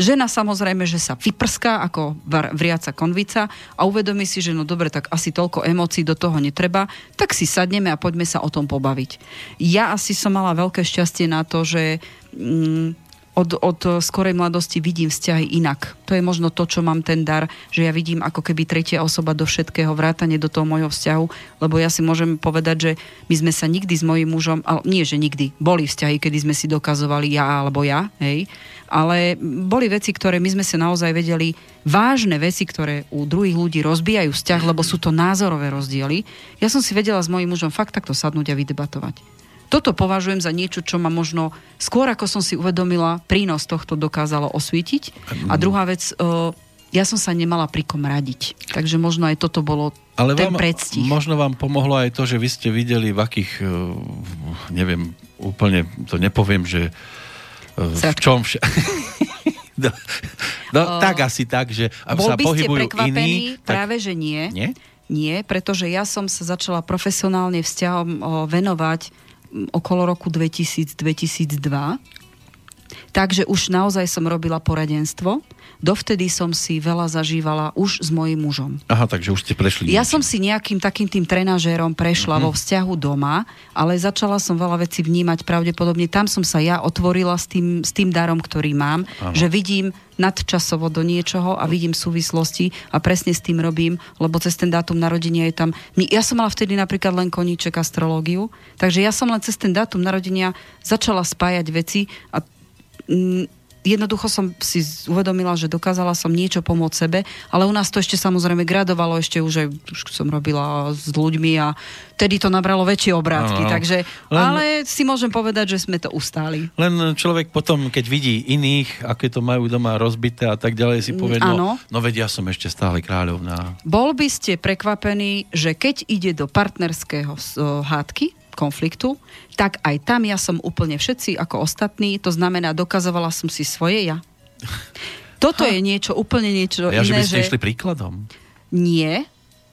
Žena samozrejme, že sa vyprská ako vriaca konvica a uvedomí si, že no dobre, tak asi toľko emócií do toho netreba, tak si sadneme a poďme sa o tom pobaviť. Ja asi som mala veľké šťastie na to, že mm, od, od skorej mladosti vidím vzťahy inak. To je možno to, čo mám ten dar, že ja vidím ako keby tretia osoba do všetkého, vrátane do toho môjho vzťahu, lebo ja si môžem povedať, že my sme sa nikdy s mojím mužom, ale nie, že nikdy, boli vzťahy, kedy sme si dokazovali ja alebo ja, hej, ale boli veci, ktoré my sme sa naozaj vedeli, vážne veci, ktoré u druhých ľudí rozbijajú vzťah, lebo sú to názorové rozdiely. Ja som si vedela s mojím mužom fakt takto sadnúť a vydebatovať toto považujem za niečo, čo ma možno skôr ako som si uvedomila, prínos tohto dokázalo osvietiť. A druhá vec, e, ja som sa nemala pri kom radiť. Takže možno aj toto bolo Ale ten vám, predstih. možno vám pomohlo aj to, že vy ste videli v akých, e, neviem, úplne to nepoviem, že e, v čom vš- no, no O, tak asi tak, že aby Bol sa by ste prekvapení? iní. tak- Práve, že nie. Nie? Nie, pretože ja som sa začala profesionálne vzťahom o, venovať okolo roku 2000-2002. Takže už naozaj som robila poradenstvo. Dovtedy som si veľa zažívala už s mojím mužom. Aha, takže už ste prešli. Ja niečím. som si nejakým takým tým trenažérom prešla Mhm. vo vzťahu doma, ale začala som veľa vecí vnímať pravdepodobne. Tam som sa ja otvorila s tým, s tým darom, ktorý mám, Áno. že vidím nadčasovo do niečoho a vidím súvislosti a presne s tým robím, lebo cez ten dátum narodenia je tam... Ja som mala vtedy napríklad len koníček astrológiu, takže ja som len cez ten dátum narodenia začala spájať veci a mm, jednoducho som si uvedomila, že dokázala som niečo pomôcť sebe, ale u nás to ešte samozrejme gradovalo, ešte už, aj, už som robila s ľuďmi a tedy to nabralo väčšie obrátky, áno. takže, Len- ale si môžem povedať, že sme to ustáli. Len človek potom, keď vidí iných, aké to majú doma rozbité a tak ďalej, si povie, Mm, áno. no, no veď ja som ešte stále kráľovná. Bol by ste prekvapení, že keď ide do partnerského hádky, konfliktu, tak aj tam ja som úplne všetci ako ostatní, to znamená, dokazovala som si svoje ja. Toto je niečo, úplne niečo A ja, že iné, by ste išli príkladom. Nie,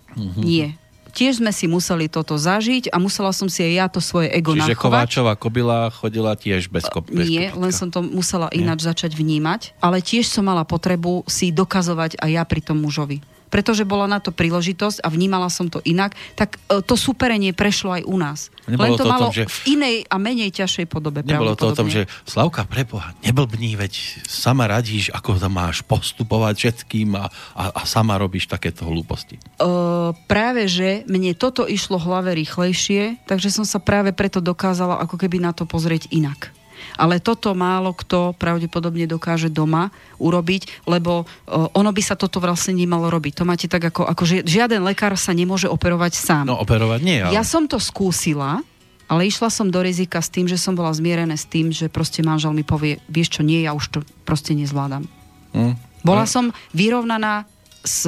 Mhm. nie. Tiež sme si museli toto zažiť a musela som si aj ja to svoje ego Čiže nachovať. Kováčová kobila chodila tiež bez, kop- bez Nie, kopítka. len som to musela Nie? ináč začať vnímať, ale tiež som mala potrebu si dokazovať aj ja pri tom mužovi. Pretože bola na to príležitosť a vnímala som to inak, tak e, to superenie prešlo aj u nás. Nebolo len to, to o tom, malo že- v inej a menej ťažšej podobe. Nebolo to o tom, že Slavka, preboha, neblbní, veď sama radíš, ako tam máš postupovať všetkým a, a, a sama robíš takéto hlúposti. Uh, práve, že mne toto išlo hlave rýchlejšie, takže som sa práve preto dokázala ako keby na to pozrieť inak. Ale toto málo kto pravdepodobne dokáže doma urobiť, lebo uh, ono by sa toto vlastne nemalo robiť. To máte tak ako, ako žiaden lekár sa nemôže operovať sám. No operovať nie, ale... Ja som to skúsila, ale išla som do rizika s tým, že som bola zmierená s tým, že proste manžel mi povie, vieš čo, nie, ja už to proste nezvládam. Hm? Bola Ale- som vyrovnaná s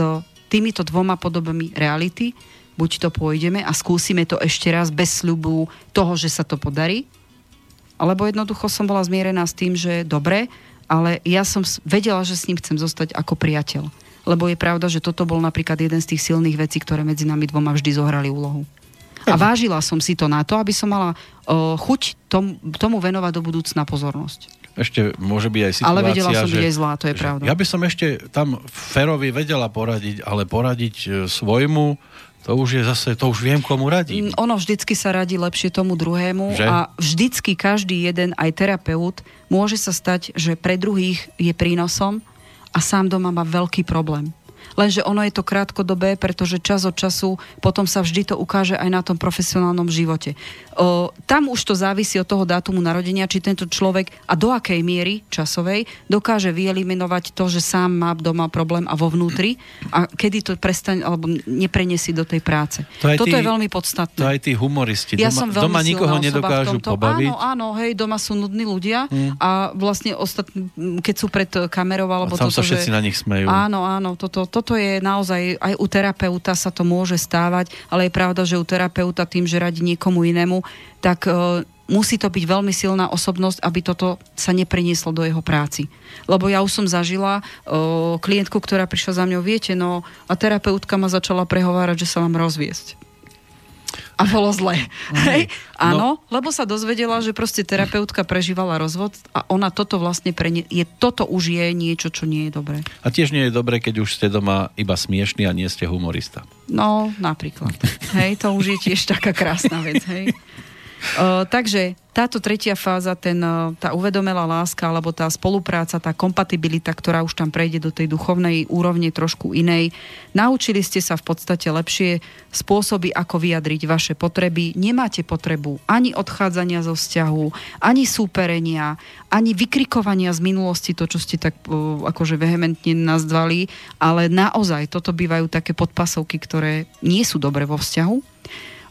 týmito dvoma podobami reality. Buď to pôjdeme a skúsime to ešte raz bez sľubu toho, že sa to podarí. Alebo jednoducho som bola zmierená s tým, že dobre, ale ja som vedela, že s ním chcem zostať ako priateľ. Lebo je pravda, že toto bol napríklad jeden z tých silných vecí, ktoré medzi nami dvoma vždy zohrali úlohu. A vážila som si to na to, aby som mala o, chuť tom, tomu venovať do budúcna pozornosť. Ešte môže byť aj situácia, Ale vedela som že, byť aj zlá, to je že pravda. Ja by som ešte tam Ferovi vedela poradiť, ale poradiť e, svojmu, to už je zase, to už viem, komu radím. Mm, Ono vždycky sa radí lepšie tomu druhému Že? a vždycky každý jeden, aj terapeut, môže sa stať, že pre druhých je prínosom a sám doma má veľký problém. Lenže ono je to krátkodobé, pretože čas od času potom sa vždy to ukáže aj na tom profesionálnom živote. O, tam už to závisí od toho dátumu narodenia, či tento človek a do akej miery časovej dokáže vyeliminovať to, že sám má doma problém a vo vnútri a kedy to prestane alebo nepreniesie do tej práce. To Toto tí- je veľmi podstatné. To aj tí humoristi. Ja doma, som veľmi doma nikoho nedokážu pobaviť. Áno, áno, hej, doma sú nudní ľudia Mm. a vlastne ostatní, keď sú pred kamerou alebo A tam toto, sa všetci že... na nich smejú. Áno, áno, toto, toto je naozaj, aj u terapeuta sa to môže stávať, ale je pravda, že u terapeuta tým, že radí niekomu inému, tak e, musí to byť veľmi silná osobnosť, aby toto sa neprenieslo do jeho práci. Lebo ja už som zažila o, klientku, ktorá prišla za mňou, viete, no a terapeutka ma začala prehovárať, že sa mám rozviesť. A bolo zle. Hej? Áno, lebo sa dozvedela, že proste terapeutka prežívala rozvod a ona toto vlastne pre je, toto už je niečo, čo nie je dobré. A tiež nie je dobré, keď už ste doma iba smiešný a nie ste humorista. No, napríklad. Hej, to už je tiež taká krásna vec, hej. Uh, takže táto tretia fáza, ten, uh, tá uvedomelá láska alebo tá spolupráca, tá kompatibilita, ktorá už tam prejde do tej duchovnej úrovne trošku inej. Naučili ste sa v podstate lepšie spôsoby, ako vyjadriť vaše potreby. Nemáte potrebu ani odchádzania zo vzťahu, ani súperenia, ani vykrikovania z minulosti, to, čo ste tak uh, akože vehementne nazvali, ale naozaj toto bývajú také podpasovky, ktoré nie sú dobre vo vzťahu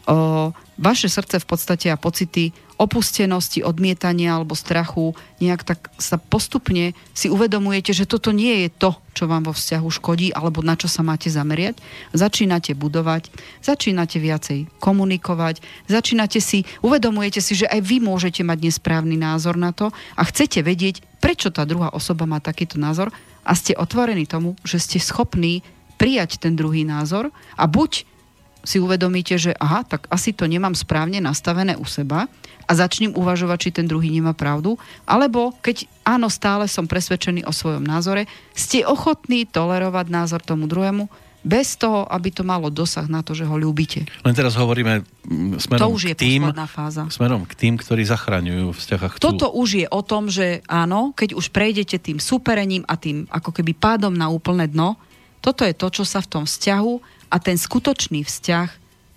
o, vaše srdce v podstate a pocity opustenosti, odmietania alebo strachu, nejak tak sa postupne si uvedomujete, že toto nie je to, čo vám vo vzťahu škodí alebo na čo sa máte zameriať. Začínate budovať, začínate viacej komunikovať, začínate si, uvedomujete si, že aj vy môžete mať nesprávny názor na to a chcete vedieť, prečo tá druhá osoba má takýto názor a ste otvorení tomu, že ste schopní prijať ten druhý názor a buď si uvedomíte, že aha, tak asi to nemám správne nastavené u seba a začnem uvažovať, či ten druhý nemá pravdu, alebo keď áno, stále som presvedčený o svojom názore, ste ochotní tolerovať názor tomu druhému, bez toho, aby to malo dosah na to, že ho ľúbite. Len teraz hovoríme mm, smerom To už je k tým, fáza. smerom k tým, ktorí zachraňujú vzťah a chcú. Toto už je o tom, že áno, keď už prejdete tým superením a tým ako keby pádom na úplné dno, toto je to, čo sa v tom vzťahu a ten skutočný vzťah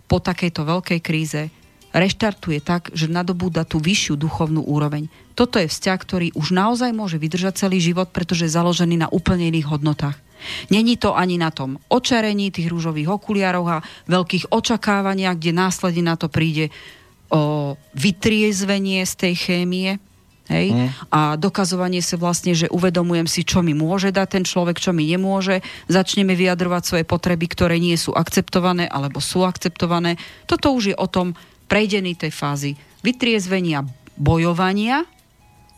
po takejto veľkej kríze reštartuje tak, že nadobúda tú vyššiu duchovnú úroveň. Toto je vzťah, ktorý už naozaj môže vydržať celý život, pretože je založený na úplne iných hodnotách. Není to ani na tom očarení tých rúžových okuliarov a veľkých očakávaniach, kde následne na to príde o vytriezvenie z tej chémie, Hej? Mm. A dokazovanie sa vlastne, že uvedomujem si, čo mi môže dať ten človek, čo mi nemôže. Začneme vyjadrovať svoje potreby, ktoré nie sú akceptované alebo sú akceptované. Toto už je o tom prejdení tej fázy vytriezvenia, bojovania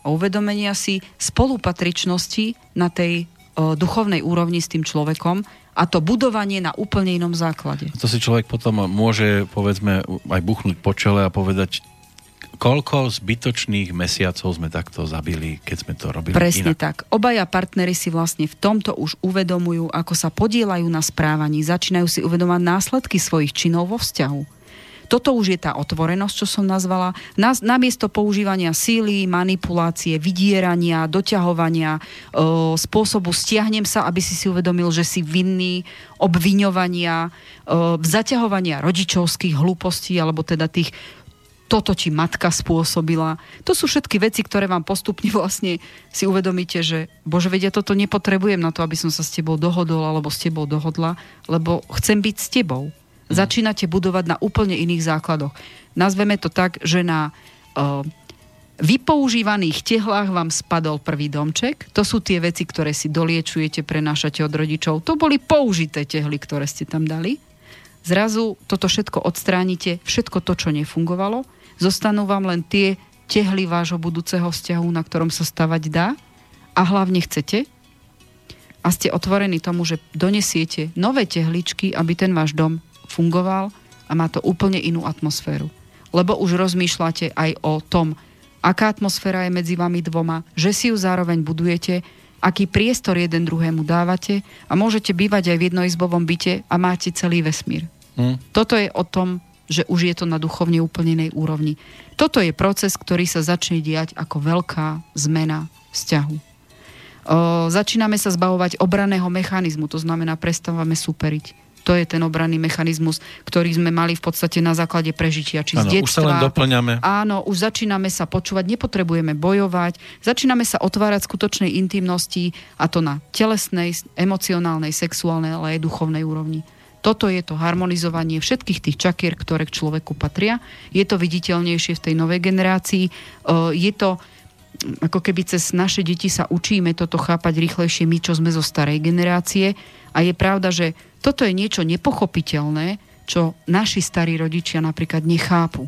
a uvedomenia si spolupatričnosti na tej o, duchovnej úrovni s tým človekom a to budovanie na úplne inom základe. To si človek potom môže, povedzme, aj buchnúť po čele a povedať, koľko zbytočných mesiacov sme takto zabili, keď sme to robili Presne inak. tak. Obaja partnery si vlastne v tomto už uvedomujú, ako sa podielajú na správaní, začínajú si uvedomať následky svojich činov vo vzťahu. Toto už je tá otvorenosť, čo som nazvala. namiesto používania síly, manipulácie, vydierania, doťahovania, e, spôsobu stiahnem sa, aby si si uvedomil, že si vinný, obviňovania, e, zaťahovania rodičovských hlúpostí, alebo teda tých toto ti matka spôsobila. To sú všetky veci, ktoré vám postupne vlastne si uvedomíte, že bože, vedia, toto nepotrebujem na to, aby som sa s tebou dohodol alebo s tebou dohodla, lebo chcem byť s tebou. Začínate budovať na úplne iných základoch. Nazveme to tak, že na uh, vypoužívaných tehlách vám spadol prvý domček. To sú tie veci, ktoré si doliečujete, prenášate od rodičov. To boli použité tehly, ktoré ste tam dali. Zrazu toto všetko odstránite, všetko to, čo nefungovalo Zostanú vám len tie tehly vášho budúceho vzťahu, na ktorom sa stavať dá a hlavne chcete a ste otvorení tomu, že donesiete nové tehličky, aby ten váš dom fungoval a má to úplne inú atmosféru. Lebo už rozmýšľate aj o tom, aká atmosféra je medzi vami dvoma, že si ju zároveň budujete, aký priestor jeden druhému dávate a môžete bývať aj v jednoizbovom byte a máte celý vesmír. Hmm. Toto je o tom, že už je to na duchovne úplne inej úrovni. Toto je proces, ktorý sa začne diať ako veľká zmena vzťahu. O, začíname sa zbavovať obraného mechanizmu, to znamená prestávame superiť. To je ten obranný mechanizmus, ktorý sme mali v podstate na základe prežitia, či ano, z detstva. Už sa len doplňame. Áno, už začíname sa počúvať, nepotrebujeme bojovať, začíname sa otvárať skutočnej intimnosti a to na telesnej, emocionálnej, sexuálnej, ale aj duchovnej úrovni. Toto je to harmonizovanie všetkých tých čakier, ktoré k človeku patria. Je to viditeľnejšie v tej novej generácii. Je to ako keby cez naše deti sa učíme toto chápať rýchlejšie my, čo sme zo starej generácie. A je pravda, že toto je niečo nepochopiteľné, čo naši starí rodičia napríklad nechápu.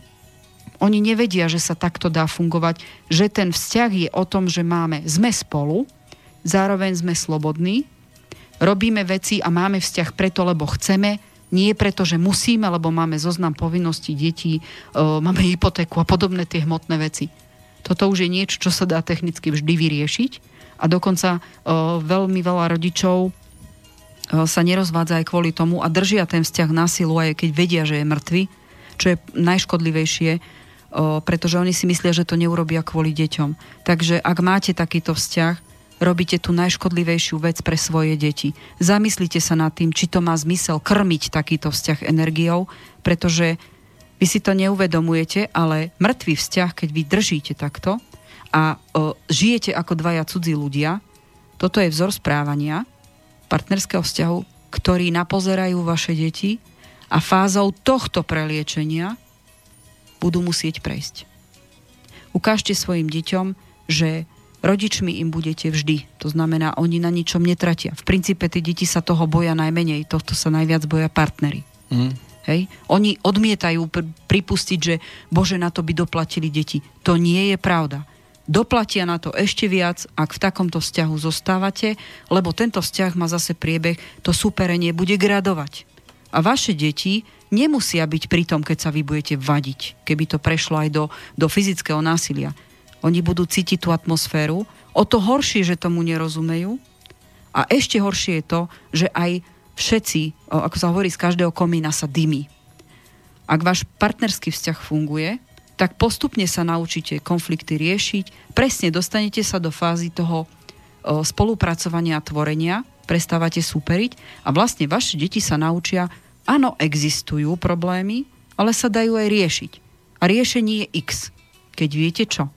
Oni nevedia, že sa takto dá fungovať, že ten vzťah je o tom, že máme, sme spolu, zároveň sme slobodní, robíme veci a máme vzťah preto, lebo chceme, nie preto, že musíme, lebo máme zoznam povinností detí, e, máme hypotéku a podobné tie hmotné veci. Toto už je niečo, čo sa dá technicky vždy vyriešiť a dokonca e, veľmi veľa rodičov e, sa nerozvádza aj kvôli tomu a držia ten vzťah na silu aj keď vedia, že je mŕtvy, čo je najškodlivejšie, pretože oni si myslia, že to neurobia kvôli deťom. Takže ak máte takýto vzťah, robíte tú najškodlivejšiu vec pre svoje deti. Zamyslite sa nad tým, či to má zmysel krmiť takýto vzťah energiou, pretože vy si to neuvedomujete, ale mŕtvý vzťah, keď vy držíte takto a o, žijete ako dvaja cudzí ľudia, toto je vzor správania partnerského vzťahu, ktorý napozerajú vaše deti a fázou tohto preliečenia budú musieť prejsť. Ukážte svojim deťom, že rodičmi im budete vždy. To znamená, oni na ničom netratia. V princípe tie deti sa toho boja najmenej, tohto sa najviac boja partnery. Mm. Hej? Oni odmietajú pr- pripustiť, že bože, na to by doplatili deti. To nie je pravda. Doplatia na to ešte viac, ak v takomto vzťahu zostávate, lebo tento vzťah má zase priebeh, to superenie bude gradovať. A vaše deti nemusia byť pri tom, keď sa vy budete vadiť, keby to prešlo aj do, do fyzického násilia. Oni budú cítiť tú atmosféru, o to horšie, že tomu nerozumejú a ešte horšie je to, že aj všetci, ako sa hovorí, z každého komína sa dymí. Ak váš partnerský vzťah funguje, tak postupne sa naučíte konflikty riešiť, presne dostanete sa do fázy toho spolupracovania a tvorenia, prestávate súperiť a vlastne vaše deti sa naučia, áno, existujú problémy, ale sa dajú aj riešiť. A riešenie je X, keď viete čo.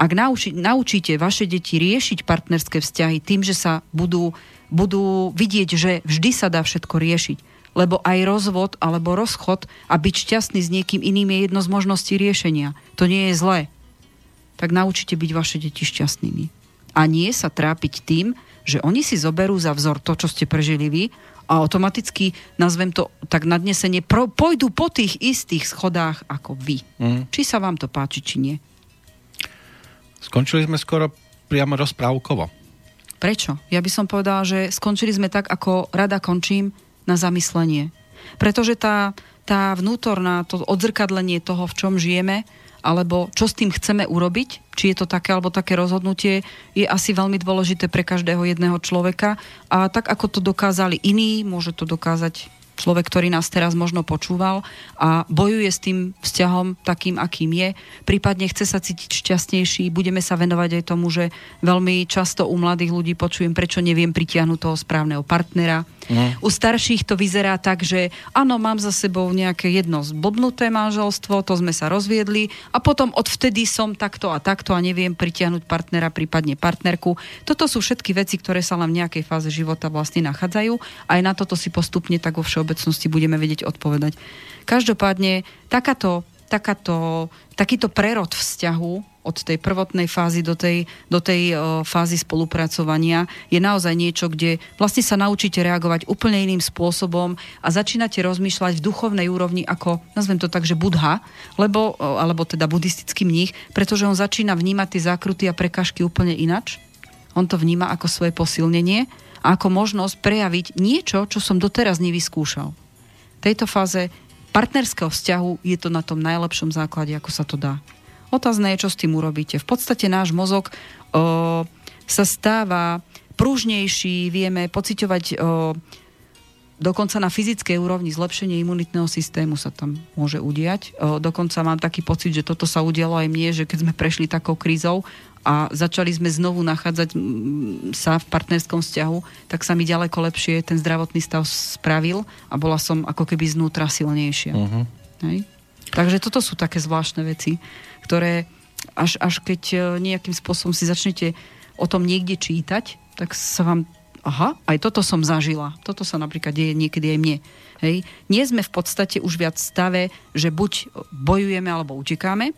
Ak nauči, naučíte vaše deti riešiť partnerské vzťahy tým, že sa budú, budú vidieť, že vždy sa dá všetko riešiť, lebo aj rozvod alebo rozchod a byť šťastný s niekým iným je jedno z možností riešenia. To nie je zlé. Tak naučite byť vaše deti šťastnými. A nie sa trápiť tým, že oni si zoberú za vzor to, čo ste prežili vy a automaticky, nazvem to tak nadnesenie, pro, pôjdu po tých istých schodách ako vy. Mm. Či sa vám to páči, či nie. Skončili sme skoro priamo rozprávkovo. Prečo? Ja by som povedala, že skončili sme tak, ako rada končím, na zamyslenie. Pretože tá, tá vnútorná, to odzrkadlenie toho, v čom žijeme, alebo čo s tým chceme urobiť, či je to také alebo také rozhodnutie, je asi veľmi dôležité pre každého jedného človeka. A tak ako to dokázali iní, môže to dokázať človek, ktorý nás teraz možno počúval a bojuje s tým vzťahom takým, akým je, prípadne chce sa cítiť šťastnejší, budeme sa venovať aj tomu, že veľmi často u mladých ľudí počujem, prečo neviem pritiahnuť toho správneho partnera. Mm. U starších to vyzerá tak, že áno, mám za sebou nejaké jedno zblbnuté manželstvo, to sme sa rozviedli a potom odvtedy som takto a takto a neviem pritiahnuť partnera, prípadne partnerku. Toto sú všetky veci, ktoré sa len v nejakej fáze života vlastne nachádzajú. Aj na toto si postupne tak vo všeobecnosti budeme vedieť odpovedať. Každopádne takáto, takáto, takýto prerod vzťahu od tej prvotnej fázy do tej, do tej o, fázy spolupracovania je naozaj niečo, kde vlastne sa naučíte reagovať úplne iným spôsobom a začínate rozmýšľať v duchovnej úrovni ako, nazvem to tak, že budha, lebo, o, alebo teda buddhistický mních, pretože on začína vnímať tie zákruty a prekažky úplne inač. On to vníma ako svoje posilnenie a ako možnosť prejaviť niečo, čo som doteraz nevyskúšal. V tejto fáze partnerského vzťahu je to na tom najlepšom základe, ako sa to dá. Otázne je, čo s tým urobíte. V podstate náš mozog o, sa stáva pružnejší, vieme pociťovať o, dokonca na fyzickej úrovni zlepšenie imunitného systému sa tam môže udiať. O, dokonca mám taký pocit, že toto sa udialo aj mne, že keď sme prešli takou krízou a začali sme znovu nachádzať sa v partnerskom vzťahu, tak sa mi ďaleko lepšie ten zdravotný stav spravil a bola som ako keby znútra silnejšia. Uh-huh. Hej? Takže toto sú také zvláštne veci, ktoré až, až keď e, nejakým spôsobom si začnete o tom niekde čítať, tak sa vám aha, aj toto som zažila. Toto sa napríklad deje niekedy aj mne. Hej. Nie sme v podstate už viac stave, že buď bojujeme alebo utekáme,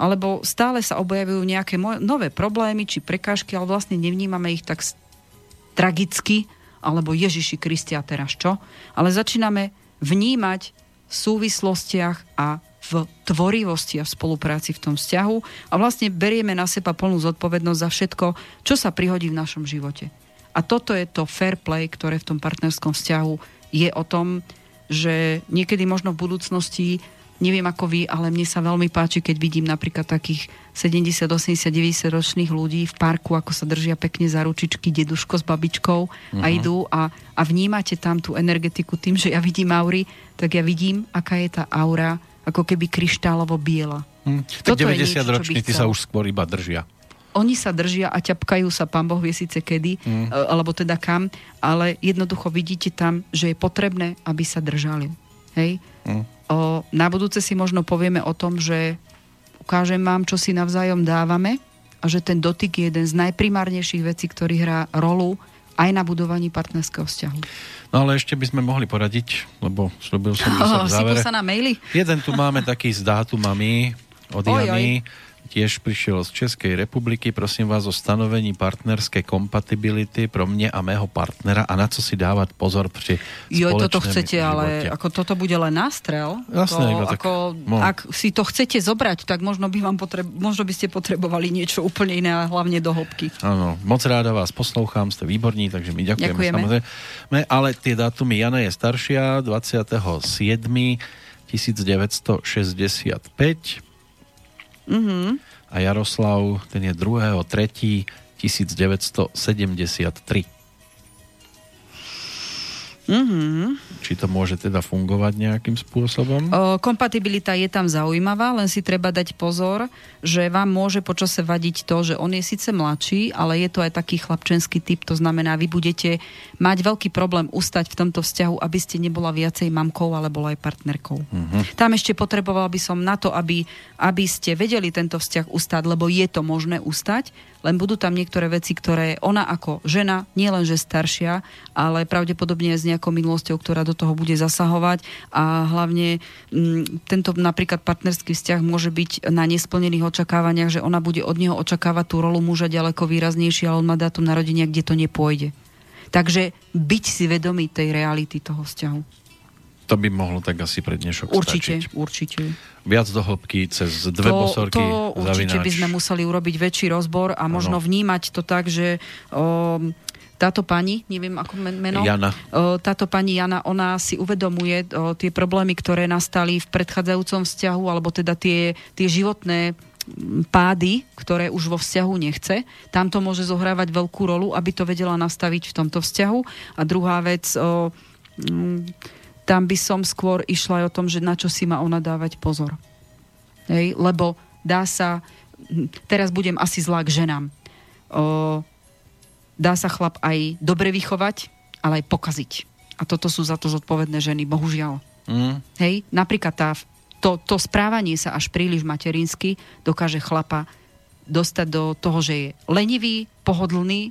alebo stále sa objavujú nejaké nové problémy či prekážky, ale vlastne nevnímame ich tak tragicky, alebo Ježiši Kristia teraz čo, ale začíname vnímať v súvislostiach a v tvorivosti a v spolupráci v tom vzťahu. A vlastne berieme na seba plnú zodpovednosť za všetko, čo sa prihodí v našom živote. A toto je to fair play, ktoré v tom partnerskom vzťahu je o tom, že niekedy možno v budúcnosti neviem ako vy, ale mne sa veľmi páči, keď vidím napríklad takých 70, 80, 90 ročných ľudí v parku, ako sa držia pekne za ručičky deduško s babičkou uh-huh. a idú a, a vnímate tam tú energetiku tým, že ja vidím aury, tak ja vidím, aká je tá aura ako keby kryštálovo biela. Hm. Tak Toto je 90 niečo, roční, sa už skôr iba držia. Oni sa držia a ťapkajú sa, pán Boh vie síce kedy, mm. alebo teda kam, ale jednoducho vidíte tam, že je potrebné, aby sa držali. Hej? Mm. O, na budúce si možno povieme o tom, že ukážem vám, čo si navzájom dávame a že ten dotyk je jeden z najprimárnejších vecí, ktorý hrá rolu aj na budovaní partnerského vzťahu. No ale ešte by sme mohli poradiť, lebo slúbil som, že sa v závere... sa na maily? Jeden tu máme taký s dátumami od Jany. Tiež prišiel z Českej republiky. Prosím vás o stanovení partnerskej kompatibility pro mne a mého partnera a na co si dávať pozor pri Jo, toto chcete, ale živote. ako toto bude len nástrel. Jasné, to, iba tak, ako, no. Ak si to chcete zobrať, tak možno by, vám potreb, možno by ste potrebovali niečo úplne iné a hlavne do hĺbky. Áno, moc ráda vás poslúcham, ste výborní, takže my ďakujeme, Ďakujeme. samozrejme. Ale tie dátumy, Jana je staršia, 27. 1965 Mhm. a Jaroslav, ten je 2. 3. 1973. Mhm. Či to môže teda fungovať nejakým spôsobom? O, kompatibilita je tam zaujímavá, len si treba dať pozor, že vám môže počase vadiť to, že on je síce mladší, ale je to aj taký chlapčenský typ, to znamená, vy budete mať veľký problém ustať v tomto vzťahu, aby ste nebola viacej mamkou, ale bola aj partnerkou. Mhm. Tam ešte potrebovala by som na to, aby, aby ste vedeli tento vzťah ustať, lebo je to možné ustať, len budú tam niektoré veci, ktoré ona ako žena, nie len že staršia, ale pravdepodobne s nejakou minulosťou, ktorá do toho bude zasahovať a hlavne m, tento napríklad partnerský vzťah môže byť na nesplnených očakávaniach, že ona bude od neho očakávať tú rolu muža ďaleko výraznejšie, ale on má dátum narodenia, kde to nepôjde. Takže byť si vedomý tej reality toho vzťahu. To by mohlo tak asi pre dnešok Určite, stačiť. určite. Viac do hĺbky cez dve to, bosorky to určite by zavináč. sme museli urobiť väčší rozbor a možno Áno. vnímať to tak, že o, táto pani, neviem ako men- meno, Jana. Táto pani Jana, ona si uvedomuje tie problémy, ktoré nastali v predchádzajúcom vzťahu, alebo teda tie, tie životné pády, ktoré už vo vzťahu nechce. Tam to môže zohrávať veľkú rolu, aby to vedela nastaviť v tomto vzťahu. A druhá vec, o, tam by som skôr išla aj o tom, že na čo si má ona dávať pozor. Hej, lebo dá sa, teraz budem asi zlá k ženám, o, dá sa chlap aj dobre vychovať, ale aj pokaziť. A toto sú za to zodpovedné ženy, bohužiaľ. Mm. Hej, napríklad tá, to, to správanie sa až príliš materinsky dokáže chlapa dostať do toho, že je lenivý, pohodlný.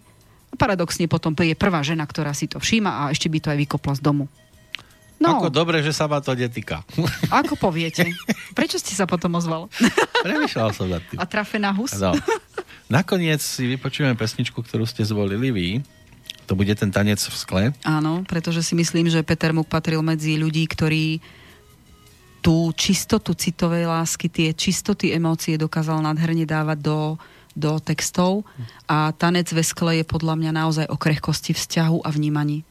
A paradoxne potom je prvá žena, ktorá si to všíma a ešte by to aj vykopla z domu. No, Ako dobre, že sa ma to netýka. ako poviete? Prečo ste sa potom ozval? Premýšľal som nad tým. A trafená hus? No. Nakoniec si vypočujeme pesničku, ktorú ste zvolili vy. To bude ten tanec v skle. Áno, pretože si myslím, že Peter Muk patril medzi ľudí, ktorí tú čistotu citovej lásky, tie čistoty emócie dokázal nádherne dávať do, do textov a tanec ve skle je podľa mňa naozaj o krehkosti vzťahu a vnímaní.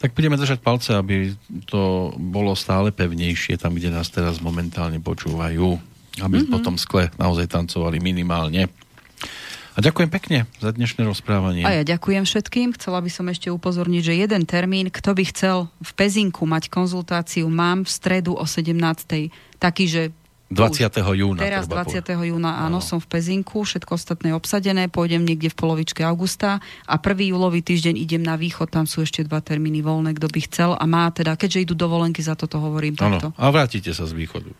Tak budeme držať palce, aby to bolo stále pevnejšie tam, kde nás teraz momentálne počúvajú. Aby mm-hmm. potom v skle naozaj tancovali minimálne. A ďakujem pekne za dnešné rozprávanie. A ja ďakujem všetkým. Chcela by som ešte upozorniť, že jeden termín, kto by chcel v Pezinku mať konzultáciu, mám v stredu o 17. Taký, že 20. júna. Teraz treba 20. povedať. júna, áno, Áno. som v Pezinku, všetko ostatné je obsadené, pôjdem niekde v polovičke augusta a prvý júlový týždeň idem na východ, tam sú ešte dva termíny voľné, kto by chcel a má teda, keďže idú dovolenky, za toto hovorím takto. A vrátite sa z východu.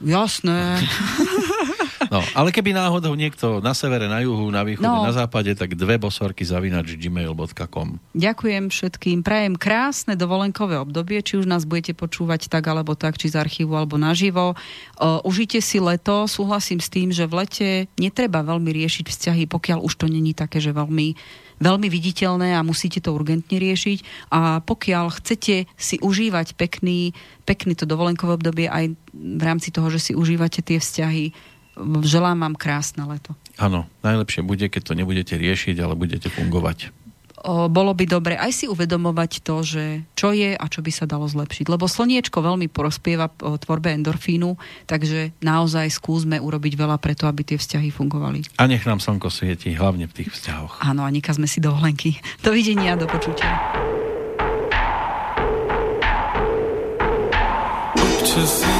Jasné. No, ale keby náhodou niekto na severe, na juhu, na východe, No. na západe, tak dve bosorky zavinač gmail.com. Ďakujem všetkým. Prajem krásne dovolenkové obdobie, či už nás budete počúvať tak alebo tak, či z archívu alebo naživo. Užite si leto. Súhlasím s tým, že v lete netreba veľmi riešiť vzťahy, pokiaľ už to není také, že veľmi veľmi viditeľné a musíte to urgentne riešiť. A pokiaľ chcete si užívať pekný, pekný to dovolenkové obdobie aj v rámci toho, že si užívate tie vzťahy, želám vám krásne leto. Áno, najlepšie bude, keď to nebudete riešiť, ale budete fungovať. o, bolo by dobre aj si uvedomovať to, že čo je a čo by sa dalo zlepšiť. Lebo slniečko veľmi prospieva o, tvorbe endorfínu, takže naozaj skúsme urobiť veľa preto, aby tie vzťahy fungovali. A nech nám slnko svieti, hlavne v tých vzťahoch. Áno, a nikazme si dovolenky. Dovidenia, do počutia. Jsou